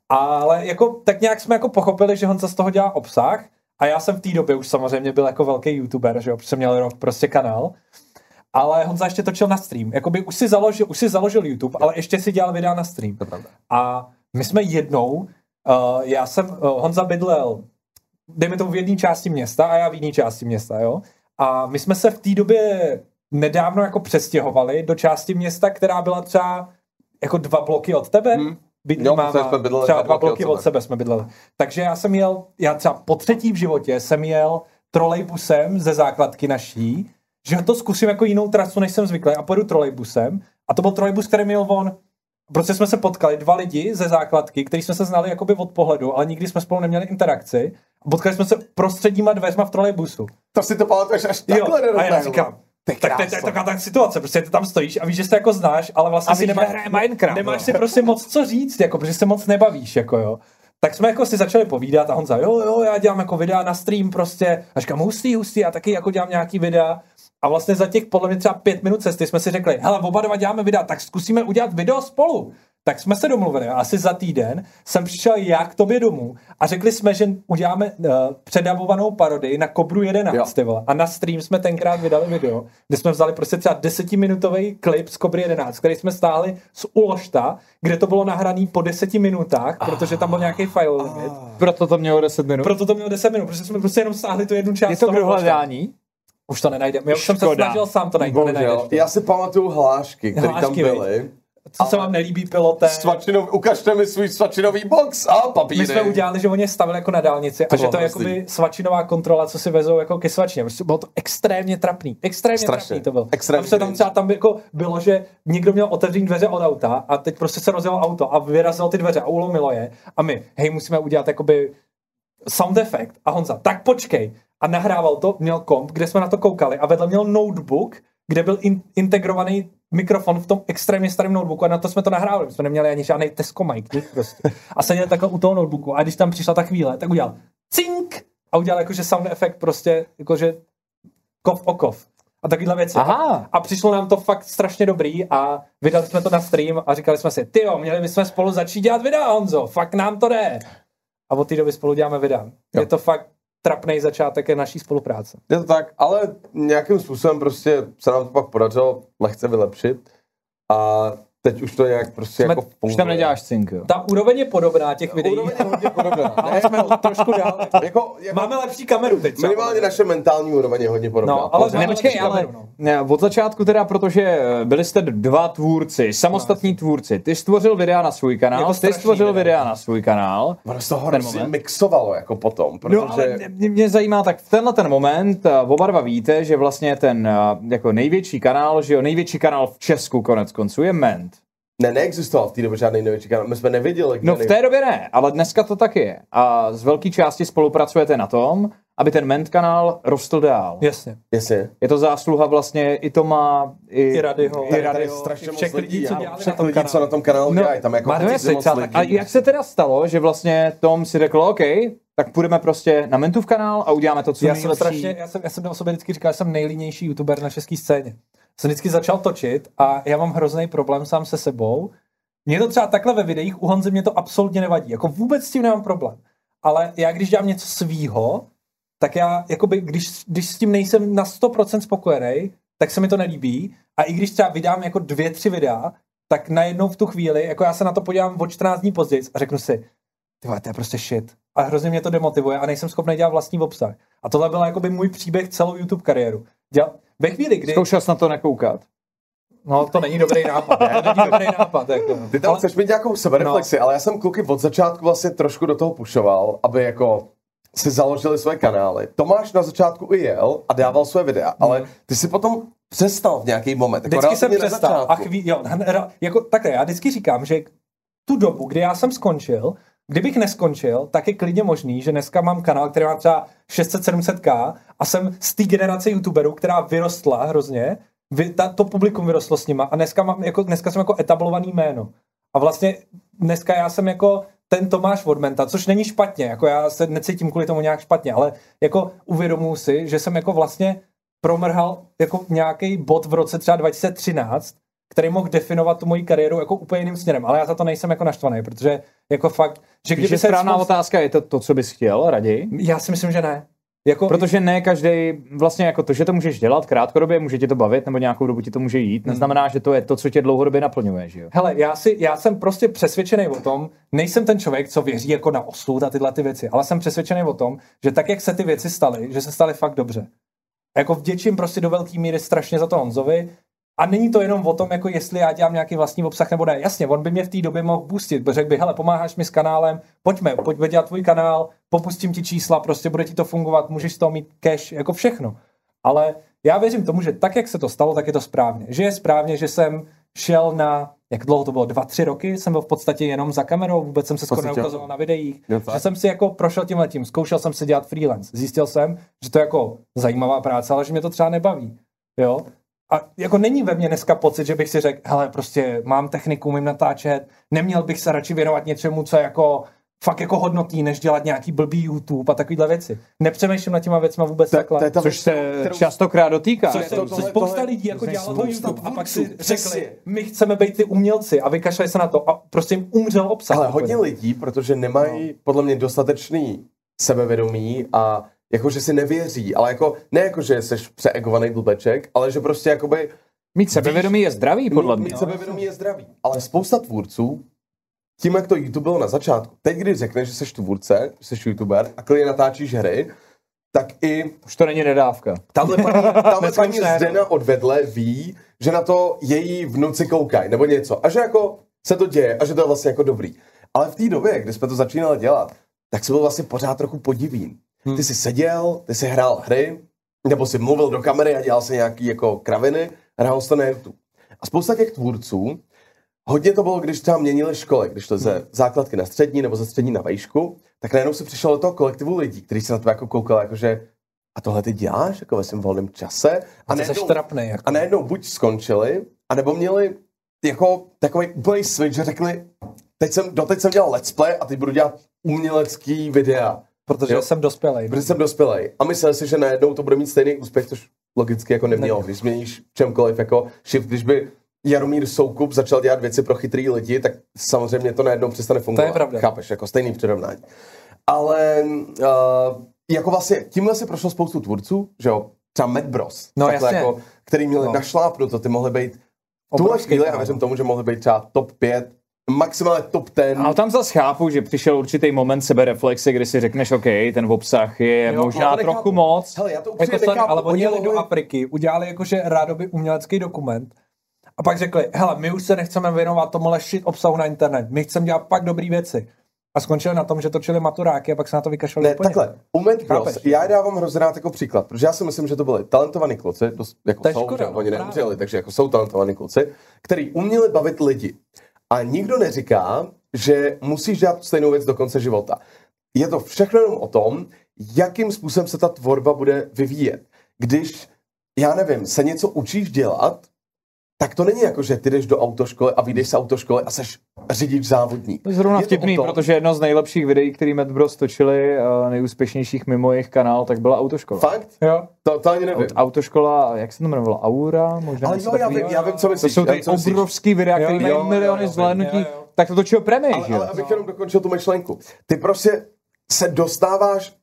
Ale jako, tak nějak jsme jako pochopili, že Honza z toho dělá obsah a já jsem v té době už samozřejmě byl jako velký youtuber, že jo, protože jsem měl rok prostě kanál. Ale Honza ještě točil na stream. Jakoby už si založil, už si založil YouTube, ale ještě si dělal videa na stream. A my jsme jednou, uh, já jsem, uh, Honza bydlel, dejme tomu v jedné části města a já v jiné části města, jo. A my jsme se v té době nedávno jako přestěhovali do části města, která byla třeba jako dva bloky od tebe. Hmm. Bydlí Jo, máma, jsme bydleli třeba dva bloky od sebe. sebe jsme bydleli. Takže já jsem jel, já třeba po třetí v životě jsem jel trolejbusem ze základky naší, že to zkusím jako jinou trasu, než jsem zvyklý a pojedu trolejbusem. A to byl trolejbus, který měl von. Protože jsme se potkali dva lidi ze základky, kteří jsme se znali jakoby od pohledu, ale nikdy jsme spolu neměli interakci. A potkali jsme se prostředníma dveřma v trolejbusu. To si to pamatuješ až takhle Jo, a já říkám, tak to je taková ta situace, prostě ty tam stojíš a víš, že se jako znáš, ale vlastně A si že hraje Minecraft, nemáš no. si prostě moc co říct, jako, protože se moc nebavíš, jako jo. Tak jsme jako si začali povídat a Honza, jo, jo, já dělám jako videa na stream prostě. A říkám, hustý, hustý, já taky jako dělám nějaký videa. A vlastně za těch podle mě třeba pět minut cesty jsme si řekli, hele, oba dva děláme videa, tak zkusíme udělat video spolu. Tak jsme se domluvili, asi za týden jsem přišel já k tobě domů a řekli jsme, že uděláme uh, předavovanou parodii na Kobru 11, Jo. ty vole. A na stream jsme tenkrát vydali video, kde jsme vzali prostě třeba desetiminutový klip z Kobry 11, který jsme stáhli z Uložta, kde to bylo nahraný po deseti minutách, protože tam byl nějaký file limit. Proto to mělo 10 minut. Proto to mělo 10 minut, protože jsme prostě jenom stáhli tu jednu část. Je to toho dohledání? Už to nenajdeme. Já už jsem se snažil sám to najít. Já si pamatuju hlášky, které tam viď? Co se vám nelíbí, pilote? Svačinov, ukažte mi svůj svačinový box a papíry. My jsme udělali, že oni je stavili jako na dálnici a To že bylo to je jakoby svačinová kontrola, co si vezou jako ke svačině. Prostě bylo to extrémně trapný. Extrémně Strašně. trapný to bylo. Extrémně Tam se tam třeba tam jako bylo, že někdo měl otevřít dveře od auta a teď prostě se rozjelo auto a vyrazilo ty dveře a ulomilo je. A my, hej, musíme udělat jakoby sound effect. A Honza, tak počkej. A nahrával to, měl komp, kde jsme na to koukali a vedle měl notebook, kde byl in, integrovaný mikrofon v tom extrémně starém notebooku a na to jsme to nahrávali. My jsme neměli ani žádný Tesco mic, nic prostě. A seděl takhle u toho notebooku a když tam přišla ta chvíle, tak udělal cink a udělal jakože sound effect prostě, jakože kov o kov. A takovýhle věci. Aha. A přišlo nám to fakt strašně dobrý a vydali jsme to na stream a říkali jsme si, ty jo, měli bychom spolu začít dělat videa, Honzo, fakt nám to jde. A od té doby spolu děláme videa. Jo. Je to fakt trapný začátek naší spolupráce. Je to tak, ale nějakým způsobem prostě se nám to pak podařilo lehce vylepšit a teď už to nějak prostě Jsme- jako Už tam neděláš cink, jo. Ta úroveň je podobná těch videí, Úroveň je hodně podobná. ale jsme trošku dál. jako, jako Máme lepší kameru teď. minimálně naše mentální úroveň je hodně podobná. No, ale ne, Ne, počkej, ale kameru, no. ne, od začátku teda, protože eh, byli jste dva tvůrci, samostatní tvůrci. Ty stvořil videa na svůj kanál, Jako ty stvořil videa. videa na svůj kanál. Ono z toho hrozně mixovalo jako potom, protože... No, ale mě, mě zajímá, tak v tenhle ten moment eh, oba dva víte, že vlastně ten eh, jako největší kanál, že jo, největší kanál v Česku konec konců je Ment. Ne, neexistoval v té době žádný největší kanál. My jsme nevěděli, No v té době ne, ale dneska to taky je. A z velké části spolupracujete na tom, aby ten Ment kanál rostl dál. Jasně. Jasně. Je to zásluha vlastně i Toma, i, I Radyho. i Radyho. strašně všech moc lidí, co dělali všech na tom lidí, co na tom kanálu No, dělají. Tam jako hrozně jasně, moc lidí. A jak se teda stalo, že vlastně Tom si řekl, OK, tak půjdeme prostě na Mentův kanál a uděláme to, co Já jsem strašně, já jsem, já jsem o sobě vždycky říkal, že jsem nejlínější youtuber na české scéně. Jsem vždycky začal točit a já mám hrozný problém sám se sebou. Mně to třeba takhle ve videích, u Honzy mě to absolutně nevadí. Jako vůbec s tím nemám problém. Ale já když dělám něco svýho, tak já, jakoby, když, když s tím nejsem na 100% spokojený, tak se mi to nelíbí. A i když třeba vydám jako dvě, tři videa, tak najednou v tu chvíli, jako já se na to podívám o 14 dní později a řeknu si, ty to je prostě shit. A hrozně mě to demotivuje a nejsem schopný dělat vlastní obsah. A tohle byl jakoby můj příběh celou YouTube kariéru. Děl... Ve chvíli, kdy... Zkoušel jsi na to nekoukat. No, to není dobrý nápad. ne? To není dobrý nápad. Jako. Ty tam chceš mít nějakou sebereflexi, No. ale já jsem kluky od začátku vlastně trošku do toho pušoval, aby jako si založili své kanály. Tomáš na začátku i jel a dával své videa, ale ty si potom přestal v nějaký moment. Jako Vždycky jsem přestal. A chví, jo, jako, takhle, já vždycky říkám, že tu dobu, kdy já jsem skončil, kdybych neskončil, tak je klidně možný, že dneska mám kanál, který má třeba 600-700k a jsem z té generace youtuberů, která vyrostla hrozně, vy, ta, to publikum vyrostlo s nima a dneska, mám, jako, dneska jsem jako etablovaný jméno. A vlastně dneska já jsem jako ten Tomáš Vodmenta, což není špatně, jako já se necítím kvůli tomu nějak špatně, ale jako uvědomuji si, že jsem jako vlastně promrhal jako nějaký bod v roce třeba 2013, který mohl definovat tu moji kariéru jako úplně jiným směrem, ale já za to nejsem jako naštvaný, protože jako fakt, že Když je správná mohl- otázka, je to to, co bys chtěl raději? Já si myslím, že ne. Jako, Protože ne každý, vlastně jako to, že to můžeš dělat krátkodobě, může tě to bavit, nebo nějakou dobu ti to může jít, neznamená, že to je to, co tě dlouhodobě naplňuje, že jo? Hele, já, si, já jsem prostě přesvědčený o tom, nejsem ten člověk, co věří jako na osud a tyhle ty věci, ale jsem přesvědčený o tom, že tak, jak se ty věci staly, že se staly fakt dobře. Jako vděčím prostě do velké míry strašně za to Honzovi. A není to jenom o tom, jako jestli já dělám nějaký vlastní obsah nebo ne. Jasně, on by mě v té době mohl boostit, protože řekl by, hele, pomáháš mi s kanálem, pojďme, pojďme dělat tvůj kanál, popustím ti čísla, prostě bude ti to fungovat, můžeš z toho mít cash, jako všechno. Ale já věřím tomu, že tak, jak se to stalo, tak je to správně. Že je správně, že jsem šel na, jak dlouho to bylo, dva, tři roky, jsem byl v podstatě jenom za kamerou, vůbec jsem se skoro neukazoval na videích. Jo, tak. Že jsem si jako prošel tím letím, zkoušel jsem si dělat freelance. Zjistil jsem, že to je jako zajímavá práce, ale že mě to třeba nebaví. Jo? A jako není ve mně dneska pocit, že bych si řekl, hele, prostě mám techniku, umím natáčet, neměl bych se radši věnovat něčemu, co je jako fakt jako hodnotný, než dělat nějaký blbý YouTube a takovéhle věci. Nepřemýšlím nad těma věcma vůbec To- takhle. to je ta Což se kterou- častokrát dotýká. Co, to- co, tohle- co spousta tohle- lidí jako to dělalo to YouTube a pak si řekli, my chceme být ty umělci a vykašlali se na to a prostě jim umřel obsah. Ale úplně. hodně lidí, protože nemají podle mě dostatečný sebevědomí a jako, že si nevěří, ale jako, ne jako, že jsi přeegovaný blbeček, ale že prostě jakoby Mít sebevědomí je zdravý, podle mě. mít sebevědomí je zdravý. Ale spousta tvůrců, tím, jak to YouTube bylo na začátku, teď, když řekneš, že jsi tvůrce, že jsi youtuber a klidně natáčíš hry, tak i Už to není nedávka. Tamhle paní, tamhle paní Zdena odvedle ví, že na to její vnuci koukají, nebo něco. A že jako se to děje a že to je vlastně jako dobrý. Ale v té době, kdy jsme to začínali dělat, tak si byl vlastně pořád trochu podivín. Ty jsi seděl, ty jsi hrál hry, nebo si mluvil do kamery a dělal si nějaký jako kraviny, hrál jsi to na YouTube. A spousta těch tvůrců, hodně to bylo, když třeba měnili školy, když to ze základky na střední nebo ze střední na vejšku, tak najednou se přišel do toho kolektivu lidí, kteří se na to jako koukali, jakože a tohle ty děláš jako ve svém volném čase? A to seš trapnej. Jako. a najednou buď skončili, anebo měli jako takový úplný switch, že řekli, teď jsem, doteď jsem dělal let's play a teď budu dělat umělecký videa, Protože Jo. jsem dospělej. protože jsem dospělej. A myslel si, že najednou to bude mít stejný úspěch, což logicky jako nemělo, když změníš čemkoliv jako shift, když by Jaromír Soukup začal dělat věci pro chytrý lidi, tak samozřejmě to najednou přestane fungovat. pravda. Chápeš, jako stejný přirovnání. Ale uh, jako vlastně tímhle se prošlo spoustu tvůrců, že jo, třeba Matt Bros, No, jasně. jako, který měli No. no. našlápnuto, ty mohly být v tuhle Obrovský chvíli, já věřím tomu, že mohly být třeba top 5, maximálně top 10. Ale tam zase chápu, že přišel určitý moment sebereflexe, kdy si řekneš, OK, ten obsah je Jo, možná nechápu. trochu moc. Hele, já to Jako nechápu, ale oni jeli do Afriky, udělali jakože rádoby umělecký dokument a pak řekli, hele, my už se nechceme věnovat tomuhle shit obsahu na internet, my chceme dělat pak dobré věci. A skončili na tom, že točili maturáky a pak se na to vykašlali Ne, úplně. takhle, Mad Bros, já dávám hrozně rád jako příklad, protože já si myslím, že to byli talentovaní kluci, dost, jako To jsou, škoda, že no, oni neumřeli, takže jako jsou talentovaní kluci, který uměli bavit lidi. A nikdo neříká, že musíš dělat stejnou věc do konce života. Je to všechno jenom o tom, jakým způsobem se ta tvorba bude vyvíjet. Když, já nevím, se něco učíš dělat, tak to není jako, že ty jdeš do autoškoly a vyjdeš z autoškoly a seš řidič závodník. To je zrovna Je to vtipný, o tom- protože jedno z nejlepších videí, který Mad Bros točili, uh, nejúspěšnějších mimo jejich kanál, tak byla autoškola. Fakt? Jo. To, to ani nevím. Aut- autoškola, jak se to jmenovalo? Aura? Možná Ale jo, já vím, já vím, co To myslíš. jsou já ty obrovský videa, Jo, které mají miliony jo, zhlédnutí. jo, jo. Tak to točil Premej, že Ale, jo? ale abych jenom dokončil tu myšlenku. Ty prostě se dostáváš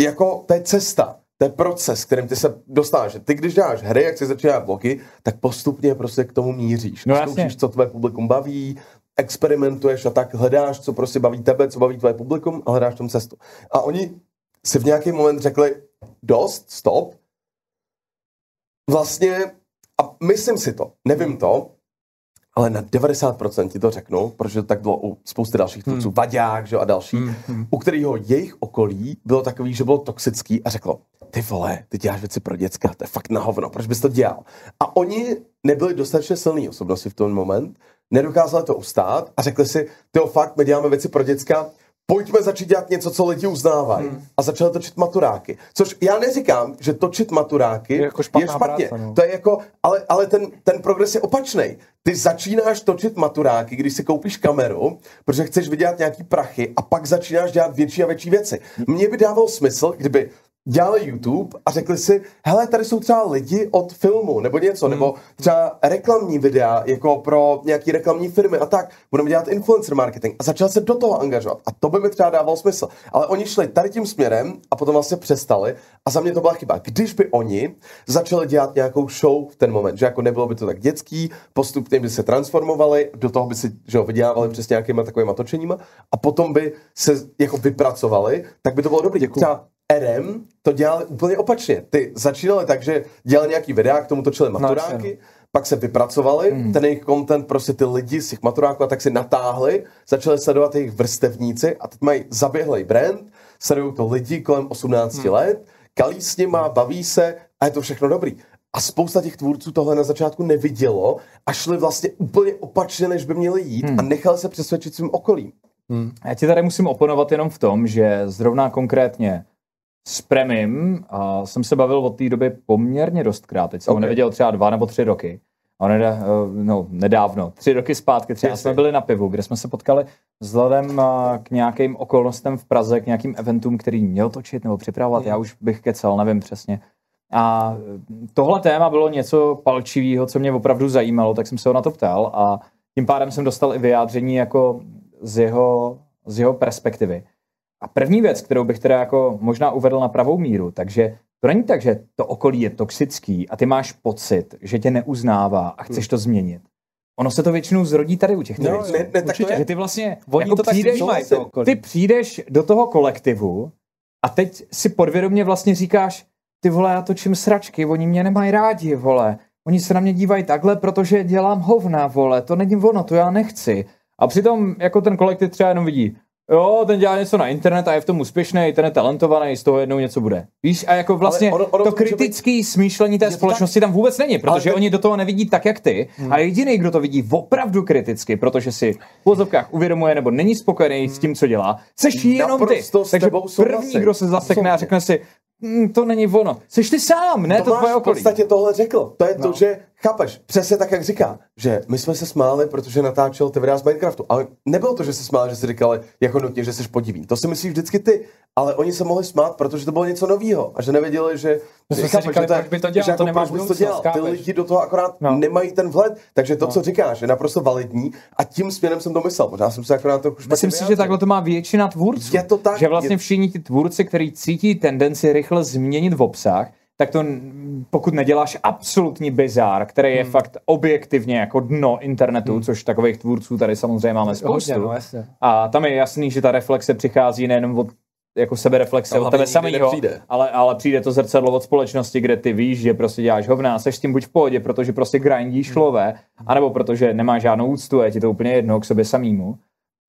jako, to je cesta, to je proces, kterým ty se dostáváš. Že Ty, když děláš hry, jak si začíná bloky, tak postupně prostě k tomu míříš. No Zkoušíš, co tvé publikum baví, experimentuješ a tak hledáš, co prostě baví tebe, co baví tvé publikum a hledáš tom cestu. A oni si v nějaký moment řekli, dost, stop. Vlastně, a myslím si to, nevím to, ale na 90% ti to řeknu, protože to tak bylo u spousty dalších tvůrců, hmm. Vaďák že, a další, hmm. hmm. u kterého jejich okolí bylo takový, že bylo toxický a řeklo, ty vole, ty děláš věci pro děcka, to je fakt na hovno, proč bys to dělal? A oni nebyli dostatečně silní osobnosti v ten moment, nedokázali to ustát a řekli si, ty fakt, my děláme věci pro děcka, pojďme začít dělat něco, co lidi uznávají. Hmm. A začali točit maturáky. Což já neříkám, že točit maturáky Je jako špatná je špatně. práce, no. To je jako, ale, ale ten, ten progres je opačný. Ty začínáš točit maturáky, když si koupíš kameru, protože chceš vydělat nějaký prachy a pak začínáš dělat větší a větší věci. Mně by dávalo smysl, kdyby dělali YouTube a řekli si, hele, tady jsou třeba lidi od filmu nebo něco, hmm. nebo třeba reklamní videa, jako pro nějaký reklamní firmy a tak, budeme dělat influencer marketing a začal se do toho angažovat. A to by mi třeba dávalo smysl. Ale oni šli tady tím směrem a potom vlastně přestali a za mě to byla chyba. Když by oni začali dělat nějakou show v ten moment, že jako nebylo by to tak dětský, postupně by se transformovali, do toho by si že jo, vydělávali přes nějakýma takovýma točeníma a potom by se jako vypracovali, tak by to bylo dobrý. Třeba RM to dělali úplně opačně. Ty začínali tak, že dělali nějaký videa, k tomu točili maturáky, jasně, pak se vypracovali, mm. ten jejich content, prostě ty lidi z těch maturáků a tak si natáhli, začali sledovat jejich vrstevníci a teď mají zaběhlej brand, sledují to lidi kolem 18 Mhm. mm. let, kalí s nima, baví se a je to všechno dobrý. A spousta těch tvůrců tohle na začátku nevidělo a šli vlastně úplně opačně, než by měli jít Mhm. mm. a nechali se přesvědčit svým okolím. Já ti tady musím oponovat jenom v tom, že zrovna konkrétně s Premim a jsem se bavil od té doby poměrně dostkrát. Teď jsem okay. ho neviděl třeba dva nebo tři roky. A neda, eh, no, nedávno, tři roky zpátky, třeba jsme byli na pivu, kde jsme se potkali vzhledem eh, k nějakým okolnostem v Praze, k nějakým eventům, který měl točit nebo připravovat, Hmm. já už bych kecal, nevím přesně. A eh, tohle téma bylo něco palčivého, co mě opravdu zajímalo, tak jsem se ho na to ptal a tím pádem jsem dostal i vyjádření jako z jeho, z jeho perspektivy. A první věc, kterou bych teda jako možná uvedl na pravou míru, takže to není tak, že to okolí je toxický a ty máš pocit, že tě neuznává a chceš to změnit. Ono se to většinou zrodí tady u těch No, ne, ne, tak to Že je. ty vlastně Oni jako to tak přijdeš, to ty přijdeš do toho kolektivu a teď si podvědomě vlastně říkáš, ty vole, já točím sračky, oni mě nemají rádi, vole. Oni se na mě dívají takhle, protože dělám hovna, vole, to není ono, to já nechci. A přitom jako ten kolektiv třeba jenom vidí, jo, ten dělá něco na internet a je v tom úspěšný, ten je talentovaný, z toho jednou něco bude. Víš, a jako vlastně ono- ono to může být- kritické smýšlení té společnosti tam vůbec není, protože ten- oni do toho nevidí tak, jak ty. Hmm. A jediný, kdo to vidí opravdu kriticky, protože si v vozovkách uvědomuje nebo není spokojený s tím, co dělá, seš jenom ty. Hmm. Naprosto s Takže první, kdo se zasekne a řekne si, "Hm, to není ono. Seš ty sám, ne to, Tomáš tvoje v okolí. podstatě tohle řekl. To je to, že chápeš, přesně tak, jak říká, že my jsme se smáli, protože natáčel ty videa z Minecraftu. Ale nebylo to, že se smáli, že si říkali jako nutně, že jsi podivný. To si myslíš vždycky ty. Ale oni se mohli smát, protože to bylo něco nového a že nevěděli, že. My jsme si říkali, proč by to dělal, že jako to nemá proč bys to dělal. Ty lidi do toho akorát No. nemají ten vhled. Takže to, co říkáš, je naprosto validní a tím směrem jsem to myslel. Možná jsem se akorát trochu špatně Myslím si, že takhle to má většina tvůrců. Je to tak, Že vlastně je- všichni ti tvůrci, kteří cítí tendenci rychle změnit v obsah, tak to pokud neděláš absolutní bizár, který Hmm. je fakt objektivně jako dno internetu, což takových tvůrců tady samozřejmě máme spoustu. Hodně, no, jasně. A tam je jasný, že ta reflexe přichází nejenom od jako sebereflexe od tebe samého, ale, ale přijde to zrcadlo od společnosti, kde ty víš, že prostě děláš hovna a seš s tím buď v pohodě, protože prostě grindíš Hmm. lové, anebo protože nemáš žádnou úctu a je ti to úplně jedno k sobě samýmu.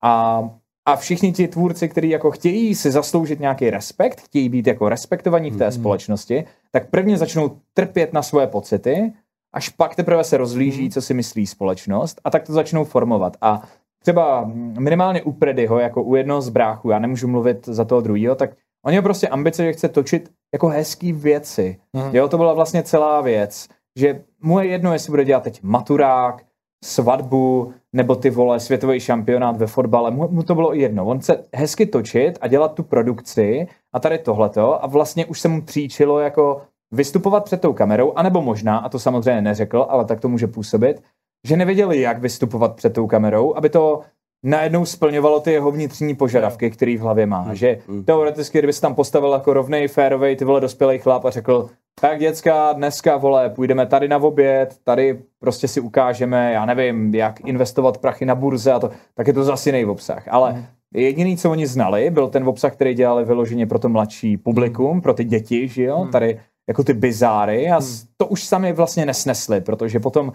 A, a všichni ti tvůrci, kteří jako chtějí si zasloužit nějaký respekt, chtějí být jako respektovaní v té společnosti, tak prvně začnou trpět na svoje pocity, až pak teprve se rozlíží, co si myslí společnost a tak to začnou formovat. A třeba minimálně u Predyho, jako u jednoho z bráchů, já nemůžu mluvit za toho druhého, tak on měl prostě ambice, že chce točit jako hezký věci. Mhm. Jo, to byla vlastně celá věc, že mu je jedno, jestli bude dělat teď maturák, svatbu, nebo ty vole světový šampionát ve fotbale, mu, mu to bylo jedno. On chce hezky točit a dělat tu produkci a tady tohleto a vlastně už se mu příčilo jako vystupovat před tou kamerou, anebo možná, a to samozřejmě neřekl, ale tak to může působit, že nevěděli, jak vystupovat před tou kamerou, aby to najednou splňovalo ty jeho vnitřní požadavky, který v hlavě má. Že teoreticky, kdyby se tam postavil jako rovnej, férovej, ty vole dospělý chlap a řekl, tak děcka, dneska, vole, půjdeme tady na oběd, tady prostě si ukážeme, já nevím, jak investovat prachy na burze a to, tak je to zase jiný obsah. Ale jediný, co oni znali, byl ten obsah, který dělali vyloženě pro to mladší publikum, pro ty děti, že jo, tady jako ty bizáry a to už sami vlastně nesnesli, protože potom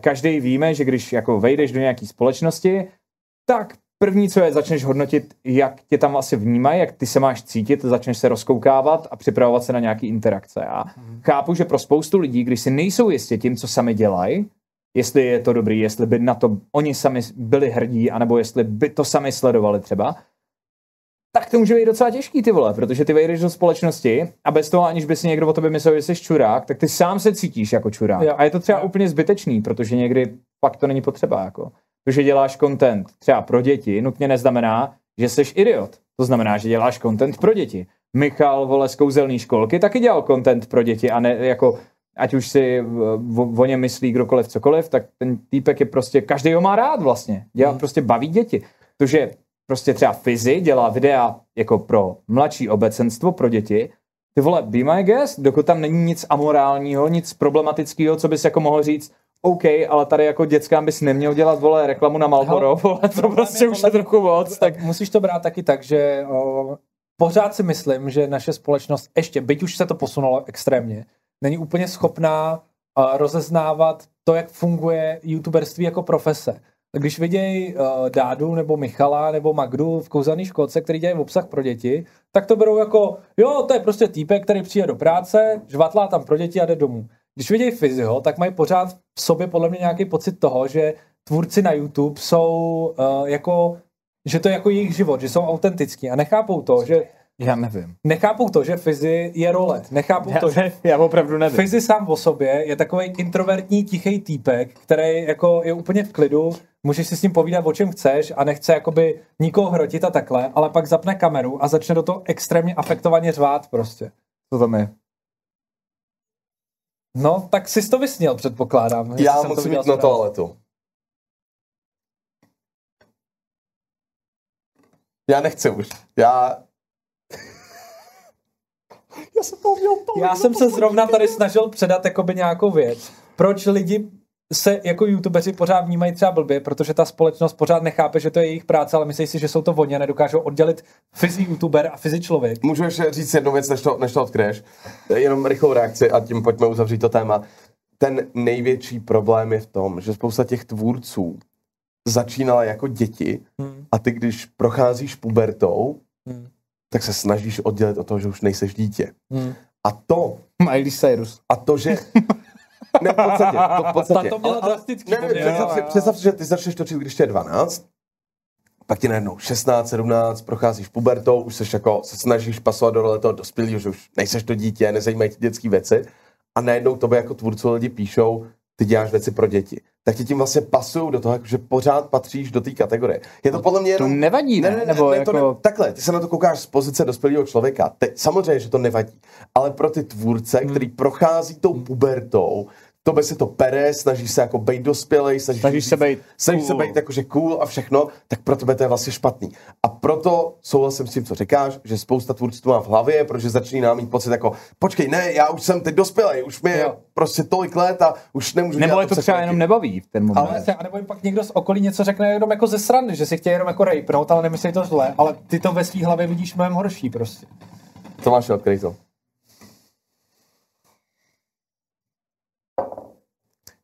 každý víme, že když jako vejdeš do nějaké společnosti, tak první, co je, začneš hodnotit, jak tě tam asi vnímají, jak ty se máš cítit, začneš se rozkoukávat a připravovat se na nějaký interakce. A chápu, že pro spoustu lidí, když si nejsou jistě tím, co sami dělají, jestli je to dobrý, jestli by na to oni sami byli hrdí, anebo jestli by to sami sledovali třeba, tak to může být docela těžký, ty vole, protože ty vejdeš do společnosti a bez toho, aniž by si někdo o tobě myslel, že jsi čurák, tak ty sám se cítíš jako čurák. Jo. A je to třeba úplně zbytečný, protože někdy fakt to není potřeba. Jako. To, že děláš content třeba pro děti, nutně neznamená, že jsi idiot. To znamená, že děláš content pro děti. Michal, vole, z kouzelný školky, taky dělal content pro děti a ne jako ať už si v- o, o něm myslí kdokoliv cokoliv, tak ten týpek je prostě, každý ho má rád vlastně. Dělá, Hmm. prostě baví děti. To, že prostě třeba Fizi dělá videa jako pro mladší obecenstvo, pro děti, ty vole, be my guest, dokud tam není nic amorálního, nic problematického, co bys jako mohl říct, OK, ale tady jako dětskám bys neměl dělat, vole, reklamu na Malboro, vole, to prostě je už je trochu moc, tak musíš to brát taky tak, že o, pořád si myslím, že naše společnost ještě, byť už se to posunulo extrémně, není úplně schopná a, rozeznávat to, jak funguje youtuberství jako profese. Když vidějí uh, Dádu nebo Michala nebo Magdu v kouzelné školce, který dělají obsah pro děti, tak to berou jako, jo, to je prostě týpek, který přijde do práce, žvatlá tam pro děti a jde domů. Když vidějí Fyzio, tak mají pořád v sobě podle mě nějaký pocit toho, že tvůrci na YouTube jsou uh, jako že to je jako jejich život, že jsou autentický a nechápou to, že Já nevím. Nechápou to, že Fizi je role. Nechápou Já, to, že já opravdu nevím. Fizi sám o sobě je takový introvertní, tichý týpek, který jako je úplně v klidu, můžeš si s ním povídat o čem chceš a nechce jakoby nikoho hrotit a takhle, ale pak zapne kameru a začne do toho extrémně afektovaně řvát prostě. Co tam je? No, tak jsi to vysněl, předpokládám. Já jsem to musím jít na toaletu. Já nechci už. Já... Já jsem to Já jsem se zrovna tady snažil předat jakoby nějakou věc. Proč lidi se jako youtubeři pořád vnímají třeba blbě, protože ta společnost pořád nechápe, že to je jejich práce, ale myslí si, že jsou to oni a nedokážou oddělit fyzi youtuber a fyzi člověk. Můžu ještě říct jednu věc, než to, než to odkryješ? Jenom rychlou reakci a tím pojďme uzavřít to téma. Ten největší problém je v tom, že spousta těch tvůrců začínala jako děti Hmm. a ty, když procházíš pubertou, Hmm. tak se snažíš oddělit od toho, že už nejseš dítě. Hmm. A to, Miley Cyrus. a to, že... Ne, v podstatě, to v podstatě. Ta to měla drastický Ne, ne, představ, si, představ si, že ty začneš točit, když tě je 12, pak ti najednou 16, 17, procházíš pubertou, už seš jako, se snažíš pasovat do role toho dospělého, že už nejseš to dítě, nezajímají tě dětské věci a najednou tobě jako tvůrcu lidi píšou, ty děláš věci pro děti. Tak ti tím vlastně pasují do toho, že pořád patříš do té kategorie. Je to podle mě To jenom... nevadí, ne? Ne, ne, ne, Nebo ne, jako... to ne, takhle, ty se na to koukáš z pozice dospělého člověka. Te, samozřejmě, že to nevadí. Ale pro ty tvůrce, hmm. který prochází tou pubertou, to by se to pere, snaží se jako být dospělej, snaží, Snažíš se být snaží se cool. být jakože cool a všechno, tak pro tebe to je vlastně špatný. A proto souhlasím s tím, co říkáš, že spousta tvůrců to má v hlavě, protože začíná mít pocit jako, počkej, ne, já už jsem teď dospělej, už mi je Jo. prostě tolik let a už nemůžu Nebo dělat je to třeba jenom nebaví v ten moment. Ale a nebo jim pak někdo z okolí něco řekne jenom jako ze srandy, že si chtějí jenom jako rejpnout, ale nemyslí to zle, ale ty to ve svý hlavě vidíš mnohem horší prostě. Tomáš, odkryj to.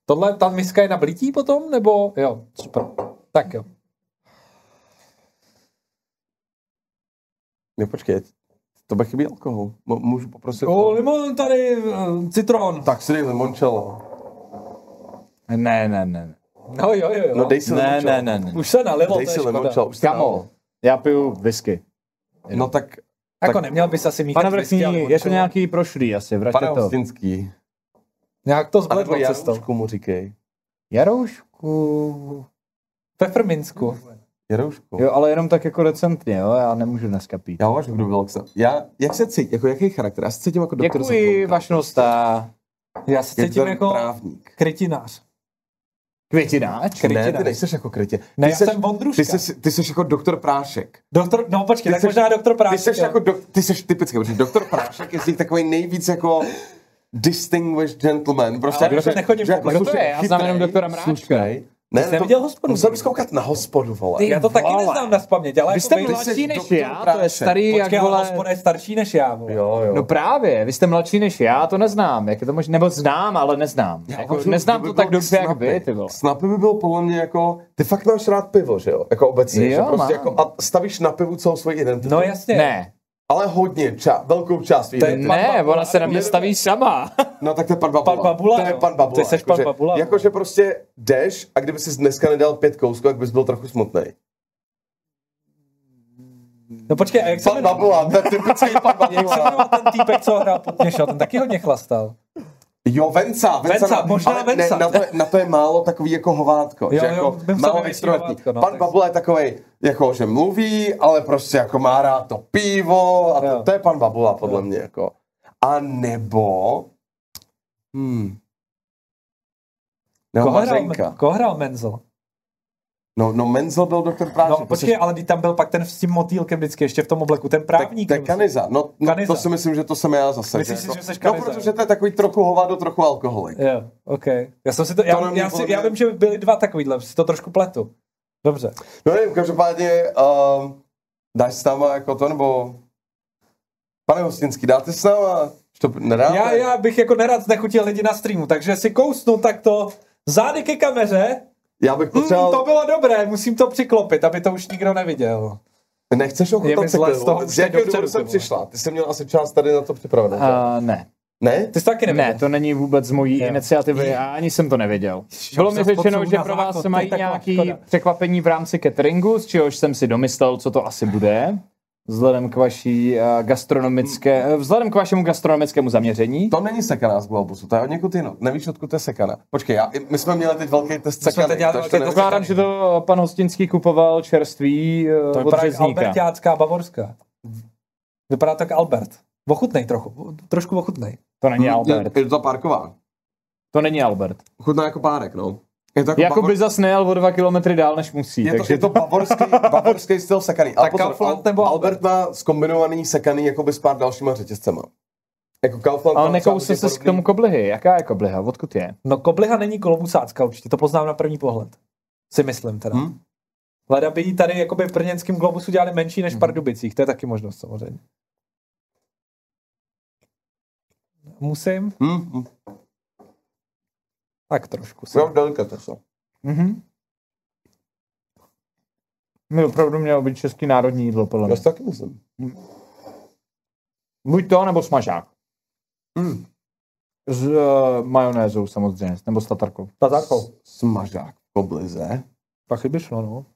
Tohle, ta miska je na blití potom, nebo jo, super. Tak jo. Ne, počkej, to by chybí alkohol. Mo- Můžu poprosit? O, limon tady, uh, citron. Tak si dej limoncello. Ne, ne, ne. ne. No jo, jo, jo. No dej si Ne, limoncello. ne, ne, ne. Už se nalilo, Dej to je si škoda. limoncello, už se Kamo, nalilo. já piju whisky. No tak, Jako tak- neměl bys asi míchat Pane Vrchní, je to nějaký prošlý asi, vraťte pane to. Hostinský. Nějak to zbledlo cestou. Jaroušku mu říkej. Jaroušku. Pfefferminsku. Jaroušku. Jo, ale jenom tak jako decentně, jo, já nemůžu dneska pít. Já kdo byl Alexa. Já, jak se cítím, jako jaký charakter? Já se cítím jako doktor Děkuji, vašnosta. Já se cítím jako právník. krytinář. Květináč? Kry- Ne, ty nejseš jako krytě. Ne, ty já seš, jsem Vondruška. ty jsi, ty jsi jako doktor Prášek. Doktor, no počkej, Ty tak seš- možná doktor Ty Prášek. jsi jo. jako, dok, ty jsi typický, protože doktor Prášek je z nich takový nejvíc jako distinguished gentleman. Prostě Ale jako, to nechodím že jako? Kdo to je? Já znám jenom doktora Mráčka. Ne, jsi neviděl hospodu? Musel bys koukat na hospodu, vole. Já to taky vole. neznám na spaměť, ale Vy jako jste vy- mladší jsi než já, to je starý Počkej, jak vole... hospoda je starší než já, vole. Jo, jo. No právě, vy jste mladší než já, to neznám. Jak je to možné? Nebo znám, ale neznám. Já Jako, uvažuji, neznám by to tak dobře, jak Snapy. vy, ty vole. Snapy by byl podle mě jako, ty fakt máš rád pivo, že jo? Jako obecně, Jo, že prostě mám. jako, a stavíš na pivu celou svoji identitu. No jasně. Ne, Ale hodně, ča, velkou část To je pan ne, Babula. ona se na mě staví sama. No tak to je pan Babula. Pan Babula, To je jo. pan Babula. Ty seš pan jakože- Babula, no. Jakože prostě jdeš a kdyby si dneska nedal pět kousků, tak bys byl trochu smutný. No počkej, a jak se Pan jmenuje? Babula, je typický pan Jak se Babula. jmenoval ten týpek, co hrál pod Měšel? Ten taky hodně chlastal. Jo, Venca, Venca, Venca, možná ale Venca. Ne, na, to, je- na to je málo takový jako hovátko. Jo, že jo, jako vím, málo extrovertní. no, pan tak- Babula je takový, jako že mluví, ale prostě jako má rád to pivo a Jo. to, to je pan Babula podle Jo. mě jako. A nebo... Hmm. Nebo Koho hrál, koho hrál Menzel? No, no Menzel byl doktor Prášek. No počkej, ale když tam byl pak ten s tím motýlkem vždycky ještě v tom obleku, ten Tak, právník. co? Kaniza. No, no Kaniza. to si myslím, že to jsem já zase. Myslíš že si, jako- že jsi No, Kaniza, protože jo? to je takový trochu hovado, trochu alkoholik. Jo, OK. Já jsem si to, já, To mě já, si, já vím, že byly dva takovýhle, si to trošku pletu. Dobře. No nevím, každopádně um, dáš s náma jako to, nebo... Pane Hostinský, dáte s náma? To nedáte? Já, já bych jako nerad znechutil lidi na streamu, takže si kousnu takto zády ke kameře. Já bych Hmm, potřeboval... to bylo dobré, musím to přiklopit, aby to už nikdo neviděl. Nechceš ochutnat zle z toho Z jakého důvodu jsem přišla? Ty jsi měl asi čas tady na to připravenou. že? Uh, ne. Ne? Ty jsi to taky neviděl. Ne, to není vůbec z mojí Jo. iniciativy, já ani jsem to nevěděl. Bylo mi řečeno, že pro vás se mají škoda. překvapení v rámci cateringu, z čehož jsem si domyslel, co to asi bude. Vzhledem k vaší uh, gastronomické, uh, vzhledem k vašemu gastronomickému zaměření. To není sekaná z globusu, to je od někud jinot. Nevíš, odkud to je sekaná. Počkej, já, my jsme měli teď velký test sekany. Předpokládám, že to pan Hostinský kupoval čerství uh, To od vypadá. Albertácká bavorská. Vypadá tak Albert. Ochutnej trochu, trošku ochutnej. To není Albert. Je, je to párková. To není Albert. Chutná jako párek, no. Je to jako, Jako bavor- by zas nejel o dva kilometry dál, než musí. je to, takže je to bavorský, bavorský styl sekaný. Ale Tak pozor, Kaufland Al- nebo Albert má zkombinovaný sekaný jakoby s pár dalšíma řetězcema. Jako Kaufland Ale nekousl se k tomu koblihy. Jaká je kobliha? Odkud je? No kobliha není kolobusácka určitě, to poznám na první pohled. Si myslím teda. Hm? Leda by jí tady jakoby v brněnském globusu dělali menší než v Pardubicích, to je taky možnost samozřejmě. Musím? Hm, hm. Tak trošku. Si. Jo, delikatesa. Mhm. My opravdu mělo být český národní jídlo, podle Já mě. si taky myslím. Buď to, nebo smažák. Hm. S uh, majonézou samozřejmě, nebo s tatarkou. Tatarkou. S- Smažák v koblize. Taky by šlo, no.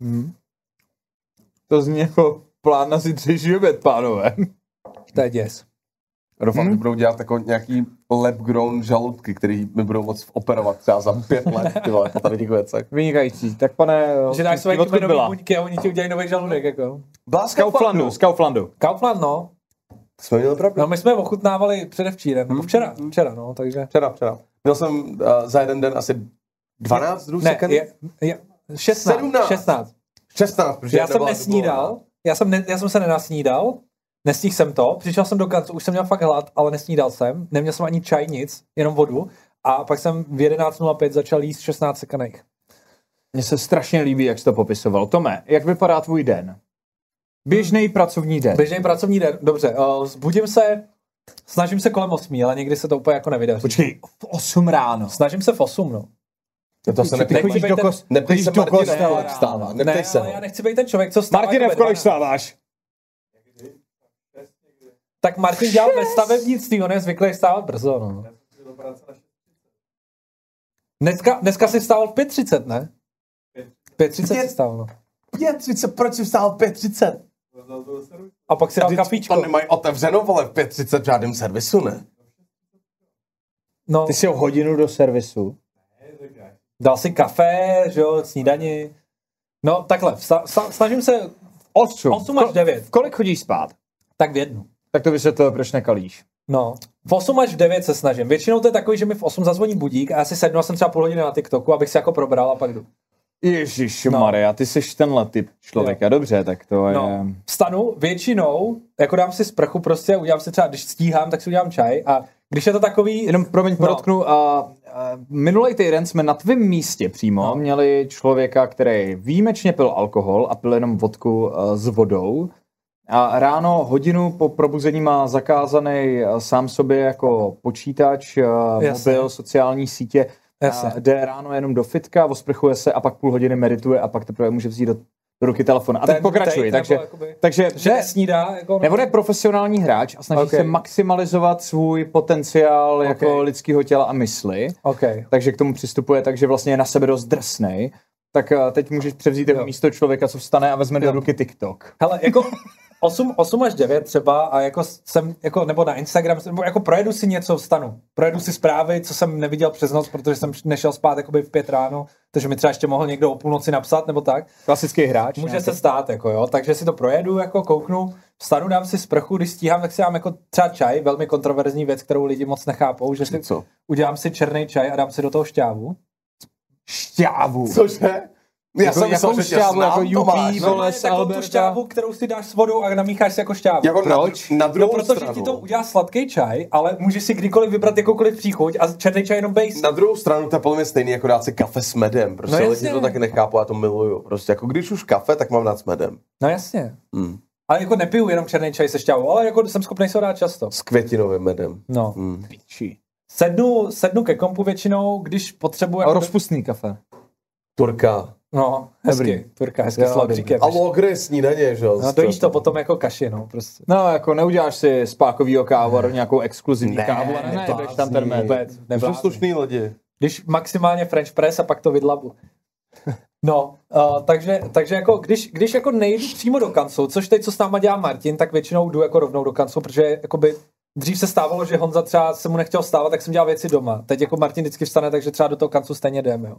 Hmm. To zní jako plán na zítřejší oběd, pánové. To je děs. Doufám, Hm? že budou dělat jako nějaký lab grown žaludky, který mi budou moc operovat třeba za pět let, ty vole, po tady těch věcech. Vynikající. Tak pane, Že dáš odkud kmenový buňky a oni ti udělají nový žaludek, jako. Byla Z Kauflandu, z Kauflandu. Kaufland, no. Jsme měli pravdu. No my jsme ochutnávali předevčírem, nebo včera, včera, no, takže. Včera, včera. Měl jsem uh, za jeden den asi 12 druhů Ne, je, je, 16, 17. 16. 16, protože Já jsem nesnídal, já jsem, ne, já jsem se nenasnídal, nestihl jsem to, přišel jsem do kanclu, už jsem měl fakt hlad, ale nesnídal jsem, neměl jsem ani čaj, nic, jenom vodu. A pak jsem v 11.05 začal jíst 16 sekaných. Mně se strašně líbí, jak jsi to popisoval. Tome, jak vypadá tvůj den? Běžný pracovní den. Běžný pracovní den, dobře, uh, zbudím se, snažím se kolem 8, ale někdy se to úplně jako nevydaří. Počkej, v 8 ráno. Snažím se v 8, no. To se Ty neptej, chodíš být do, kos, neptej chodíš se do kostela. vstává. Neptej ne, se já nechci být ten člověk, co stává Martine, jako v ve kolik 12. vstáváš? Tak Martin dělal ve stavebnictví, on je zvyklý stávat brzo, no. Dneska, dneska si vstával v 5.30, ne? 5.30 si vstával, no. 5.30, proč jsi vstál v 5.30? A pak si dal kafíčko. To nemají otevřenou, vole, v 5.30 v žádném servisu, ne? No, Ty jsi o hodinu do servisu. dal si kafe, že jo, snídani. No, takhle, snažím se 8. 8 až 9, V kolik chodíš spát? tak v jednu. Tak to vysvětlil, proč nekalíš. No, v 8 až 9 se snažím. Většinou to je takový, že mi v 8 zazvoní budík a já si sednu a jsem třeba půl hodiny na TikToku, abych si jako probral a pak jdu. Ježíš No. Maria, ty jsi tenhle typ člověka. Dobře, tak to je... No, vstanu většinou, jako dám si sprchu prostě, udělám si třeba, když stíhám, tak si udělám čaj a když je to takový, Jenom promiň, No. podotknu, a, a minulý týden jsme na tvém místě přímo No. měli člověka, který výjimečně pil alkohol a pil jenom vodku a, s vodou. A ráno hodinu po probuzení má zakázaný a, sám sobě jako počítač, a, Jasně. mobil, sociální sítě. Jasně. A jde ráno jenom do fitka, osprchuje se a pak půl hodiny medituje a pak teprve může vzít do, do ruky telefon. A teď Ten pokračuji. Takže, nebo jakoby- takže že ne, nesnídá, jako, nebo je profesionální hráč a snaží Ok. se maximalizovat svůj potenciál jako Ok. lidského těla a mysli, OK. takže k tomu přistupuje tak, že vlastně je na sebe dost drsnej. Tak eh, teď můžeš převzít jeho Jo. místo člověka, co vstane a vezme do Jo. ruky TikTok. Hele, jako 8, 8 až 9 třeba a jako jsem, jako, nebo na Instagram, nebo jako projedu si něco, vstanu. Projedu si zprávy, co jsem neviděl přes noc, protože jsem nešel spát jakoby v pět ráno, takže mi třeba ještě mohl někdo o půlnoci napsat nebo tak. Klasický hráč. Může ne? se stát, jako jo, takže si to projedu, jako kouknu, vstanu, dám si sprchu, když stíhám, tak si dám jako třeba čaj, velmi kontroverzní věc, kterou lidi moc nechápou, že si Co? udělám si černý čaj a dám si do toho šťávu. Šťávu. Cože? Já Jako- jsem myslel, jakou šťávu, jako Yuppie, Tomáš. vole, Ne, z takovou tu šťávu, kterou si dáš s vodou a namícháš si jako šťávu. Jako na, Proč? na No, druhou protože stranu. ti to udělá sladký čaj, ale můžeš si kdykoliv vybrat jakoukoliv příchuť a černý čaj jenom base. Na druhou stranu to je podle mě stejný jako dát si kafe s medem. Prostě No no, jasně. lidi to taky nechápu, já to miluju. Prostě jako když už kafe, tak mám dát s medem. No jasně. Hmm. Ale jako nepiju jenom černý čaj se šťávou, ale jako jsem schopný se ho dát často. S květinovým medem. No. Hmm. Piči. Sednu, sednu ke kompu většinou, když potřebuji... A Jako rozpustný kafe. Turka. No, hezky. Dobrý. Turka, hezky Jo, s labříkem. A logry snídaně, že jo? No, dojíš to potom jako kaši, no, prostě. No, jako neuděláš si spákovýho kávu, nějakou exkluzivní Ne, kávu a ne, neblázni. nebudeš tam ten med. Vůbec, To jsou slušný lidi. Když maximálně French press a pak to vydlabu. No, uh, takže, takže jako, když, když jako nejdu přímo do kanclu, což teď, co s náma dělá Martin, tak většinou jdu jako rovnou do kanclu, protože jakoby dřív se stávalo, že Honza třeba se mu nechtěl stávat, tak jsem dělal věci doma. Teď jako Martin vždycky vstane, takže třeba do toho kanclu stejně jdeme, jo.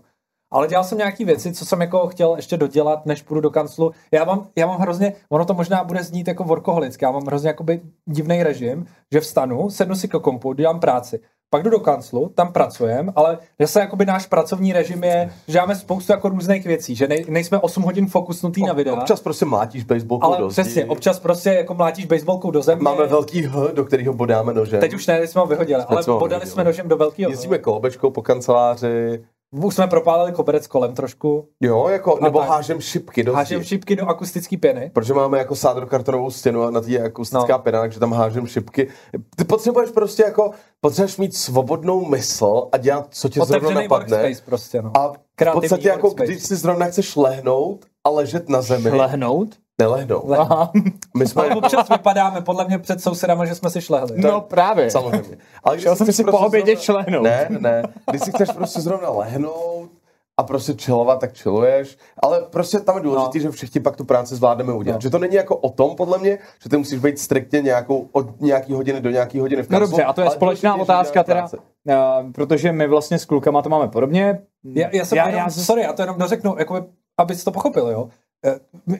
Ale dělal jsem nějaký věci, co jsem jako chtěl ještě dodělat, než půjdu do kanclu. Já mám, já mám hrozně, ono to možná bude znít jako workoholicky, já mám hrozně jakoby divný režim, že vstanu, sednu si k kompu, dělám práci, pak jdu do kanclu, tam pracujem, ale zase jakoby náš pracovní režim je, že máme spoustu jako různých věcí, že nej, nejsme 8 hodin fokusnutý na videa. Občas prostě mlátíš baseballkou ale do zdi. přesně, občas prostě jako mlátíš baseballkou do země. Máme velký H, do kterého bodáme nožem. Teď už ne, jsme ho vyhodili, ale jsme podali vyhodili. jsme nožem do velkého. Jezdíme kolobečkou po kanceláři. Už jsme propálili koberec kolem trošku. Jo, jako, A nebo tak. hážem šipky do Hážem zdi. šipky do akustické pěny. Protože máme jako sádrokartonovou stěnu a na té je akustická No. pěna, takže tam hážem šipky. Ty potřebuješ prostě jako, potřebuješ mít svobodnou mysl a dělat, co tě zrovna Otevřený napadne. workspace prostě, no. A v Kreativní podstatě jako, workspace. když si zrovna chceš lehnout a ležet na zemi, Lehnout? Nelehnout. Aha. My jsme, Ale občas vypadáme podle mě před sousedama, že jsme si šlehli. No právě. samozřejmě. Ale když Šel jsem si po obědě zrovna- šlehnout. Ne, ne. Když si chceš prostě zrovna lehnout a prostě chillovat, tak chilluješ. Ale prostě tam je důležité, No. že všichni pak tu práci zvládneme udělat. No. Že to není jako o tom, podle mě, že ty musíš být striktně nějakou, od nějaký hodiny do nějaký hodiny v No kanclu, dobře, a to je ale společná otázka teda, práci. uh, protože my vlastně s klukama to máme podobně. Já, já jsem já, já, jenom, já, sorry, já to jenom dořeknu, jako, abys to pochopil, jo. Eh, my-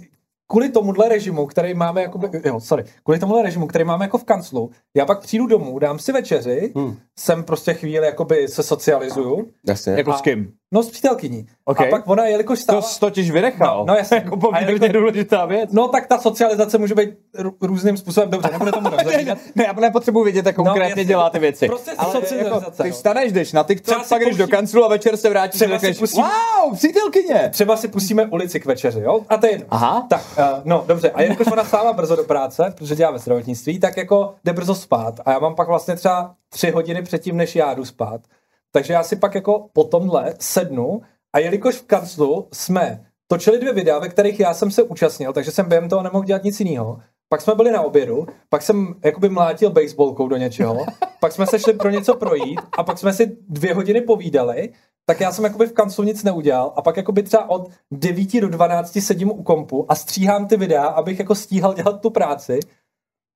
Kvůli tomuhle režimu, který máme, jakoby, jo, sorry, kvůli tomuhle režimu, který máme jako v kanclu, já pak přijdu domů, dám si večeři, Hmm. jsem prostě chvíli jakoby se socializuju, Jasně. jako a- s kým? No s přítelkyní. Ok. A pak ona, jelikož To stává... jsi totiž vynechal. No, no jasně. jako poměrně jako- důležitá věc. No tak ta socializace může být r- různým způsobem, dobře, nebude tomu rozhodně. Ne, já nepotřebuji vědět, jak konkrétně jasně. dělá ty věci. Prostě Ale socializace, jako, ty no. vstaneš, jdeš na Třeba TikTok, si pak jdeš do kanclu a večer se vrátíš a Třeba si řekneš, pustím- wow, přítelkyně. Třeba si pustíme ulici k večeři, jo? A to je jedno. Aha. Tak, uh, no dobře, a jelikož ona stává brzo do práce, protože dělá ve zdravotnictví, tak jako jde brzo spát. A já mám pak vlastně třeba tři hodiny předtím, než já jdu spát. Takže já si pak jako po tomhle sednu a jelikož v kanclu jsme točili dvě videa, ve kterých já jsem se účastnil, takže jsem během toho nemohl dělat nic jiného. Pak jsme byli na obědu, pak jsem jakoby mlátil baseballkou do něčeho, pak jsme se šli pro něco projít a pak jsme si dvě hodiny povídali, tak já jsem jakoby v kanclu nic neudělal a pak jakoby třeba od 9 do 12 sedím u kompu a stříhám ty videa, abych jako stíhal dělat tu práci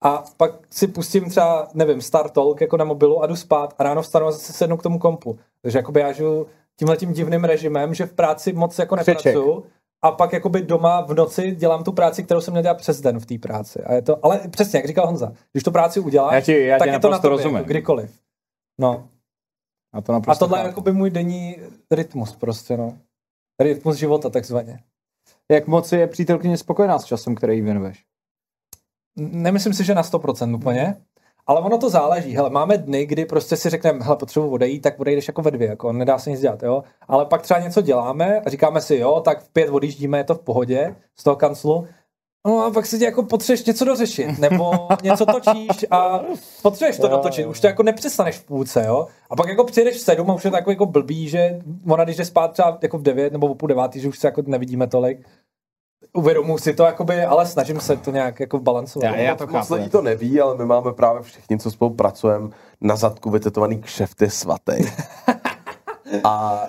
a pak si pustím třeba, nevím, Star Talk jako na mobilu a jdu spát a ráno vstanu a zase sednu k tomu kompu. Takže jakoby já žiju tímhle tím divným režimem, že v práci moc jako nepracuju a pak jakoby doma v noci dělám tu práci, kterou jsem měl dělat přes den v té práci. A je to, ale přesně, jak říkal Honza, když tu práci uděláš, Já ti- já tak je to na tobě, rozumím. jako kdykoliv. No. A to A tohle je jakoby můj denní rytmus prostě, no. Rytmus života takzvaně. Jak moc je přítelkyně spokojená s časem, který jí věnuješ? Nemyslím si, že na 100% úplně, ale ono to záleží. Hele, máme dny, kdy prostě si řekneme, hele, potřebuji odejít, tak odejdeš jako ve dvě, jako nedá se nic dělat, jo. Ale pak třeba něco děláme a říkáme si, jo, tak v pět odjíždíme, je to v pohodě z toho kanclu. No a pak si tě jako potřebuješ něco dořešit, nebo něco točíš a potřebuješ to dotočit, už to jako nepřestaneš v půlce, jo. A pak jako přijdeš v sedm a už je to jako, jako blbý, že ona když jde spát třeba jako v devět nebo v půl devátý, že už se jako nevidíme tolik. Uvědomuji si to, jakoby, ale snažím se to nějak jako balancovat. Já- já to Moc lidí to neví, ale my máme právě všichni, co spolu pracujeme, na zadku vytetovaný kšefty svatý. A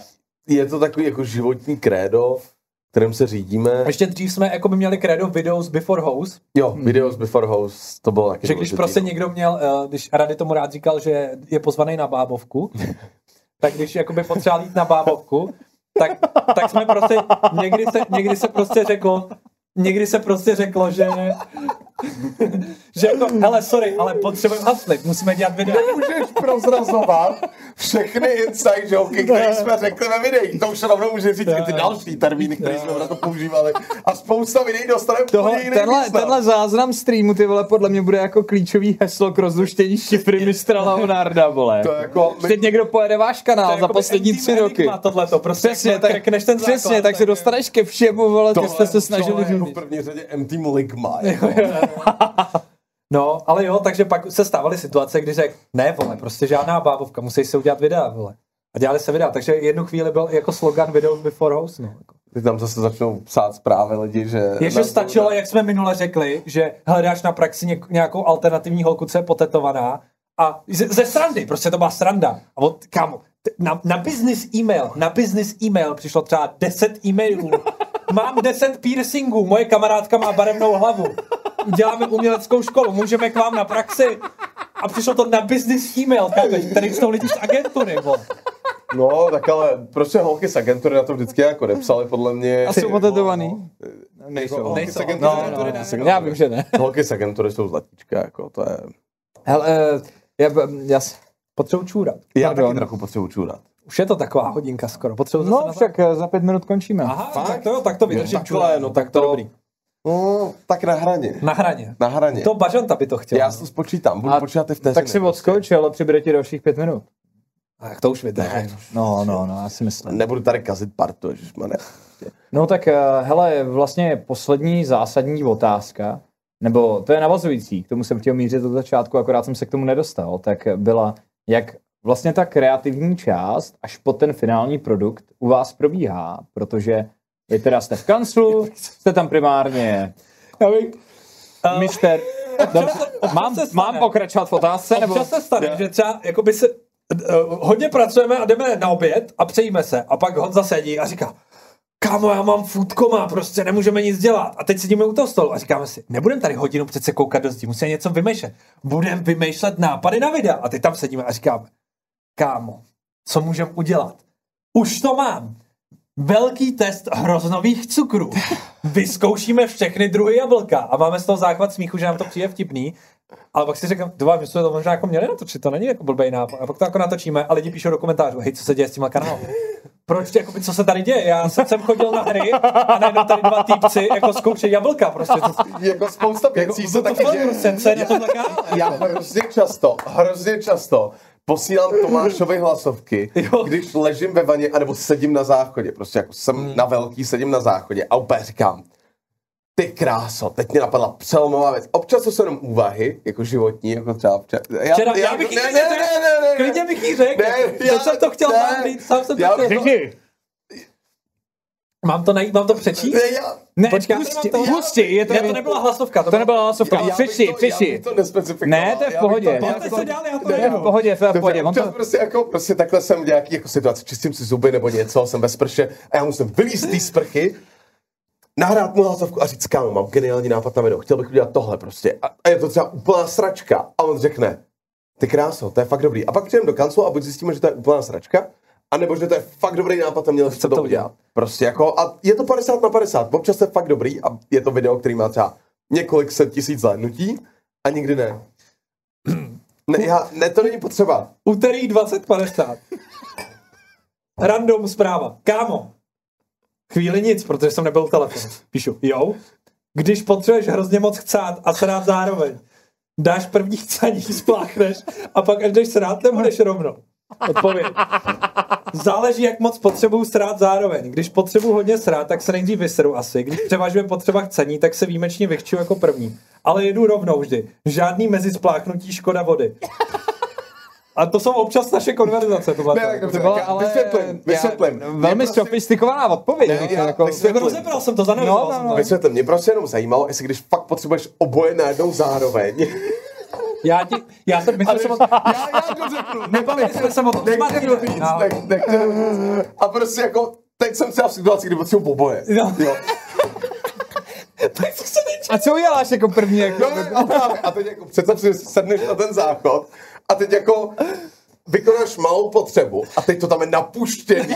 je to takový jako životní krédo, kterým se řídíme. Ještě dřív jsme jako by měli credo videos before house, Jo, videos before house, to bylo taky že když prostě no. někdo měl, eh, když Rady tomu rád říkal, že je pozvaný na bábovku, tak když jakoby potřeboval jít na bábovku, tak, tak jsme prostě, někdy se, někdy se prostě řeklo, někdy se prostě řeklo, že že jako, hele, sorry, ale potřebujeme haslit, musíme dělat videa. Můžeš prozrazovat všechny inside joky, které jsme řekli ve videích. To už rovnou může říct i ty další termíny, které jsme na to používali. A spousta videí dostaneme Toho, tenhle, tenhle záznam streamu, ty vole, podle mě bude jako klíčový heslo k rozluštění šifry mistra Leonarda, vole. To jako- Teď někdo pojede váš kanál za poslední tři roky. Má tohleto, prostě Přesně, tak, ten přesně, tak se dostaneš ke všemu, vole, ty jste se snažili jako v první řadě M-Team Ligma. Jako. No, ale jo, takže pak se stávaly situace, kdy řekl, ne, vole, prostě žádná bábovka, musí se udělat videa, vole. A dělali se videa, takže jednu chvíli byl jako slogan Videos Before House, no. Jako. Ty tam zase začnou psát zprávy lidi, že... Ještě stačilo, jak jsme minule řekli, že hledáš na praxi nějakou alternativní holku, co je potetovaná a ze, ze srandy, prostě to byla sranda. A od, kámo, na, na business e-mail, na business e-mail přišlo třeba 10 e-mailů. Mám 10 piercingů, moje kamarádka má barevnou hlavu. Děláme uměleckou školu, můžeme k vám na praxi. A přišlo to na business e-mail, chápeš? Tady jsou lidi z agentury, bo. No, tak ale prostě holky z agentury na to vždycky jako nepsali, podle mě. A jsou patetovaný? Nejsou. Nejsou. Holky z No, agentury, no, no. Já vím, že ne. holky z agentury jsou zlatíčka, jako to je... Hele, eh, já, já, Potřebuji čůrat. Já Pardon. taky trochu potřebuji čůrat. Už je to taková hodinka skoro. Potřebuji zase no však eh, za pět minut končíme. Aha, tak to jo, tak to vydržím čůrat. no, tak to- dobrý. No, tak na hraně. Na hraně. Na hraně. To Bažanta by to chtěl. Já si to spočítám, budu A počítat ty vteřiny. tak si odskoč, ale přibude ti dalších pět minut. Tak to už vydržím. No, no, no, já si myslím. Nebudu tady kazit partu, ježišmane. No tak eh, hele, vlastně poslední zásadní otázka, nebo to je navazující, k tomu jsem chtěl mířit od začátku, akorát jsem se k tomu nedostal, tak byla, jak vlastně ta kreativní část až po ten finální produkt u vás probíhá, protože vy teda jste v kanclu, jste tam primárně uh, mister... Dobře, mám, mám pokračovat v otázce, nebo... Občas se stane, že třeba jakoby se, uh, hodně pracujeme a jdeme na oběd a přejíme se a pak Honza sedí a říká, kámo, já mám food koma, prostě nemůžeme nic dělat. A teď sedíme u toho stolu a říkáme si, nebudeme tady hodinu přece koukat do zdi, musíme něco vymýšlet. Budeme vymýšlet nápady na videa. A teď tam sedíme a říkáme, kámo, co můžeme udělat? Už to mám. Velký test hroznových cukrů. Vyzkoušíme všechny druhy jablka a máme z toho záchvat smíchu, že nám to přijde vtipný. Ale pak si říkám, dva, my jsme to možná jako měli natočit, to není jako blbej nápad. A pak to jako natočíme a lidi píšou do komentářů, hej, co se děje s tímhle kanálem? Proč, jako, co se tady děje? Já jsem sem chodil na hry a najednou tady dva týpci jako zkoušejí jablka, prostě. To, Jako spousta jako, věcí se to, to taky děje. co je na? Já hrozně často, hrozně často posílám Tomášovi hlasovky, Jo. když ležím ve vaně, anebo sedím na záchodě. Prostě jako jsem Hmm. na velký, sedím na záchodě a úplně říkám, ty kráso, teď mě napadla přelomová věc. Občas to jsou jenom úvahy, jako životní, jako třeba včera. Já, Včera, já bych jí ne, ne, ne, ne, ne, Klidně bych jí řekl, Ne, teď já- jsem to chtěl ne. sám říct, sám jsem to Já- chtěl. Řekni. Mám to najít, mám to přečíst? ne, já, Ne, Počkej, pusti, já- pusti, je to, Ne, to nebyla hlasovka. to nebyla hlasovka. já bych Přečti, to- Já přečti. bych to. Ne, to je v já bych pohodě. to- Já teď se dělal, já to To je v pohodě, to je v pohodě. On to, prostě jako, prostě takhle jsem v nějaký jako situaci, čistím si zuby nebo něco, jsem ve sprše a já musím vylízt z té sprchy, nahrát mu hlasovku a říct, kámo, mám geniální nápad na video, chtěl bych udělat tohle prostě. A, a je to třeba úplná sračka. A on řekne, ty kráso, to je fakt dobrý. A pak přijdeme do kanclu a buď zjistíme, že to je úplná sračka, anebo že to je fakt dobrý nápad a měl jsem to udělat. Prostě jako, a je to 50 na 50. Občas je fakt dobrý a je to video, který má třeba několik set tisíc zhlédnutí a nikdy ne. Ne, já, ne, to není potřeba. Úterý 2050. Random zpráva. Kámo. Chvíli nic, protože jsem nebyl u telefonu. Píšu, jo. Když potřebuješ hrozně moc chcát a srát zároveň, dáš první chcání, spláchneš a pak až jdeš srát, nebudeš rovnou. Odpověď. Záleží, jak moc potřebuju srát zároveň. Když potřebuju hodně srát, tak se nejdřív vyseru asi. Když převažuje potřeba chcení, tak se výjimečně vychču jako první. Ale jedu rovnou vždy. Žádný mezi spláchnutí škoda vody. A to jsou občas naše konverzace. Tohle. Ne, tak dobře, to byla já ale vysvětlím, vysvětlím. já- velmi prostě- sofistikovaná odpověď. Ne, já jako, vysvětlím. Rozebral jsem to, zanalizoval No, no, no. to. Vysvětlím, mě prostě jenom zajímalo, jestli když fakt potřebuješ oboje najednou zároveň. Já, ti, já jsem myslel, že jsem já, já to řeknu. Nebavili jsme o tom. Nechci to No. nech- říct. A prostě jako, teď jsem třeba v situaci, kdy potřebuji oboje. Jo. jo. Tak co se neč... a co uděláš jako první? Jako, No, ne, a, právě. a teď jako představ si, že sedneš na ten záchod a teď jako vykonáš malou potřebu a teď to tam je napuštěný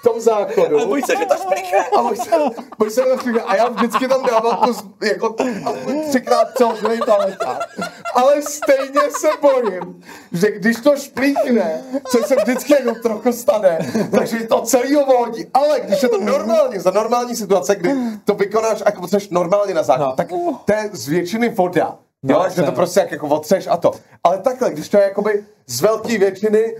v tom záchodu. Ale boj se, že to šplichne. A boj se, boj se na chvíli, a já vždycky tam dávám to jako třikrát celý paleta. Ale stejně se bojím, že když to šplíchne, což se vždycky jako trochu stane, takže to celý ovodí. Ale když je to normálně, za normální situace, kdy to vykonáš a jako potřebuješ normálně na záchod, No. tak to je z většiny voda. No, Jo, že to prostě jak jako otřeš a to. Ale takhle, když to je jakoby z velké většiny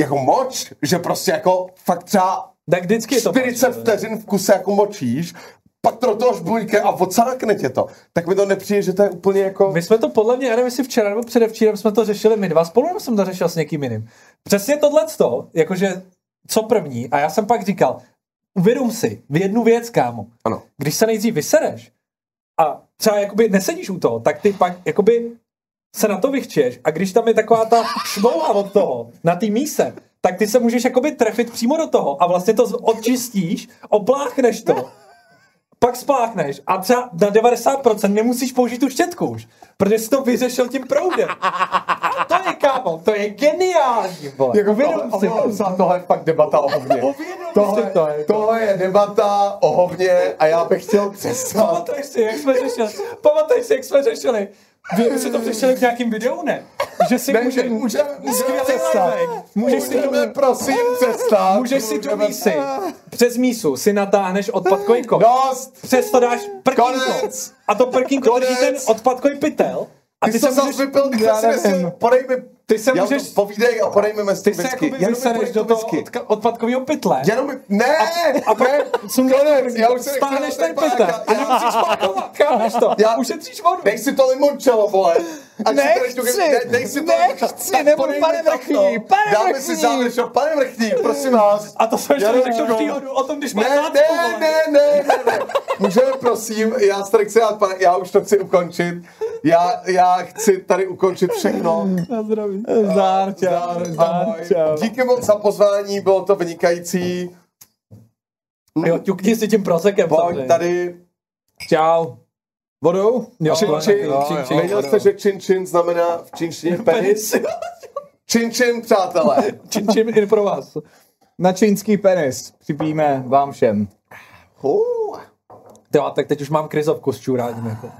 jako moč, že prostě jako fakt třeba Tak vždycky je to 40 vteřin v kuse jako močíš, pak to do toho žbujke a odsákne tě to. Tak mi to nepřijde, že to je úplně jako... My jsme to podle mě, já nevím, jestli včera nebo předevčírem jsme to řešili my dva spolu, nebo jsem to řešil s někým jiným. Přesně tohle jakože co první, a já jsem pak říkal, uvědom si v jednu věc, kámo. Ano. Když se nejdřív vysereš a třeba jakoby nesedíš u toho, tak ty pak jakoby se na to vychčeš. A když tam je taková ta šmouha od toho, na té míse, tak ty se můžeš jakoby trefit přímo do toho a vlastně to odčistíš, opláchneš to, pak spláchneš a třeba na 90% nemusíš použít tu štětku už, protože jsi to vyřešil tím proudem. A to je, kámo, to je geniální, vole. Jako Uvědom si tohle, to. tohle, tohle je fakt debata o hovně. Tohle, to. jako. tohle je debata o hovně a já bych chtěl přestat. Pamatuješ si, jak jsme řešili, pamatuješ si, jak jsme řešili, vy jste to řešili v nějakém videu, ne? Že si Ne, může, že můžeme, můžeme Skvělý přestat. Můžeš si do- prosím, přestat. Můžeš si Můžeme- mísy, přes mísu si natáhneš odpadkový koš. Dost! Přes to dáš prkínko. Konec. A to prkínko drží ten odpadkový pytel. A Ty, ty, jsi se to můžeš, zase vypil, Já nevím. podej mi, Ty se já můžeš- to povídej a podej mi ty mestu se jakoby podej do toho odka- odpadkového pytle. Jenom mi, ne, a pak ne, konec, já už se stáhneš ten pytel. páka, A nemusíš pákovat, kámeš to. Já- Ušetříš vodu. Dej si to limončelo, vole. Si Nechci, tu- ne, dej si to nechci, tak nebo podej pane. Vrchní, pane Dáme Vrchní. si závěr, pane Vrchní, prosím vás. A to jsem Já ještě řekl příhodu o tom, když máš Ne, ne, ne, ne, ne, ne. Můžeme, prosím, já se tady chci dát, pane, já už to chci ukončit. Já, já chci tady ukončit všechno. Na zdraví. Zdár, čau, zdár, čau. Díky moc za pozvání, bylo to vynikající. Jo, ťukni si tím prosekem. Pojď tady. Čau. Vodou? Jo, Čin, čin, jo, čin, čin. jo. Věděl jste, že čin, čin znamená v čínštině penis? Čin, čin, přátelé. Čím, čím in pro vás. Na čínský penis. Připíme vám všem. Uh. Jo, tak teď už mám krizovku s čuráním. Jako.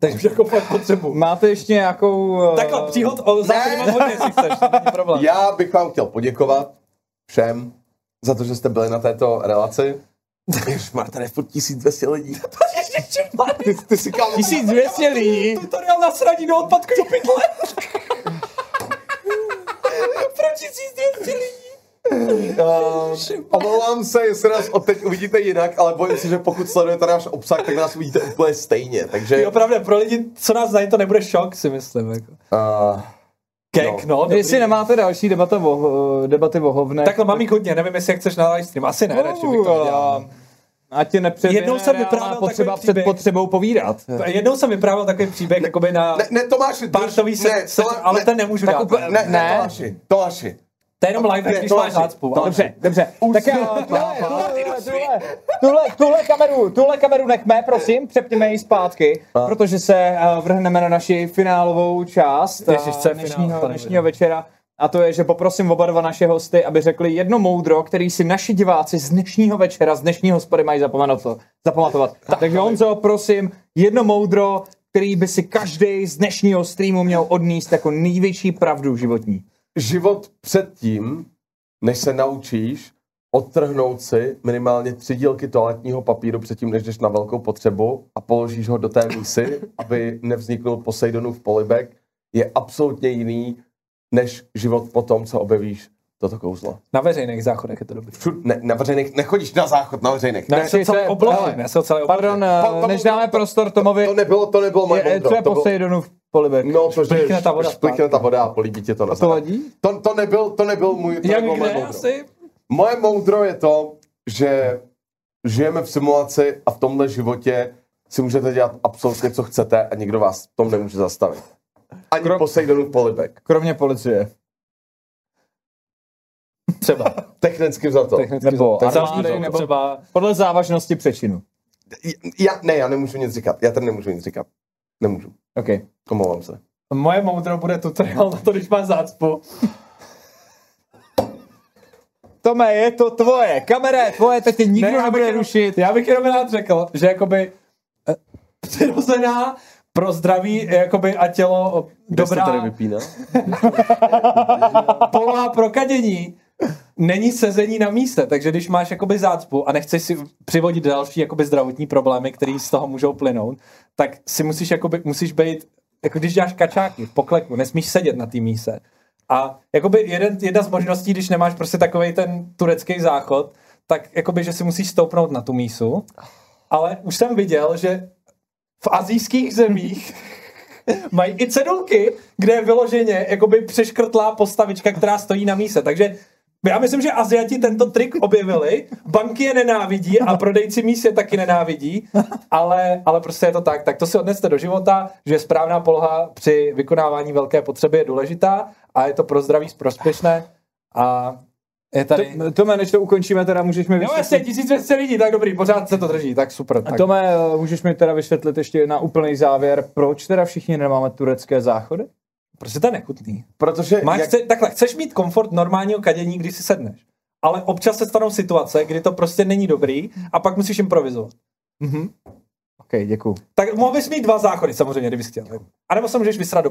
Teď už jako fakt potřebu. Máte ještě nějakou... eh, Takhle, příhod o mám hodně, jestli chceš, není problém. Já bych vám chtěl poděkovat všem za to, že jste byli na této relaci. Ježmar, tady je furt 1200 lidí. Ty, ty si kam... 1200 lidí. Tutoriál na sraní do odpadkového pytle. Pro 1200 lidí. Uh, omlouvám se, jestli nás od teď uvidíte jinak, ale bojím se, že pokud sledujete náš obsah, tak nás uvidíte úplně stejně. Takže... Jo, pravda, pro lidi, co nás znají, to nebude šok, si myslím. Jako. Uh, Kek, no, dobrý. Jestli nemáte další debata o, debaty o hovnech, Takhle mám jich hodně, nevím, jestli jak chceš na live stream. Asi ne, radši bych to dělal. Ať tě nepředběhne Jednou jsem vyprávěl potřeba před příběh. potřebou povídat. Jednou jsem vyprávěl takový příběh, jakoby na ne, ne, Tomáši, drž- partový se, ne, se, Tomá- ale ne, ten nemůžu tak dát. úplně- Ne, ne, Ne. Tomáši, Tomáši. To je jenom live, Ne, když máš zácpu. Dobře, dobře. Tak já, Už- tuhle, tuhle, kameru, tuhle kameru nechme, prosím, přepněme ji zpátky, protože se eh, vrhneme na naši finálovou část eh, dnešního, dnešního večera. A to je, že poprosím oba dva naše hosty, aby řekli jedno moudro, který si naši diváci z dnešního večera, z dnešního hospody mají zapamatovat. zapamatovat. Takže Honzo, prosím, jedno moudro, který by si každý z dnešního streamu měl odníst jako největší pravdu životní. Život předtím, než se naučíš odtrhnout si minimálně tři dílky toaletního papíru předtím, než jdeš na velkou potřebu a položíš ho do té mísy, aby nevznikl Poseidonův polibek, je absolutně jiný než život po tom, co objevíš toto kouzlo. Na veřejných záchodech je to dobrý. Všud, ne, na veřejných, nechodíš na záchod na veřejných. Ne, Ne, ty celé hele, já se celé. Pardon, To- to- eh, než to- dáme to- prostor Tomovi, to nebylo, to nebylo moje je, moudro, je to bylo- Poseidonův polibek? No, protože Šplikne ta voda šplikne ta voda a políbí tě to na To? To, to, nebyl, to nebyl můj, to Jak nebylo moje moudro. asi? Moje moudro je to, že žijeme v simulaci a v tomhle životě si můžete dělat absolutně, co chcete a nikdo vás v tom nemůže zastavit. Ani Krom- Poseidonův polibek. Kromě policie. Třeba. Technicky za to. Technicky Nebo za- armády, nebo- třeba Podle závažnosti přečinu. Já, ne, já nemůžu nic říkat. Já tady nemůžu nic říkat. Nemůžu. OK. Omlouvám se. moje moudro bude tutoriál na to, když máš zácpu. Tome, je to tvoje. Kamera je tvoje, teď tě nikdo Ne, nebude jenom- rušit. Já bych jenom rád řekl, že jakoby eh, přirozená pro zdraví jakoby a tělo dobrá vypíná? poloha pro kadění není sezení na místě, takže když máš jakoby zácpu a nechceš si přivodit další jakoby zdravotní problémy, které z toho můžou plynout, tak si musíš jakoby, musíš být, jako když děláš kačáky v pokleku, nesmíš sedět na té míse. A jakoby jeden, jedna z možností, když nemáš prostě takový ten turecký záchod, tak jakoby, že si musíš stoupnout na tu mísu, ale už jsem viděl, že v azijských zemích mají i cedulky, kde je vyloženě jakoby přeškrtlá postavička, která stojí na míse. Takže já myslím, že Aziati tento trik objevili, banky je nenávidí a prodejci míst je taky nenávidí, ale, ale prostě je to tak. Tak to si odneste do života, že správná poloha při vykonávání velké potřeby je důležitá a je to pro zdraví prospěšné A je tady... To, Tome, než to ukončíme, teda můžeš mi vysvětlit... jasně, 1200 lidí, tak dobrý, pořád se to drží, tak super. Tak. Tome, eh, můžeš mi teda vysvětlit ještě na úplný závěr, proč teda všichni nemáme turecké záchody? Prostě to je nechutný. Protože Máš, jak, chce, takhle, chceš mít komfort normálního kadění, když si sedneš. Ale občas se stanou situace, kdy to prostě není dobrý a pak musíš improvizovat. Mhm. OK, děkuju. Tak mohl bys mít dva záchody samozřejmě, kdybys chtěl. A nebo se můžeš vysrat do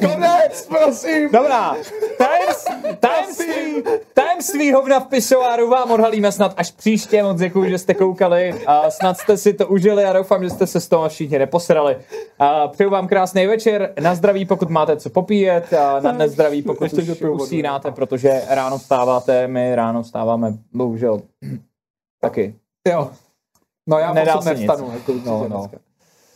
konec, prosím! Dobrá, tajemství, tajemství, tajemství hovna v pisoáru vám odhalíme snad až příště. Moc děkuji, že jste koukali. A snad jste si to užili a doufám, že jste se z toho všichni neposrali. A přeju vám krásný večer. Na zdraví, pokud máte co popíjet. A na nezdraví, pokud Ještě už usínáte, protože ráno vstáváte. My ráno vstáváme, bohužel, taky. Jo. No já moc nevstanu. Jako, No, no.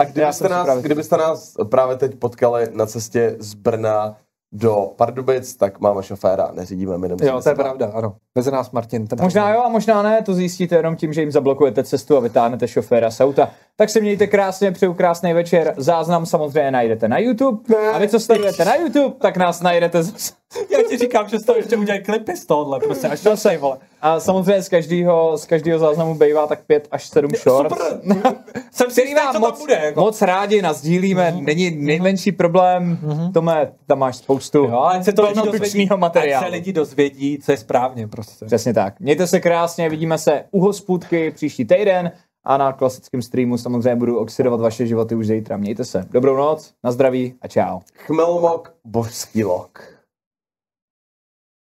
A kdybyste nás, právě- kdybyste nás právě teď potkali na cestě z Brna do Pardubic, tak máme šoféra, neřídíme, my nemusíme Jo, to je pravda, ano. Veze nás Martin. Ten Možná jo a možná ne, to zjistíte jenom tím, že jim zablokujete cestu a vytáhnete šoféra z auta. Tak se mějte krásně, přeju krásný večer. Záznam samozřejmě najdete na YouTube. A vy, co sledujete na YouTube, tak nás najdete zase. Já ti říkám, že z toho ještě udělají klipy z tohohle, prostě až to sej, vole. A samozřejmě z každého, z každého záznamu bývá tak 5 až 7 shorts. Super. Jsem si tam moc, bude, jako. moc rádi nazdílíme, není nejmenší problém. Tome, tam máš spoustu Jo, ať se to lidi dozvědí, plnotučného ať materiálu. se lidi dozvědí, co je správně, prostě. Přesně tak. Mějte se krásně, vidíme se u hospůdky příští týden a na klasickém streamu samozřejmě budu oxidovat vaše životy už zítra. Mějte se. Dobrou noc, na zdraví a čau. Chmelmok, božský lok.